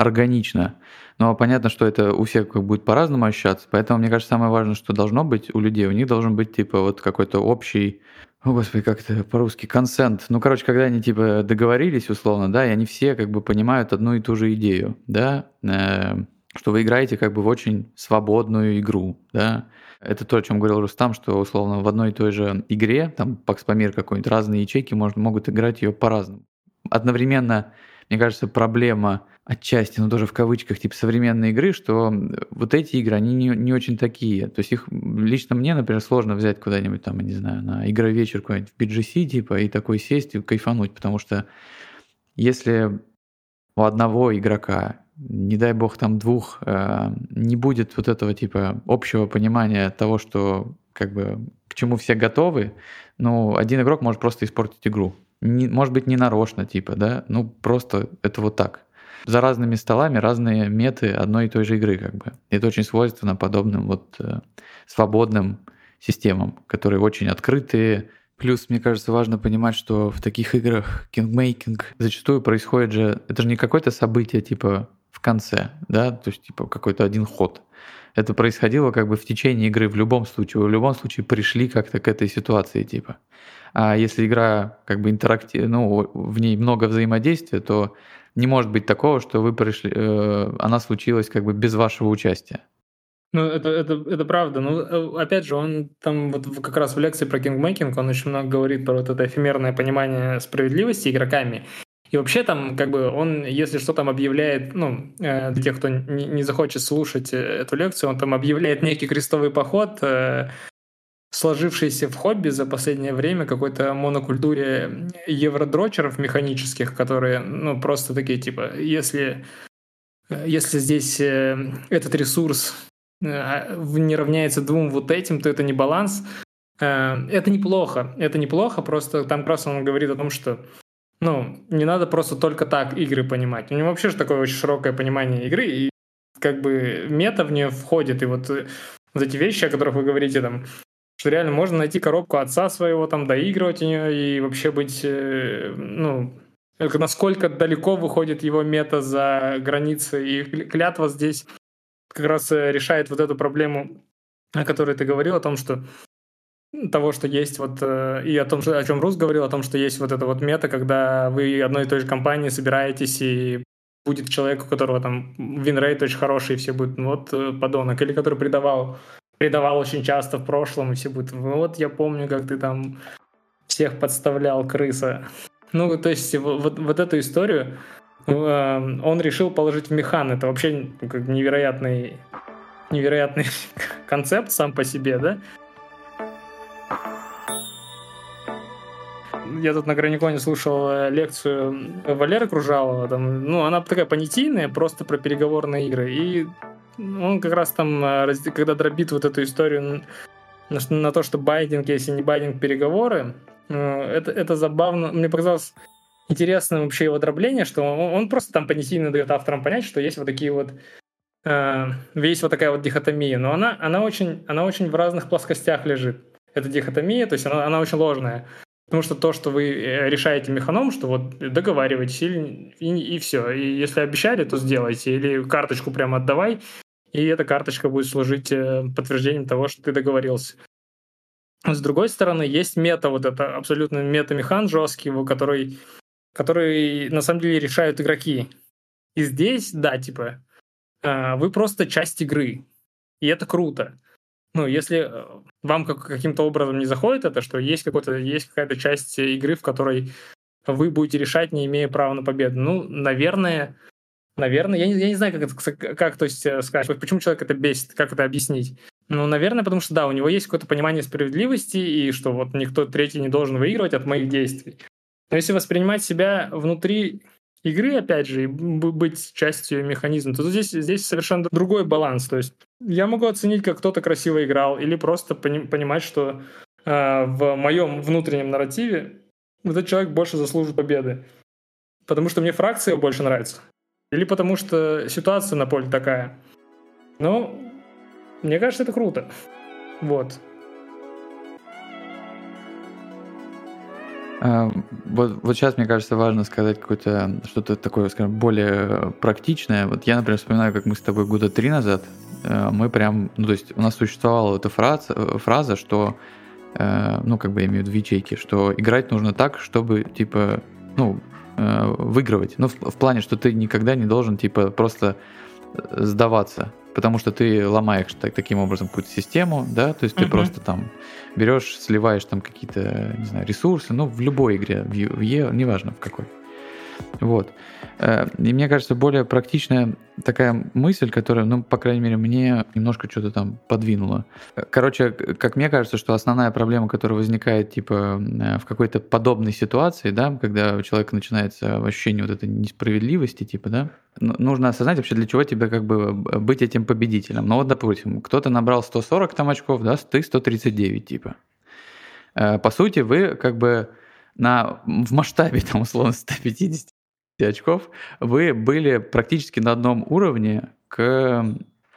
органично. Но понятно, что это у всех как будет по-разному ощущаться, поэтому мне кажется, самое важное, что должно быть у людей, у них должен быть типа вот какой-то общий о, господи, как это по-русски, консент. Ну, короче, когда они типа договорились условно, да, и они все как бы понимают одну и ту же идею, да, э, что вы играете как бы в очень свободную игру, да. Это то, о чем говорил Рустам, что условно в одной и той же игре, там Pax Pamir какой-нибудь, разные ячейки можно, могут играть ее по-разному. Одновременно, мне кажется, проблема отчасти, но тоже в кавычках, типа современной игры, что вот эти игры, они не, не очень такие. То есть их лично мне, например, сложно взять куда-нибудь там, я не знаю, на игровечер какой-нибудь в BGC, типа, и такой сесть и кайфануть, потому что если у одного игрока не дай бог там двух, э, не будет вот этого типа общего понимания того, что как бы к чему все готовы, ну, один игрок может просто испортить игру. Не, может быть, не нарочно, типа, да, ну, просто это вот так. За разными столами разные меты одной и той же игры, как бы. Это очень свойственно подобным вот э, свободным системам, которые очень открытые. Плюс, мне кажется, важно понимать, что в таких играх кингмейкинг зачастую происходит же... Это же не какое-то событие, типа в конце, да, то есть типа какой-то один ход. Это происходило как бы в течение игры в любом случае. Вы в любом случае пришли как-то к этой ситуации типа. А если игра как бы интерактив, ну, в ней много взаимодействия, то не может быть такого, что вы пришли, э, она случилась как бы без вашего участия. Ну, это, это, это правда. Ну, э, опять же, он там вот как раз в лекции про кингмейкинг, он очень много говорит про вот это эфемерное понимание справедливости игроками. И вообще там, как бы, он, если что там объявляет, ну, э, для тех, кто не, не захочет слушать э, эту лекцию, он там объявляет некий крестовый поход, э, сложившийся в хобби за последнее время какой-то монокультуре евродрочеров механических, которые, ну, просто такие, типа, если, если здесь этот ресурс не равняется двум вот этим, то это не баланс. Это неплохо, это неплохо, просто там раз он говорит о том, что ну, не надо просто только так игры понимать. У него вообще же такое очень широкое понимание игры, и как бы мета в нее входит, и вот, э, вот эти вещи, о которых вы говорите, там, что реально можно найти коробку отца своего, там, доигрывать у нее и вообще быть, э, ну, насколько далеко выходит его мета за границы, и клятва здесь как раз э, решает вот эту проблему, о которой ты говорил, о том, что того, что есть вот, э, и о том, о чем Рус говорил, о том, что есть вот эта вот мета, когда вы одной и той же компании собираетесь, и будет человек, у которого там винрейт очень хороший, и все будут, ну вот, подонок, или который предавал, предавал очень часто в прошлом, и все будут, «Ну вот, я помню, как ты там всех подставлял, крыса. Ну, то есть вот, вот эту историю э, он решил положить в механ. Это вообще как невероятный, невероятный концепт сам по себе, да? я тут на Граниконе слушал э, лекцию Валеры Кружалова, там, ну, она такая понятийная, просто про переговорные игры, и он как раз там, э, когда дробит вот эту историю на, то, что байдинг, если не байдинг, переговоры, э, это, это забавно. Мне показалось интересным вообще его дробление, что он, он просто там понятийно дает авторам понять, что есть вот такие вот э, есть вот такая вот дихотомия, но она, она, очень, она очень в разных плоскостях лежит. Эта дихотомия, то есть она, она очень ложная. Потому что то, что вы решаете механом, что вот договариваетесь и, и, и все. И если обещали, то сделайте. Или карточку прямо отдавай, и эта карточка будет служить э, подтверждением того, что ты договорился. С другой стороны, есть мета, вот это абсолютно мета-механ жесткий, который, который на самом деле решают игроки. И здесь, да, типа, э, вы просто часть игры. И это круто ну, если э, вам как, каким-то образом не заходит это, что есть, какой-то, есть какая-то часть игры, в которой вы будете решать, не имея права на победу, ну, наверное, наверное, я не, я не знаю, как, это, как то есть, э, сказать, почему человек это бесит, как это объяснить. Ну, наверное, потому что, да, у него есть какое-то понимание справедливости, и что вот никто третий не должен выигрывать от моих действий. Но если воспринимать себя внутри игры, опять же, и быть частью механизма, то здесь, здесь совершенно другой баланс. То есть я могу оценить, как кто-то красиво играл, или просто пони- понимать, что э, в моем внутреннем нарративе этот человек больше заслужит победы. Потому что мне фракция больше нравится. Или потому что ситуация на поле такая. Но мне кажется, это круто. Вот. А, вот, вот сейчас, мне кажется, важно сказать какое-то что-то такое, скажем, более практичное. Вот я, например, вспоминаю, как мы с тобой года три назад, э, мы прям, ну, то есть у нас существовала эта фраза, фраза что, э, ну, как бы я имею в виду в ячейке, что играть нужно так, чтобы, типа, ну, э, выигрывать. Ну, в, в плане, что ты никогда не должен, типа, просто сдаваться потому что ты ломаешь так, таким образом какую-то систему, да, то есть ты uh-huh. просто там берешь, сливаешь там какие-то, не знаю, ресурсы, ну, в любой игре, в, в Е, неважно в какой. Вот. Э, и мне кажется, более практичная такая мысль, которая, ну, по крайней мере, мне немножко что-то там подвинула. Короче, как мне кажется, что основная проблема, которая возникает, типа, э, в какой-то подобной ситуации, да, когда у человека начинается ощущение вот этой несправедливости, типа, да, нужно осознать вообще, для чего тебе как бы быть этим победителем. Ну, вот, допустим, кто-то набрал 140 там очков, да, ты 139, типа. Э, по сути, вы как бы на, в масштабе, там, условно, 150 очков, вы были практически на одном уровне к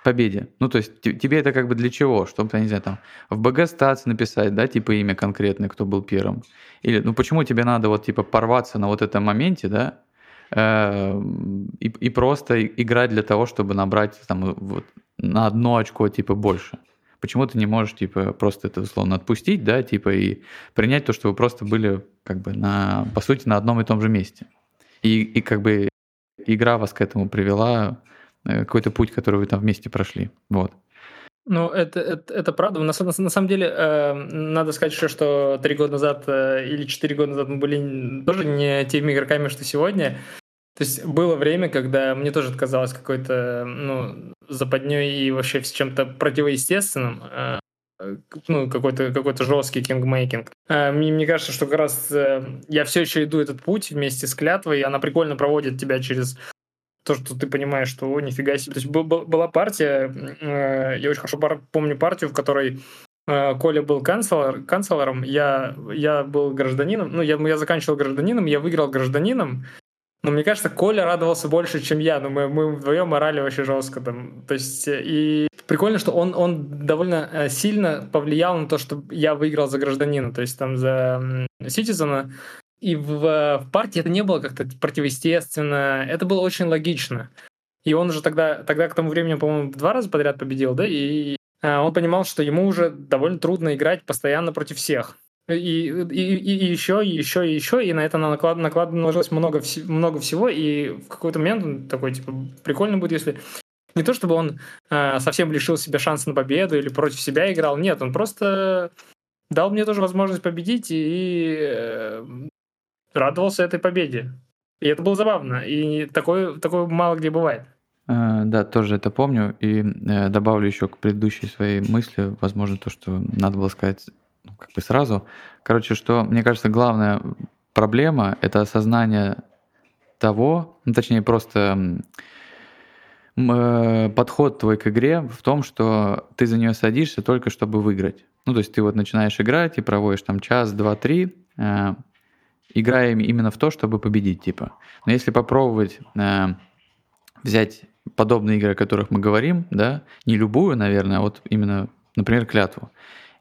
победе. Ну, то есть тебе это как бы для чего? Чтобы, не знаю, там в БГ статс написать, да, типа имя конкретное, кто был первым. Или, ну, почему тебе надо вот типа порваться на вот этом моменте, да, э, и, и просто играть для того, чтобы набрать там вот на одно очко типа больше. Почему ты не можешь, типа, просто это условно отпустить, да, типа, и принять то, что вы просто были, как бы, на, по сути, на одном и том же месте. И, и как бы игра вас к этому привела, э, какой-то путь, который вы там вместе прошли. Вот. Ну, это, это, это правда. На, на, на самом деле, э, надо сказать еще, что три года назад э, или четыре года назад мы были тоже не теми игроками, что сегодня. То есть было время, когда мне тоже казалось какой-то, ну, западней и вообще с чем-то противоестественным, э, ну, какой-то какой жесткий кингмейкинг. Э, мне, мне кажется, что как раз э, я все еще иду этот путь вместе с клятвой, и она прикольно проводит тебя через то, что ты понимаешь, что о, нифига себе. То есть была партия, я очень хорошо помню партию, в которой Коля был канцлер, канцлером, я, я был гражданином, ну, я, я заканчивал гражданином, я выиграл гражданином, но мне кажется, Коля радовался больше, чем я. Но мы, мы вдвоем орали вообще жестко там. То есть, э, и прикольно, что он, он довольно э, сильно повлиял на то, что я выиграл за гражданина, то есть там за Ситизена. И в, в партии это не было как-то противоестественно, это было очень логично. И он уже тогда, тогда к тому времени, по-моему, два раза подряд победил, да, и э, он понимал, что ему уже довольно трудно играть постоянно против всех. И, и, и еще, и еще, и еще, и на это наклад, наклад наложилось много, много всего, и в какой-то момент он такой, типа, прикольно будет, если не то чтобы он э, совсем лишил себя шанса на победу или против себя играл, нет, он просто дал мне тоже возможность победить и э, радовался этой победе. И это было забавно, и такое, такое мало где бывает. А, да, тоже это помню. И э, добавлю еще к предыдущей своей мысли, возможно, то, что надо было сказать ну, как бы сразу. Короче, что, мне кажется, главная проблема — это осознание того, ну, точнее, просто э, подход твой к игре в том, что ты за нее садишься только чтобы выиграть. Ну, то есть ты вот начинаешь играть и проводишь там час, два, три, э, играя именно в то, чтобы победить, типа. Но если попробовать э, взять подобные игры, о которых мы говорим, да, не любую, наверное, а вот именно, например, клятву,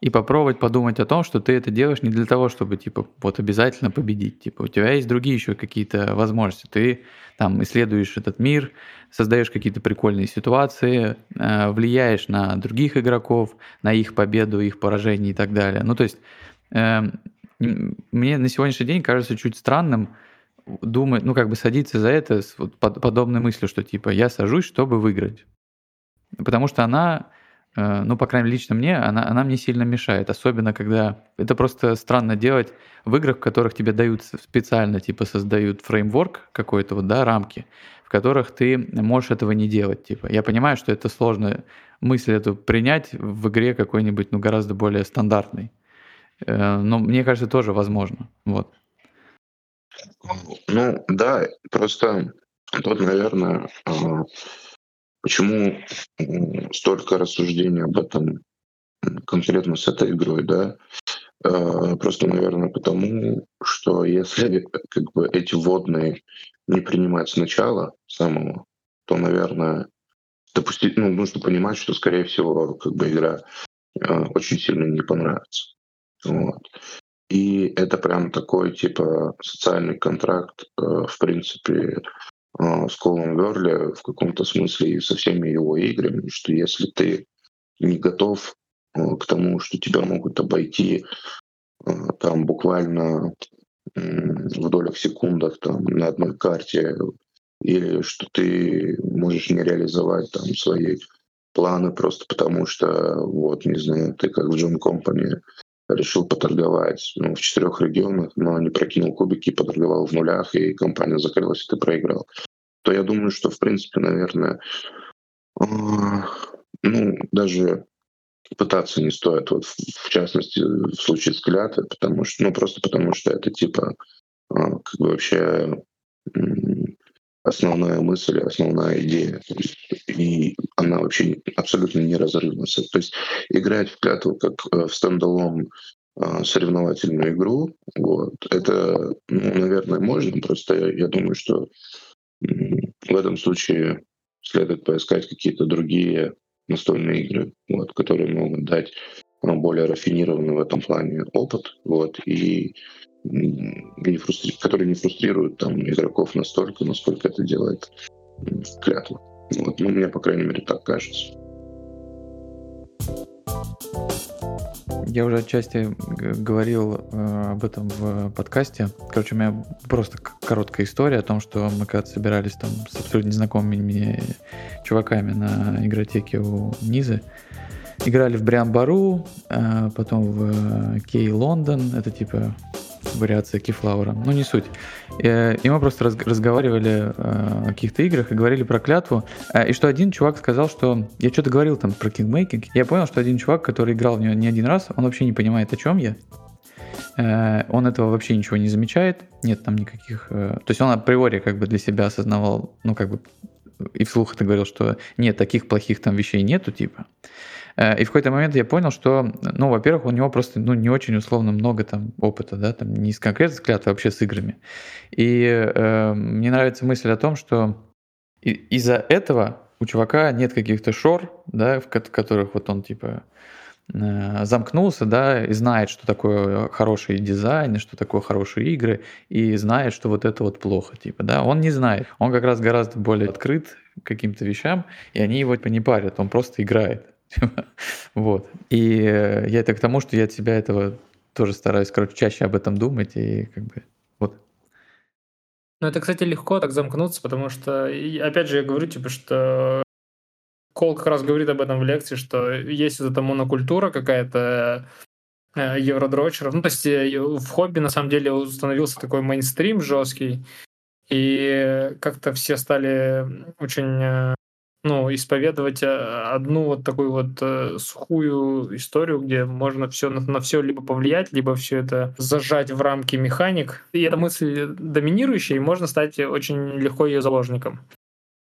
и попробовать подумать о том, что ты это делаешь не для того, чтобы, типа, вот обязательно победить. Типа, у тебя есть другие еще какие-то возможности. Ты там исследуешь этот мир, создаешь какие-то прикольные ситуации, э, влияешь на других игроков, на их победу, их поражение и так далее. Ну, то есть, э, мне на сегодняшний день кажется чуть странным думать, ну, как бы садиться за это с вот под, подобной мыслью, что, типа, я сажусь, чтобы выиграть. Потому что она ну, по крайней мере, лично мне, она, она мне сильно мешает. Особенно, когда это просто странно делать в играх, в которых тебе дают специально, типа, создают фреймворк какой-то, вот, да, рамки, в которых ты можешь этого не делать. Типа, я понимаю, что это сложно мысль эту принять в игре какой-нибудь, ну, гораздо более стандартной. Э, но мне кажется, тоже возможно. Вот. Ну, да, просто тут, наверное, а, Почему столько рассуждений об этом конкретно с этой игрой, да? А, просто, наверное, потому, что если как бы эти водные не принимать сначала самого, то, наверное, допустить, ну, нужно понимать, что, скорее всего, как бы игра э, очень сильно не понравится. Вот. И это прям такой, типа, социальный контракт, э, в принципе, с Колом Верли в каком-то смысле и со всеми его играми, что если ты не готов а, к тому, что тебя могут обойти а, там буквально в долях секундах там, на одной карте, или что ты можешь не реализовать там свои планы просто потому, что, вот, не знаю, ты как в Джон Компани решил поторговать ну, в четырех регионах, но не прокинул кубики, поторговал в нулях, и компания закрылась, и ты проиграл, то я думаю, что, в принципе, наверное, э, ну, даже пытаться не стоит, вот в, частности, в случае с клятвой, потому что, ну, просто потому что это типа э, как бы вообще основная мысль, основная идея. И она вообще абсолютно неразрывна. То есть играть в клятву как э, в стендалон э, соревновательную игру, вот, это, ну, наверное, можно, просто я, я думаю, что в этом случае следует поискать какие-то другие настольные игры, вот, которые могут дать более рафинированный в этом плане опыт, вот, и не фрустри... которые не фрустрируют там игроков настолько, насколько это делает клятва. Вот, ну, мне, по крайней мере, так кажется. Я уже отчасти говорил э, об этом в подкасте. Короче, у меня просто короткая история о том, что мы когда собирались там с абсолютно незнакомыми мне чуваками на игротеке у Низы, играли в Бриан Бару, э, потом в Кей Лондон, это типа вариация Кифлаура, ну не суть. Э, и мы просто разговаривали э, о каких-то играх и говорили про клятву. Э, и что один чувак сказал, что... Я что-то говорил там про кингмейкинг. Я понял, что один чувак, который играл в него не один раз, он вообще не понимает, о чем я. Он этого вообще ничего не замечает. Нет там никаких... То есть он априори как бы для себя осознавал, ну как бы и вслух это говорил, что нет, таких плохих там вещей нету, типа. Э, и в какой-то момент я понял, что, ну, во-первых, у него просто, ну, не очень условно много там опыта, да, там не с конкретно взгляд, а вообще с играми. И э, мне нравится мысль о том, что из-за этого у чувака нет каких-то шор, да, в которых вот он типа э, замкнулся, да, и знает, что такое хороший дизайн, что такое хорошие игры, и знает, что вот это вот плохо, типа, да, он не знает. Он как раз гораздо более открыт каким-то вещам, и они его типа не парят, он просто играет. Вот. И э, я это к тому, что я от себя этого тоже стараюсь, короче, чаще об этом думать и как бы вот. Ну, это, кстати, легко так замкнуться, потому что, опять же, я говорю, типа, что Кол как раз говорит об этом в лекции, что есть вот эта монокультура какая-то э, евродрочеров. Ну, то есть э, в хобби, на самом деле, установился такой мейнстрим жесткий, и как-то все стали очень ну, исповедовать э, одну вот такую вот э, сухую историю, где можно все на, на все либо повлиять, либо все это зажать в рамки механик. И эта мысль доминирующая, и можно стать очень легко ее заложником.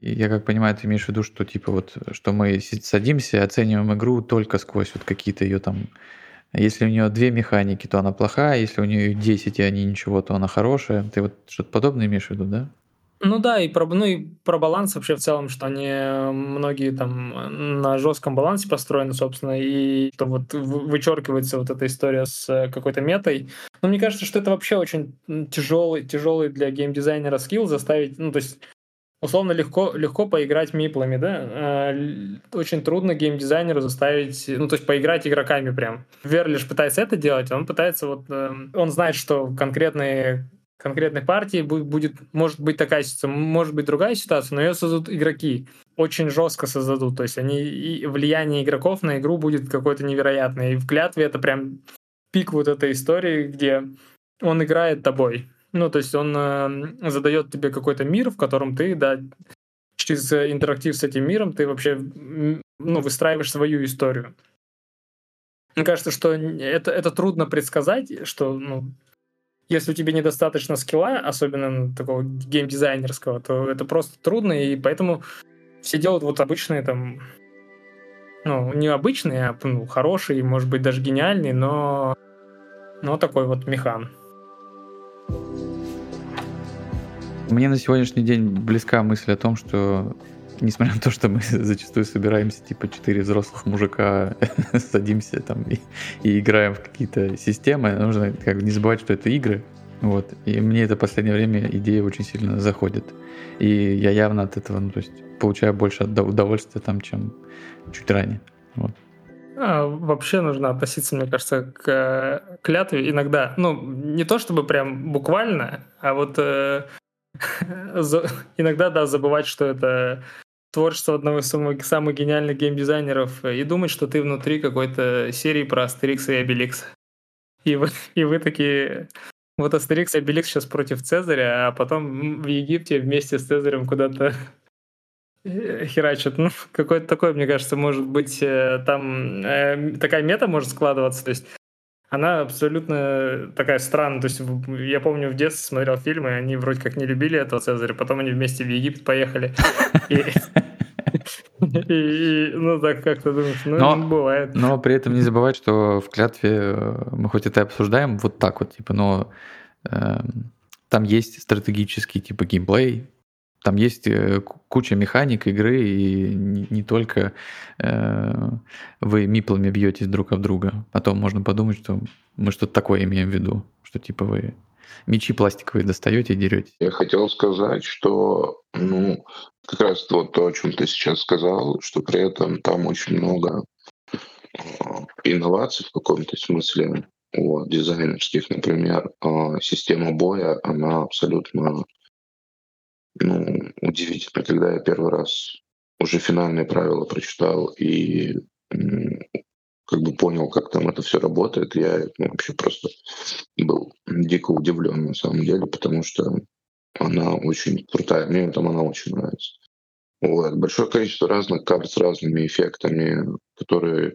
Я как понимаю, ты имеешь в виду, что типа вот, что мы садимся, оцениваем игру только сквозь вот какие-то ее там если у нее две механики, то она плохая, если у нее 10 и они ничего, то она хорошая. Ты вот что-то подобное имеешь в виду, да? Ну да, и про, ну и про баланс вообще в целом, что они многие там на жестком балансе построены, собственно, и что вот вычеркивается вот эта история с какой-то метой. Но мне кажется, что это вообще очень тяжелый, тяжелый для геймдизайнера скилл заставить, ну то есть условно легко, легко поиграть миплами, да? А, очень трудно геймдизайнеру заставить, ну, то есть поиграть игроками прям. Верлиш пытается это делать, он пытается вот, эм, он знает, что конкретные конкретной партии будет, может быть такая ситуация, может быть другая ситуация, но ее создадут игроки. Очень жестко создадут. То есть они, и влияние игроков на игру будет какое-то невероятное. И в клятве это прям пик вот этой истории, где он играет тобой. Ну, то есть он э, задает тебе какой-то мир, в котором ты, да, через интерактив с этим миром ты вообще ну, выстраиваешь свою историю. Мне кажется, что это, это трудно предсказать, что ну, если у тебя недостаточно скилла, особенно такого геймдизайнерского, то это просто трудно, и поэтому все делают вот обычные там, ну, не обычные, а ну, хорошие, может быть, даже гениальные, но, но такой вот механ. Мне на сегодняшний день близка мысль о том, что несмотря на то, что мы зачастую собираемся, типа, четыре взрослых мужика, садимся там и, и играем в какие-то системы, нужно как бы не забывать, что это игры. Вот. И мне это в последнее время идея очень сильно заходит. И я явно от этого, ну, то есть, получаю больше удовольствия там, чем чуть ранее. Вот. А, вообще нужно относиться, мне кажется, к клятве иногда, ну, не то чтобы прям буквально, а вот э, иногда, да, забывать, что это творчество одного из самых, самых гениальных геймдизайнеров и думать, что ты внутри какой-то серии про Астерикса и Обеликс. И вы, и вы такие... Вот Астерикс и Обеликс сейчас против Цезаря, а потом в Египте вместе с Цезарем куда-то херачат. Ну, какой-то такой, мне кажется, может быть, э, там э, такая мета может складываться. То есть она абсолютно такая странная. То есть я помню, в детстве смотрел фильмы, они вроде как не любили этого Цезаря, потом они вместе в Египет поехали. И, ну, так как ты думаешь, ну, но, бывает. Но при этом не забывать, что в клятве э, мы хоть это обсуждаем вот так вот, типа, но э, там есть стратегический, типа, геймплей, там есть э, куча механик игры, и не, только э, вы миплами бьетесь друг об друга. Потом можно подумать, что мы что-то такое имеем в виду, что типа вы мечи пластиковые достаете и дерете. Я хотел сказать, что ну, как раз вот то, о чем ты сейчас сказал, что при этом там очень много э, инноваций в каком-то смысле, вот, дизайнерских, например, э, система боя, она абсолютно ну, удивительно, когда я первый раз уже финальные правила прочитал и как бы понял, как там это все работает, я ну, вообще просто был дико удивлен на самом деле, потому что она очень крутая. Мне там она очень нравится. Вот. Большое количество разных карт с разными эффектами, которые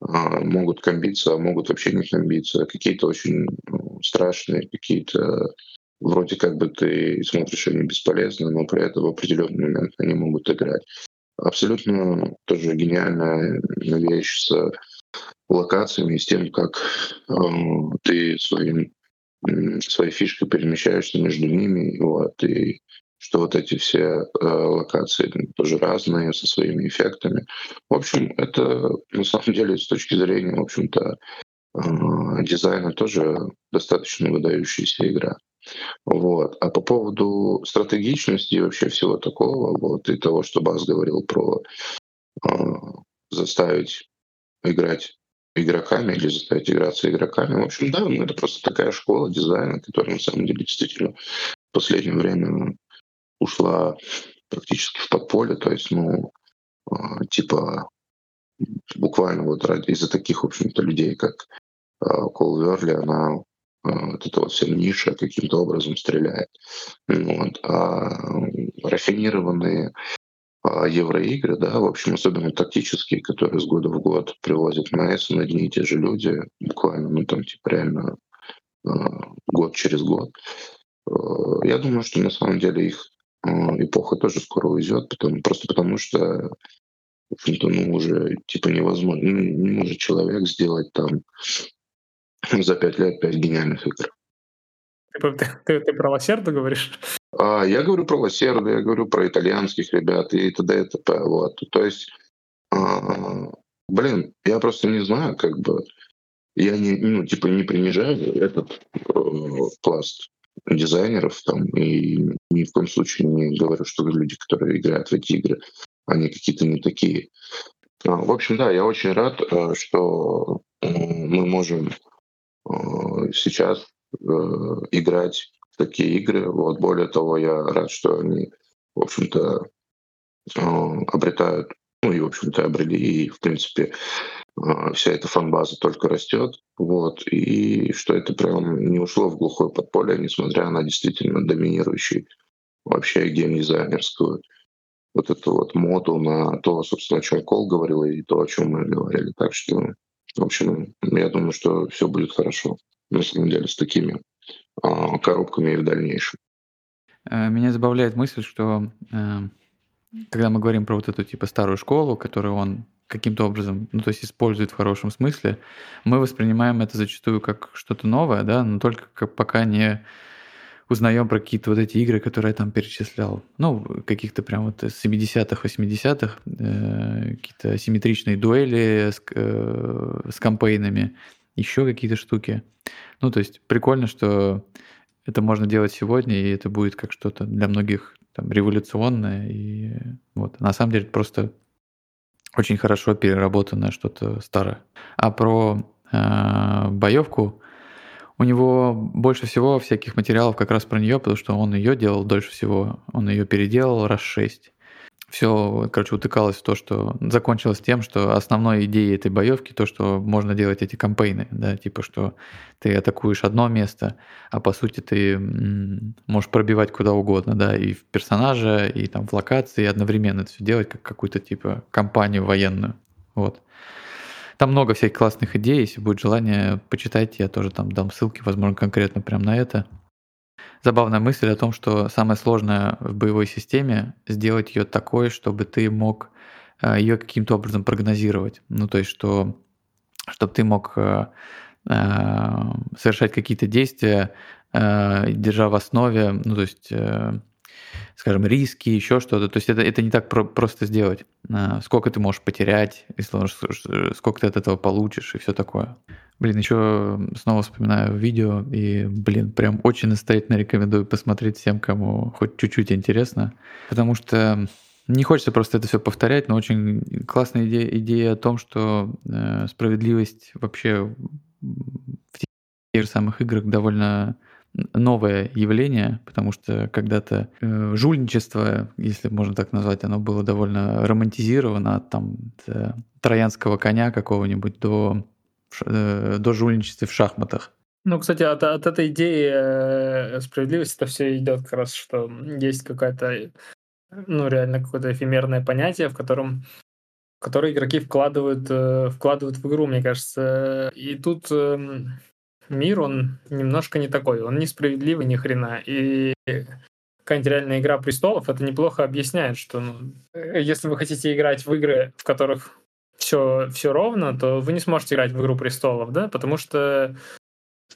а, могут комбиться, а могут вообще не комбиться. Какие-то очень ну, страшные, какие-то вроде как бы ты смотришь, они бесполезны, но при этом в определенный момент они могут играть. Абсолютно тоже гениальная вещь с локациями, с тем, как э, ты своим, своей фишкой перемещаешься между ними, вот, и что вот эти все э, локации тоже разные, со своими эффектами. В общем, это на самом деле с точки зрения, в общем-то, э, дизайна тоже достаточно выдающаяся игра. Вот. А по поводу стратегичности и вообще всего такого, вот, и того, что Бас говорил про э, заставить играть игроками или заставить играться игроками. В общем, да, ну, это просто такая школа дизайна, которая на самом деле действительно в последнее время ушла практически в подполье. То есть, ну, э, типа, буквально вот ради из-за таких, в общем-то, людей, как э, Кол Верли, она а, вот эта вот вся ниша каким-то образом стреляет. Вот. А рафинированные а, евроигры, да, в общем, особенно тактические, которые с года в год привозят на ESO одни и те же люди, буквально, ну там типа реально а, год через год. Я думаю, что на самом деле их эпоха тоже скоро уйдет, потому, просто потому что, ну, уже типа невозможно. Ну, не может человек сделать там за пять лет пять гениальных игр. Ты, ты, ты, про Лосерду говоришь? А, я говорю про Лосерду, я говорю про итальянских ребят и т.д. и т.п. Вот. То есть, а, блин, я просто не знаю, как бы, я не, ну, типа не принижаю этот э, пласт дизайнеров там, и ни в коем случае не говорю, что люди, которые играют в эти игры, они какие-то не такие. А, в общем, да, я очень рад, э, что мы можем э, сейчас э, играть в такие игры. Вот более того, я рад, что они, в общем-то, обретают, ну и, в общем-то, обрели, и, в принципе, вся эта фанбаза только растет, вот, и что это прям не ушло в глухое подполье, несмотря на действительно доминирующий вообще геймдизайнерскую вот эту вот моду на то, собственно, о чем Кол говорил, и то, о чем мы говорили. Так что, в общем, я думаю, что все будет хорошо, на самом деле, с такими а, коробками и в дальнейшем. Э, меня забавляет мысль, что э, когда мы говорим про вот эту типа старую школу, которую он каким-то образом, ну, то есть использует в хорошем смысле, мы воспринимаем это зачастую как что-то новое, да, но только как пока не узнаем про какие-то вот эти игры, которые я там перечислял. Ну, каких-то прям вот 70-х, 80-х, э, какие-то асимметричные дуэли с, э, с кампейнами, еще какие-то штуки. Ну, то есть прикольно, что это можно делать сегодня, и это будет как что-то для многих там революционное. И вот на самом деле просто очень хорошо переработанное что-то старое. А про э, боевку у него больше всего всяких материалов как раз про нее, потому что он ее делал дольше всего. Он ее переделал раз шесть все, короче, утыкалось в то, что закончилось тем, что основной идеей этой боевки то, что можно делать эти кампейны, да, типа, что ты атакуешь одно место, а по сути ты можешь пробивать куда угодно, да, и в персонажа, и там в локации, и одновременно это все делать как какую-то типа кампанию военную, вот. Там много всяких классных идей, если будет желание, почитайте, я тоже там дам ссылки, возможно, конкретно прям на это забавная мысль о том, что самое сложное в боевой системе сделать ее такой, чтобы ты мог э, ее каким-то образом прогнозировать. Ну, то есть, что чтобы ты мог э, э, совершать какие-то действия, держа в основе, ну, то есть, скажем, риски, еще что-то. То есть это, это не так про- просто сделать. Сколько ты можешь потерять, сколько ты от этого получишь и все такое. Блин, еще снова вспоминаю видео, и, блин, прям очень настоятельно рекомендую посмотреть всем, кому хоть чуть-чуть интересно, потому что не хочется просто это все повторять, но очень классная идея, идея о том, что э, справедливость вообще в тех же самых играх довольно новое явление, потому что когда-то э, жульничество, если можно так назвать, оно было довольно романтизировано от там троянского коня какого-нибудь до Э, до жульничества в шахматах. Ну, кстати, от, от этой идеи э, справедливости это все идет как раз, что есть какая-то, ну, реально какое-то эфемерное понятие, в котором в которое игроки вкладывают, э, вкладывают в игру, мне кажется. И тут эм, мир, он немножко не такой, он несправедливый ни хрена. И какая-нибудь реальная игра престолов это неплохо объясняет, что ну, если вы хотите играть в игры, в которых все, все ровно, то вы не сможете играть в Игру престолов, да, потому что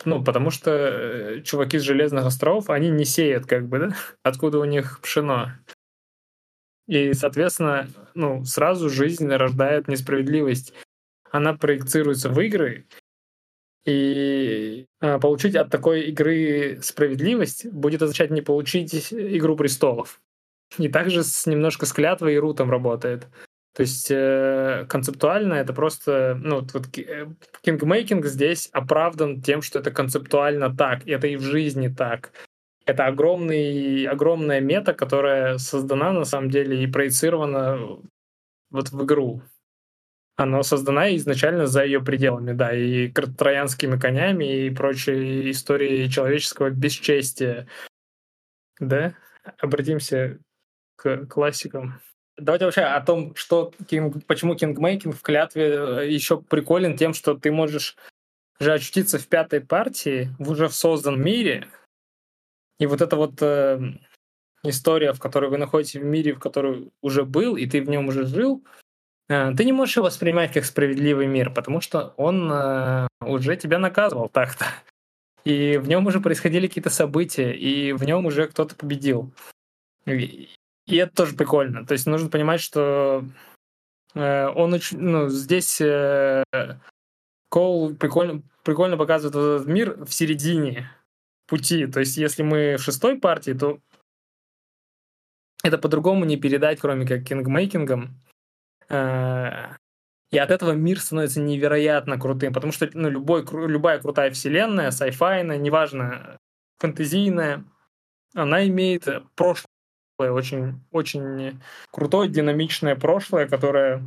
ну, потому что э, чуваки с Железных островов, они не сеют, как бы, да, откуда у них пшено. И, соответственно, ну, сразу жизнь рождает несправедливость. Она проецируется в игры, и а, получить от такой игры справедливость будет означать не получить Игру престолов. И также с, немножко с клятвой и рутом работает. То есть э, концептуально это просто, ну, вот э, кингмейкинг здесь оправдан тем, что это концептуально так, и это и в жизни так. Это огромный, огромная мета, которая создана на самом деле и проецирована вот в игру. Она создана изначально за ее пределами, да, и троянскими конями, и прочей историей человеческого бесчестия. Да? Обратимся к классикам. Давайте вообще о том, что King, почему кингмейкинг в клятве э, еще приколен тем, что ты можешь же очутиться в пятой партии в уже в созданном мире, и вот это вот э, история, в которой вы находитесь в мире, в который уже был, и ты в нем уже жил, ты не можешь его воспринимать как справедливый мир, потому что он э, уже тебя наказывал так-то. И в нем уже происходили какие-то события, и в нем уже кто-то победил. И, это тоже прикольно. То есть нужно понимать, что э, он очень, ну, здесь э, Коул прикольно, прикольно показывает этот мир в середине пути. То есть если мы в шестой партии, то это по-другому не передать, кроме как кингмейкингом. Э, и от этого мир становится невероятно крутым, потому что ну, любой, любая крутая вселенная, сайфайная, неважно, фэнтезийная, она имеет прошлое, очень, очень крутое, динамичное прошлое, которое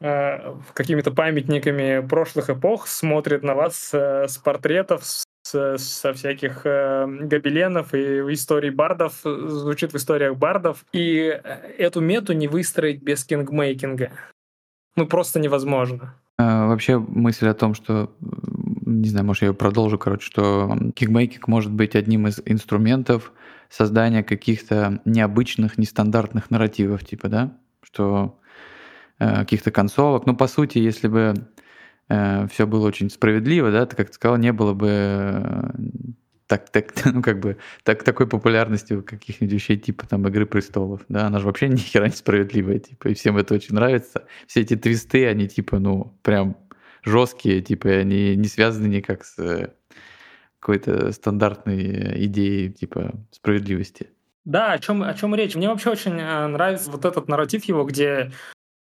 э, какими-то памятниками прошлых эпох смотрит на вас э, с портретов, с, со всяких э, гобеленов и историй бардов, звучит в историях бардов. И эту мету не выстроить без кингмейкинга ну, просто невозможно. А, вообще мысль о том, что, не знаю, может, я ее продолжу, короче, что кикмейкинг может быть одним из инструментов создания каких-то необычных, нестандартных нарративов, типа, да, что э, каких-то концовок. Ну, по сути, если бы э, все было очень справедливо, да, ты как ты сказал, не было бы э, так, так, ну, как бы, так, такой популярности у каких-нибудь вещей типа там «Игры престолов», да, она же вообще ни хера не справедливая, типа, и всем это очень нравится. Все эти твисты, они, типа, ну, прям жесткие, типа, они не связаны никак с э, какой-то стандартной идеей, типа, справедливости. Да, о чем, о чем речь? Мне вообще очень э, нравится вот этот нарратив его, где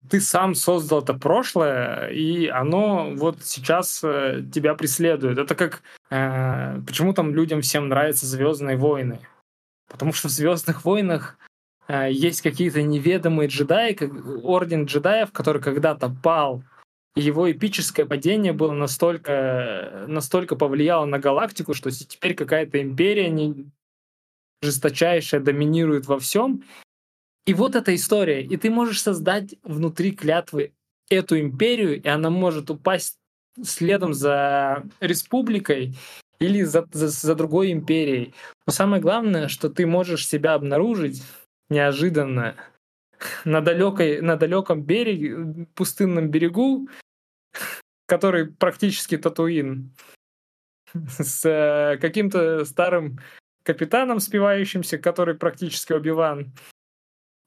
ты сам создал это прошлое, и оно вот сейчас э, тебя преследует. Это как э, почему там людям всем нравятся Звездные войны? Потому что в Звездных войнах э, есть какие-то неведомые джедаи, как орден джедаев, который когда-то пал. И его эпическое падение было настолько, настолько повлияло на галактику, что теперь какая-то империя не жесточайшая доминирует во всем, и вот эта история. И ты можешь создать внутри клятвы эту империю, и она может упасть следом за республикой или за, за, за другой империей. Но самое главное, что ты можешь себя обнаружить неожиданно на, далекой, на далеком береге, пустынном берегу, который практически Татуин, с э, каким-то старым капитаном спивающимся, который практически Убиван,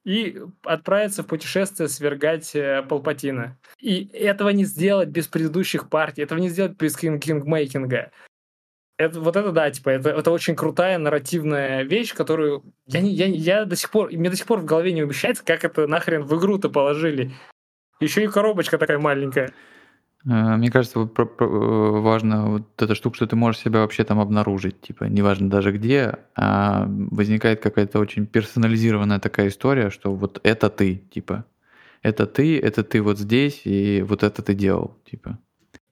и отправиться в путешествие свергать э, Палпатина. И этого не сделать без предыдущих партий, этого не сделать без кингмейкинга. Это, вот это да, типа, это, это очень крутая нарративная вещь, которую я, я, я до сих пор, мне до сих пор в голове не умещается, как это нахрен в игру-то положили. Еще и коробочка такая маленькая. Э, мне кажется, э, важно вот эта штука, что ты можешь себя вообще там обнаружить, типа, неважно даже где, а возникает какая-то очень персонализированная такая история, что вот это ты, типа, это ты, это ты вот здесь, и вот это ты делал, типа.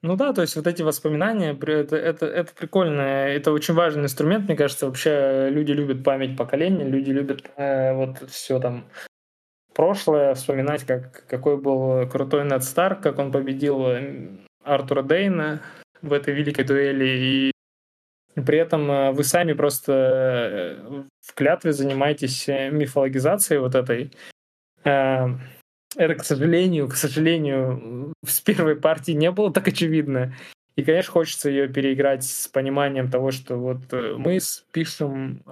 Ну да, то есть вот эти воспоминания, это, это, это прикольно, это очень важный инструмент, мне кажется, вообще люди любят память поколения, люди любят э, вот все там прошлое, вспоминать, как, какой был крутой Нед Старк, как он победил э, Артура Дейна в этой великой дуэли, и при этом э, вы сами просто э, в клятве занимаетесь мифологизацией вот этой. Это, к сожалению, к сожалению, с первой партии не было так очевидно. И, конечно, хочется ее переиграть с пониманием того, что вот мы пишем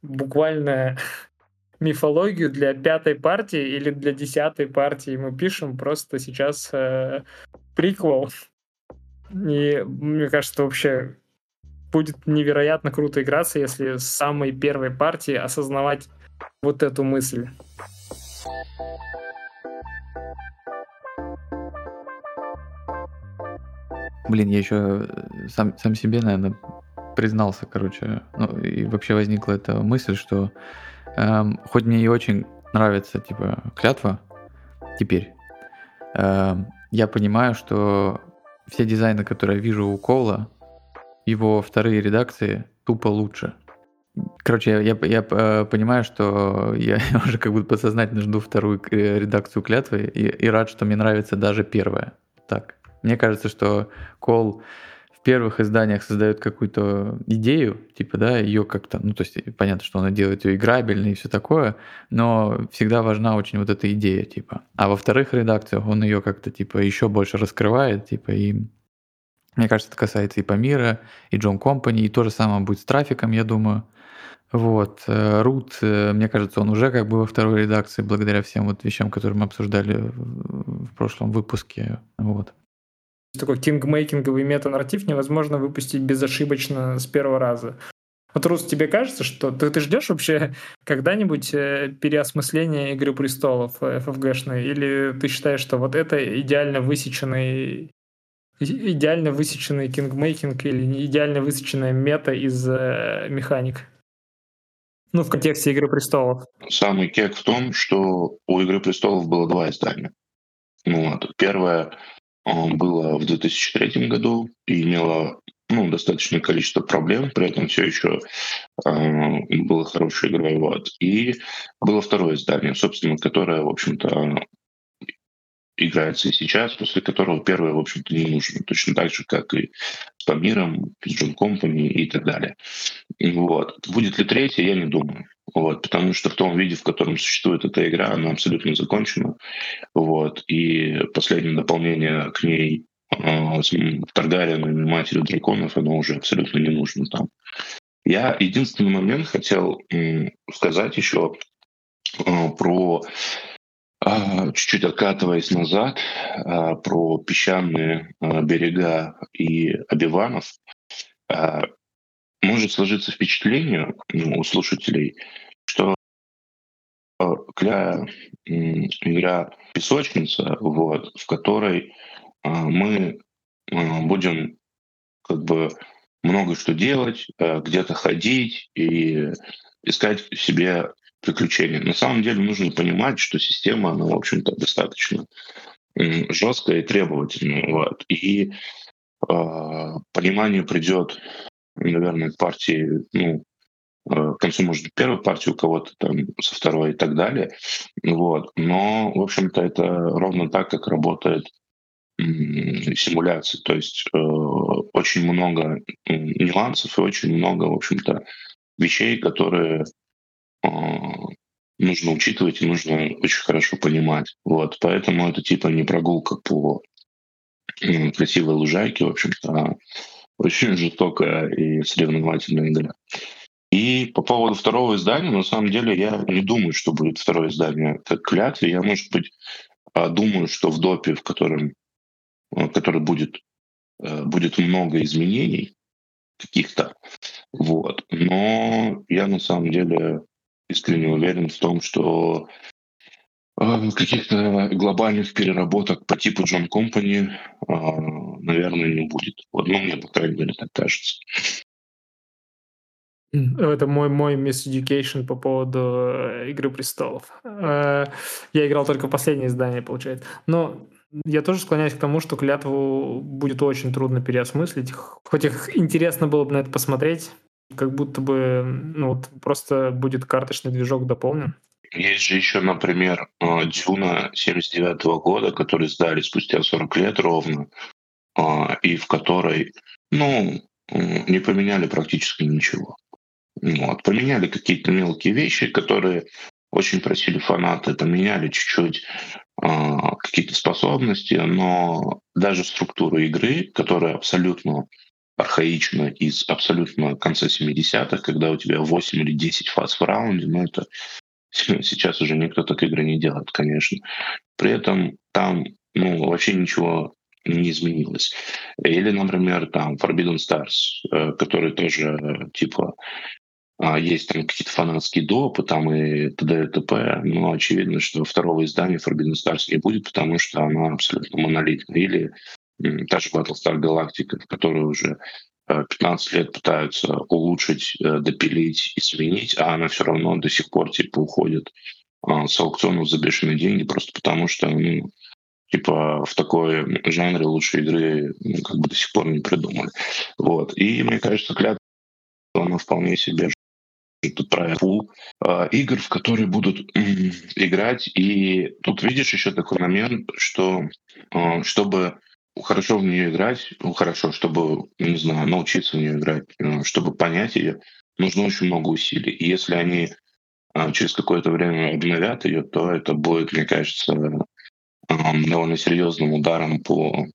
буквально мифологию для пятой партии или для десятой партии. Мы пишем просто сейчас э, приквел. И мне кажется, вообще будет невероятно круто играться, если с самой первой партии осознавать вот эту мысль. Блин, я еще э, сам, сам себе, наверное, признался, короче. Ну, и вообще возникла эта мысль, что Эм, хоть мне и очень нравится, типа, клятва теперь, эм, я понимаю, что все дизайны, которые я вижу у Кола, его вторые редакции тупо лучше. Короче, я, я, я э, понимаю, что я уже как будто подсознательно жду вторую э, редакцию клятвы и, и рад, что мне нравится даже первая. Так. Мне кажется, что Кол первых изданиях создает какую-то идею, типа, да, ее как-то, ну, то есть понятно, что она делает ее играбельной и все такое, но всегда важна очень вот эта идея, типа. А во вторых редакциях он ее как-то, типа, еще больше раскрывает, типа, и мне кажется, это касается и Памира, и Джон Компани, и то же самое будет с трафиком, я думаю. Вот. Рут, э, мне кажется, он уже как бы во второй редакции, благодаря всем вот вещам, которые мы обсуждали в прошлом выпуске. Вот такой кингмейкинговый мета-нарратив невозможно выпустить безошибочно с первого раза. Вот, Рус, тебе кажется, что ты, ты ждешь вообще когда-нибудь э, переосмысления «Игры престолов» FFG-шной? Или ты считаешь, что вот это идеально высеченный идеально высеченный кингмейкинг или идеально высеченная мета из э, механик? Ну, в контексте «Игры престолов». Самый кек в том, что у «Игры престолов» было два издания. Ну, вот. Первое было в 2003 году и имело ну, достаточное количество проблем, при этом все еще э, было хороший игровой вод. И было второе издание, собственно, которое, в общем-то, играется и сейчас, после которого первое, в общем-то, не нужно. Точно так же, как и с Памиром, с Джон Компани и так далее. Вот. Будет ли третье, я не думаю. Вот, потому что в том виде, в котором существует эта игра, она абсолютно закончена. Вот, и последнее дополнение к ней э, с и Матерью Драконов, оно уже абсолютно не нужно там. Я единственный момент хотел сказать еще э, про а, чуть-чуть откатываясь назад, а, про песчаные а, берега и обиванов, может сложиться впечатление ну, у слушателей, что кля игра песочница, вот, в которой мы будем как бы много что делать, где-то ходить и искать себе приключения. На самом деле нужно понимать, что система, она, в общем-то, достаточно жесткая и требовательная. Вот. И э, понимание придет, наверное, партии, ну, э, к концу, может первой партии у кого-то там со второй и так далее. Вот. Но, в общем-то, это ровно так, как работает симуляции. То есть э, очень много нюансов и очень много, в общем-то, вещей, которые а, нужно учитывать и нужно очень хорошо понимать. Вот, поэтому это типа не прогулка по красивой лужайке, в общем-то, а очень жестокая и соревновательная игра. И по поводу второго издания, на самом деле, я не думаю, что будет второе издание как клятве. Я, может быть, а, думаю, что в допе, в котором, а, который будет, будет много изменений каких-то. Вот. Но я на самом деле искренне уверен в том, что э, каких-то глобальных переработок по типу Джон Компани, э, наверное, не будет. Вот, ну, мне, по крайней мере, так кажется. Это мой, мой Miss Education по поводу э, «Игры престолов». Я играл только последнее издание, получается. Но я тоже склоняюсь к тому, что клятву будет очень трудно переосмыслить. Хоть их интересно было бы на это посмотреть, как будто бы ну, вот просто будет карточный движок дополнен. Есть же еще, например, э, Дюна 79 -го года, который сдали спустя 40 лет ровно, э, и в которой, ну, не поменяли практически ничего. Вот. Поменяли какие-то мелкие вещи, которые очень просили фанаты, поменяли чуть-чуть э, какие-то способности, но даже структуру игры, которая абсолютно архаично из абсолютно конца 70-х, когда у тебя 8 или 10 фаз в раунде, но это сейчас уже никто так игры не делает, конечно. При этом там ну, вообще ничего не изменилось. Или, например, там Forbidden Stars, э, который тоже типа а, есть там какие-то фанатские допы там и т.д. и т.п. Но очевидно, что второго издания Forbidden Stars не будет, потому что она абсолютно монолитна. Или та же Battlestar Galactica, которую уже 15 э, лет пытаются улучшить, э, допилить и сменить, а она все равно до сих пор типа уходит а, с аукционов за бешеные деньги, просто потому что ну, типа в такой жанре лучшей игры ну, как бы до сих пор не придумали. Вот. И мне кажется, клятва она вполне себе тут про пул э, игр, в которые будут играть. И тут видишь еще такой момент, что э, чтобы хорошо в нее играть, ну, хорошо, чтобы, не знаю, научиться в нее играть, э, чтобы понять ее, нужно очень много усилий. И если они а, через какое-то время обновят ее, то это будет, мне кажется, довольно серьезным ударом по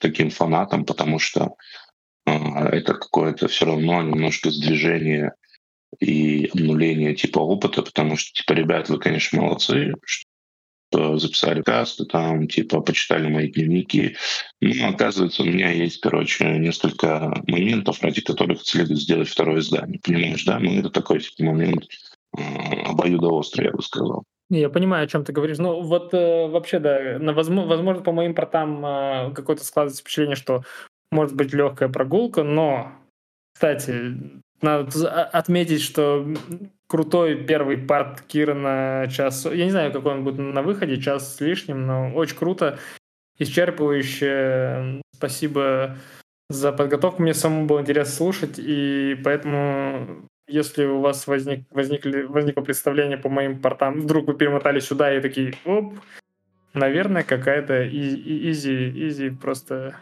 таким фанатам, потому что а, это какое-то все равно немножко сдвижение и обнуление типа опыта, потому что, типа, ребят, вы, конечно, молодцы, записали касты, там, типа, почитали мои дневники. Но, оказывается, у меня есть, короче, несколько моментов, ради которых следует сделать второе издание. Понимаешь, да? Ну, это такой, типа, момент э, обоюдоострый, я бы сказал. Я понимаю, о чем ты говоришь. Ну, вот э, вообще, да, на, возможно, возможно, по моим портам э, какое-то складывается впечатление, что может быть легкая прогулка, но, кстати, надо отметить, что крутой первый парт Кира на час... Я не знаю, какой он будет на выходе, час с лишним, но очень круто, исчерпывающе. Спасибо за подготовку. Мне самому было интересно слушать, и поэтому если у вас возник, возникли, возникло представление по моим портам, вдруг вы перемотали сюда и такие, оп, наверное, какая-то изи, изи просто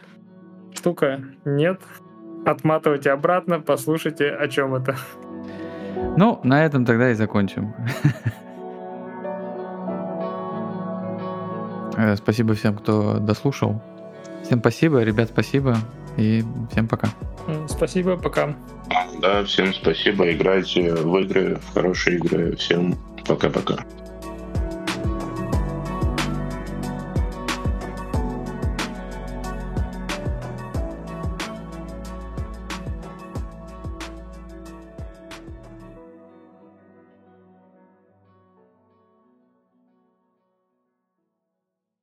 штука. Нет, отматывайте обратно, послушайте, о чем это. Ну, на этом тогда и закончим. Э, спасибо всем, кто дослушал. Всем спасибо, ребят, спасибо. И всем пока. Спасибо, пока. Да, всем спасибо. Играйте в игры, в хорошие игры. Всем пока-пока.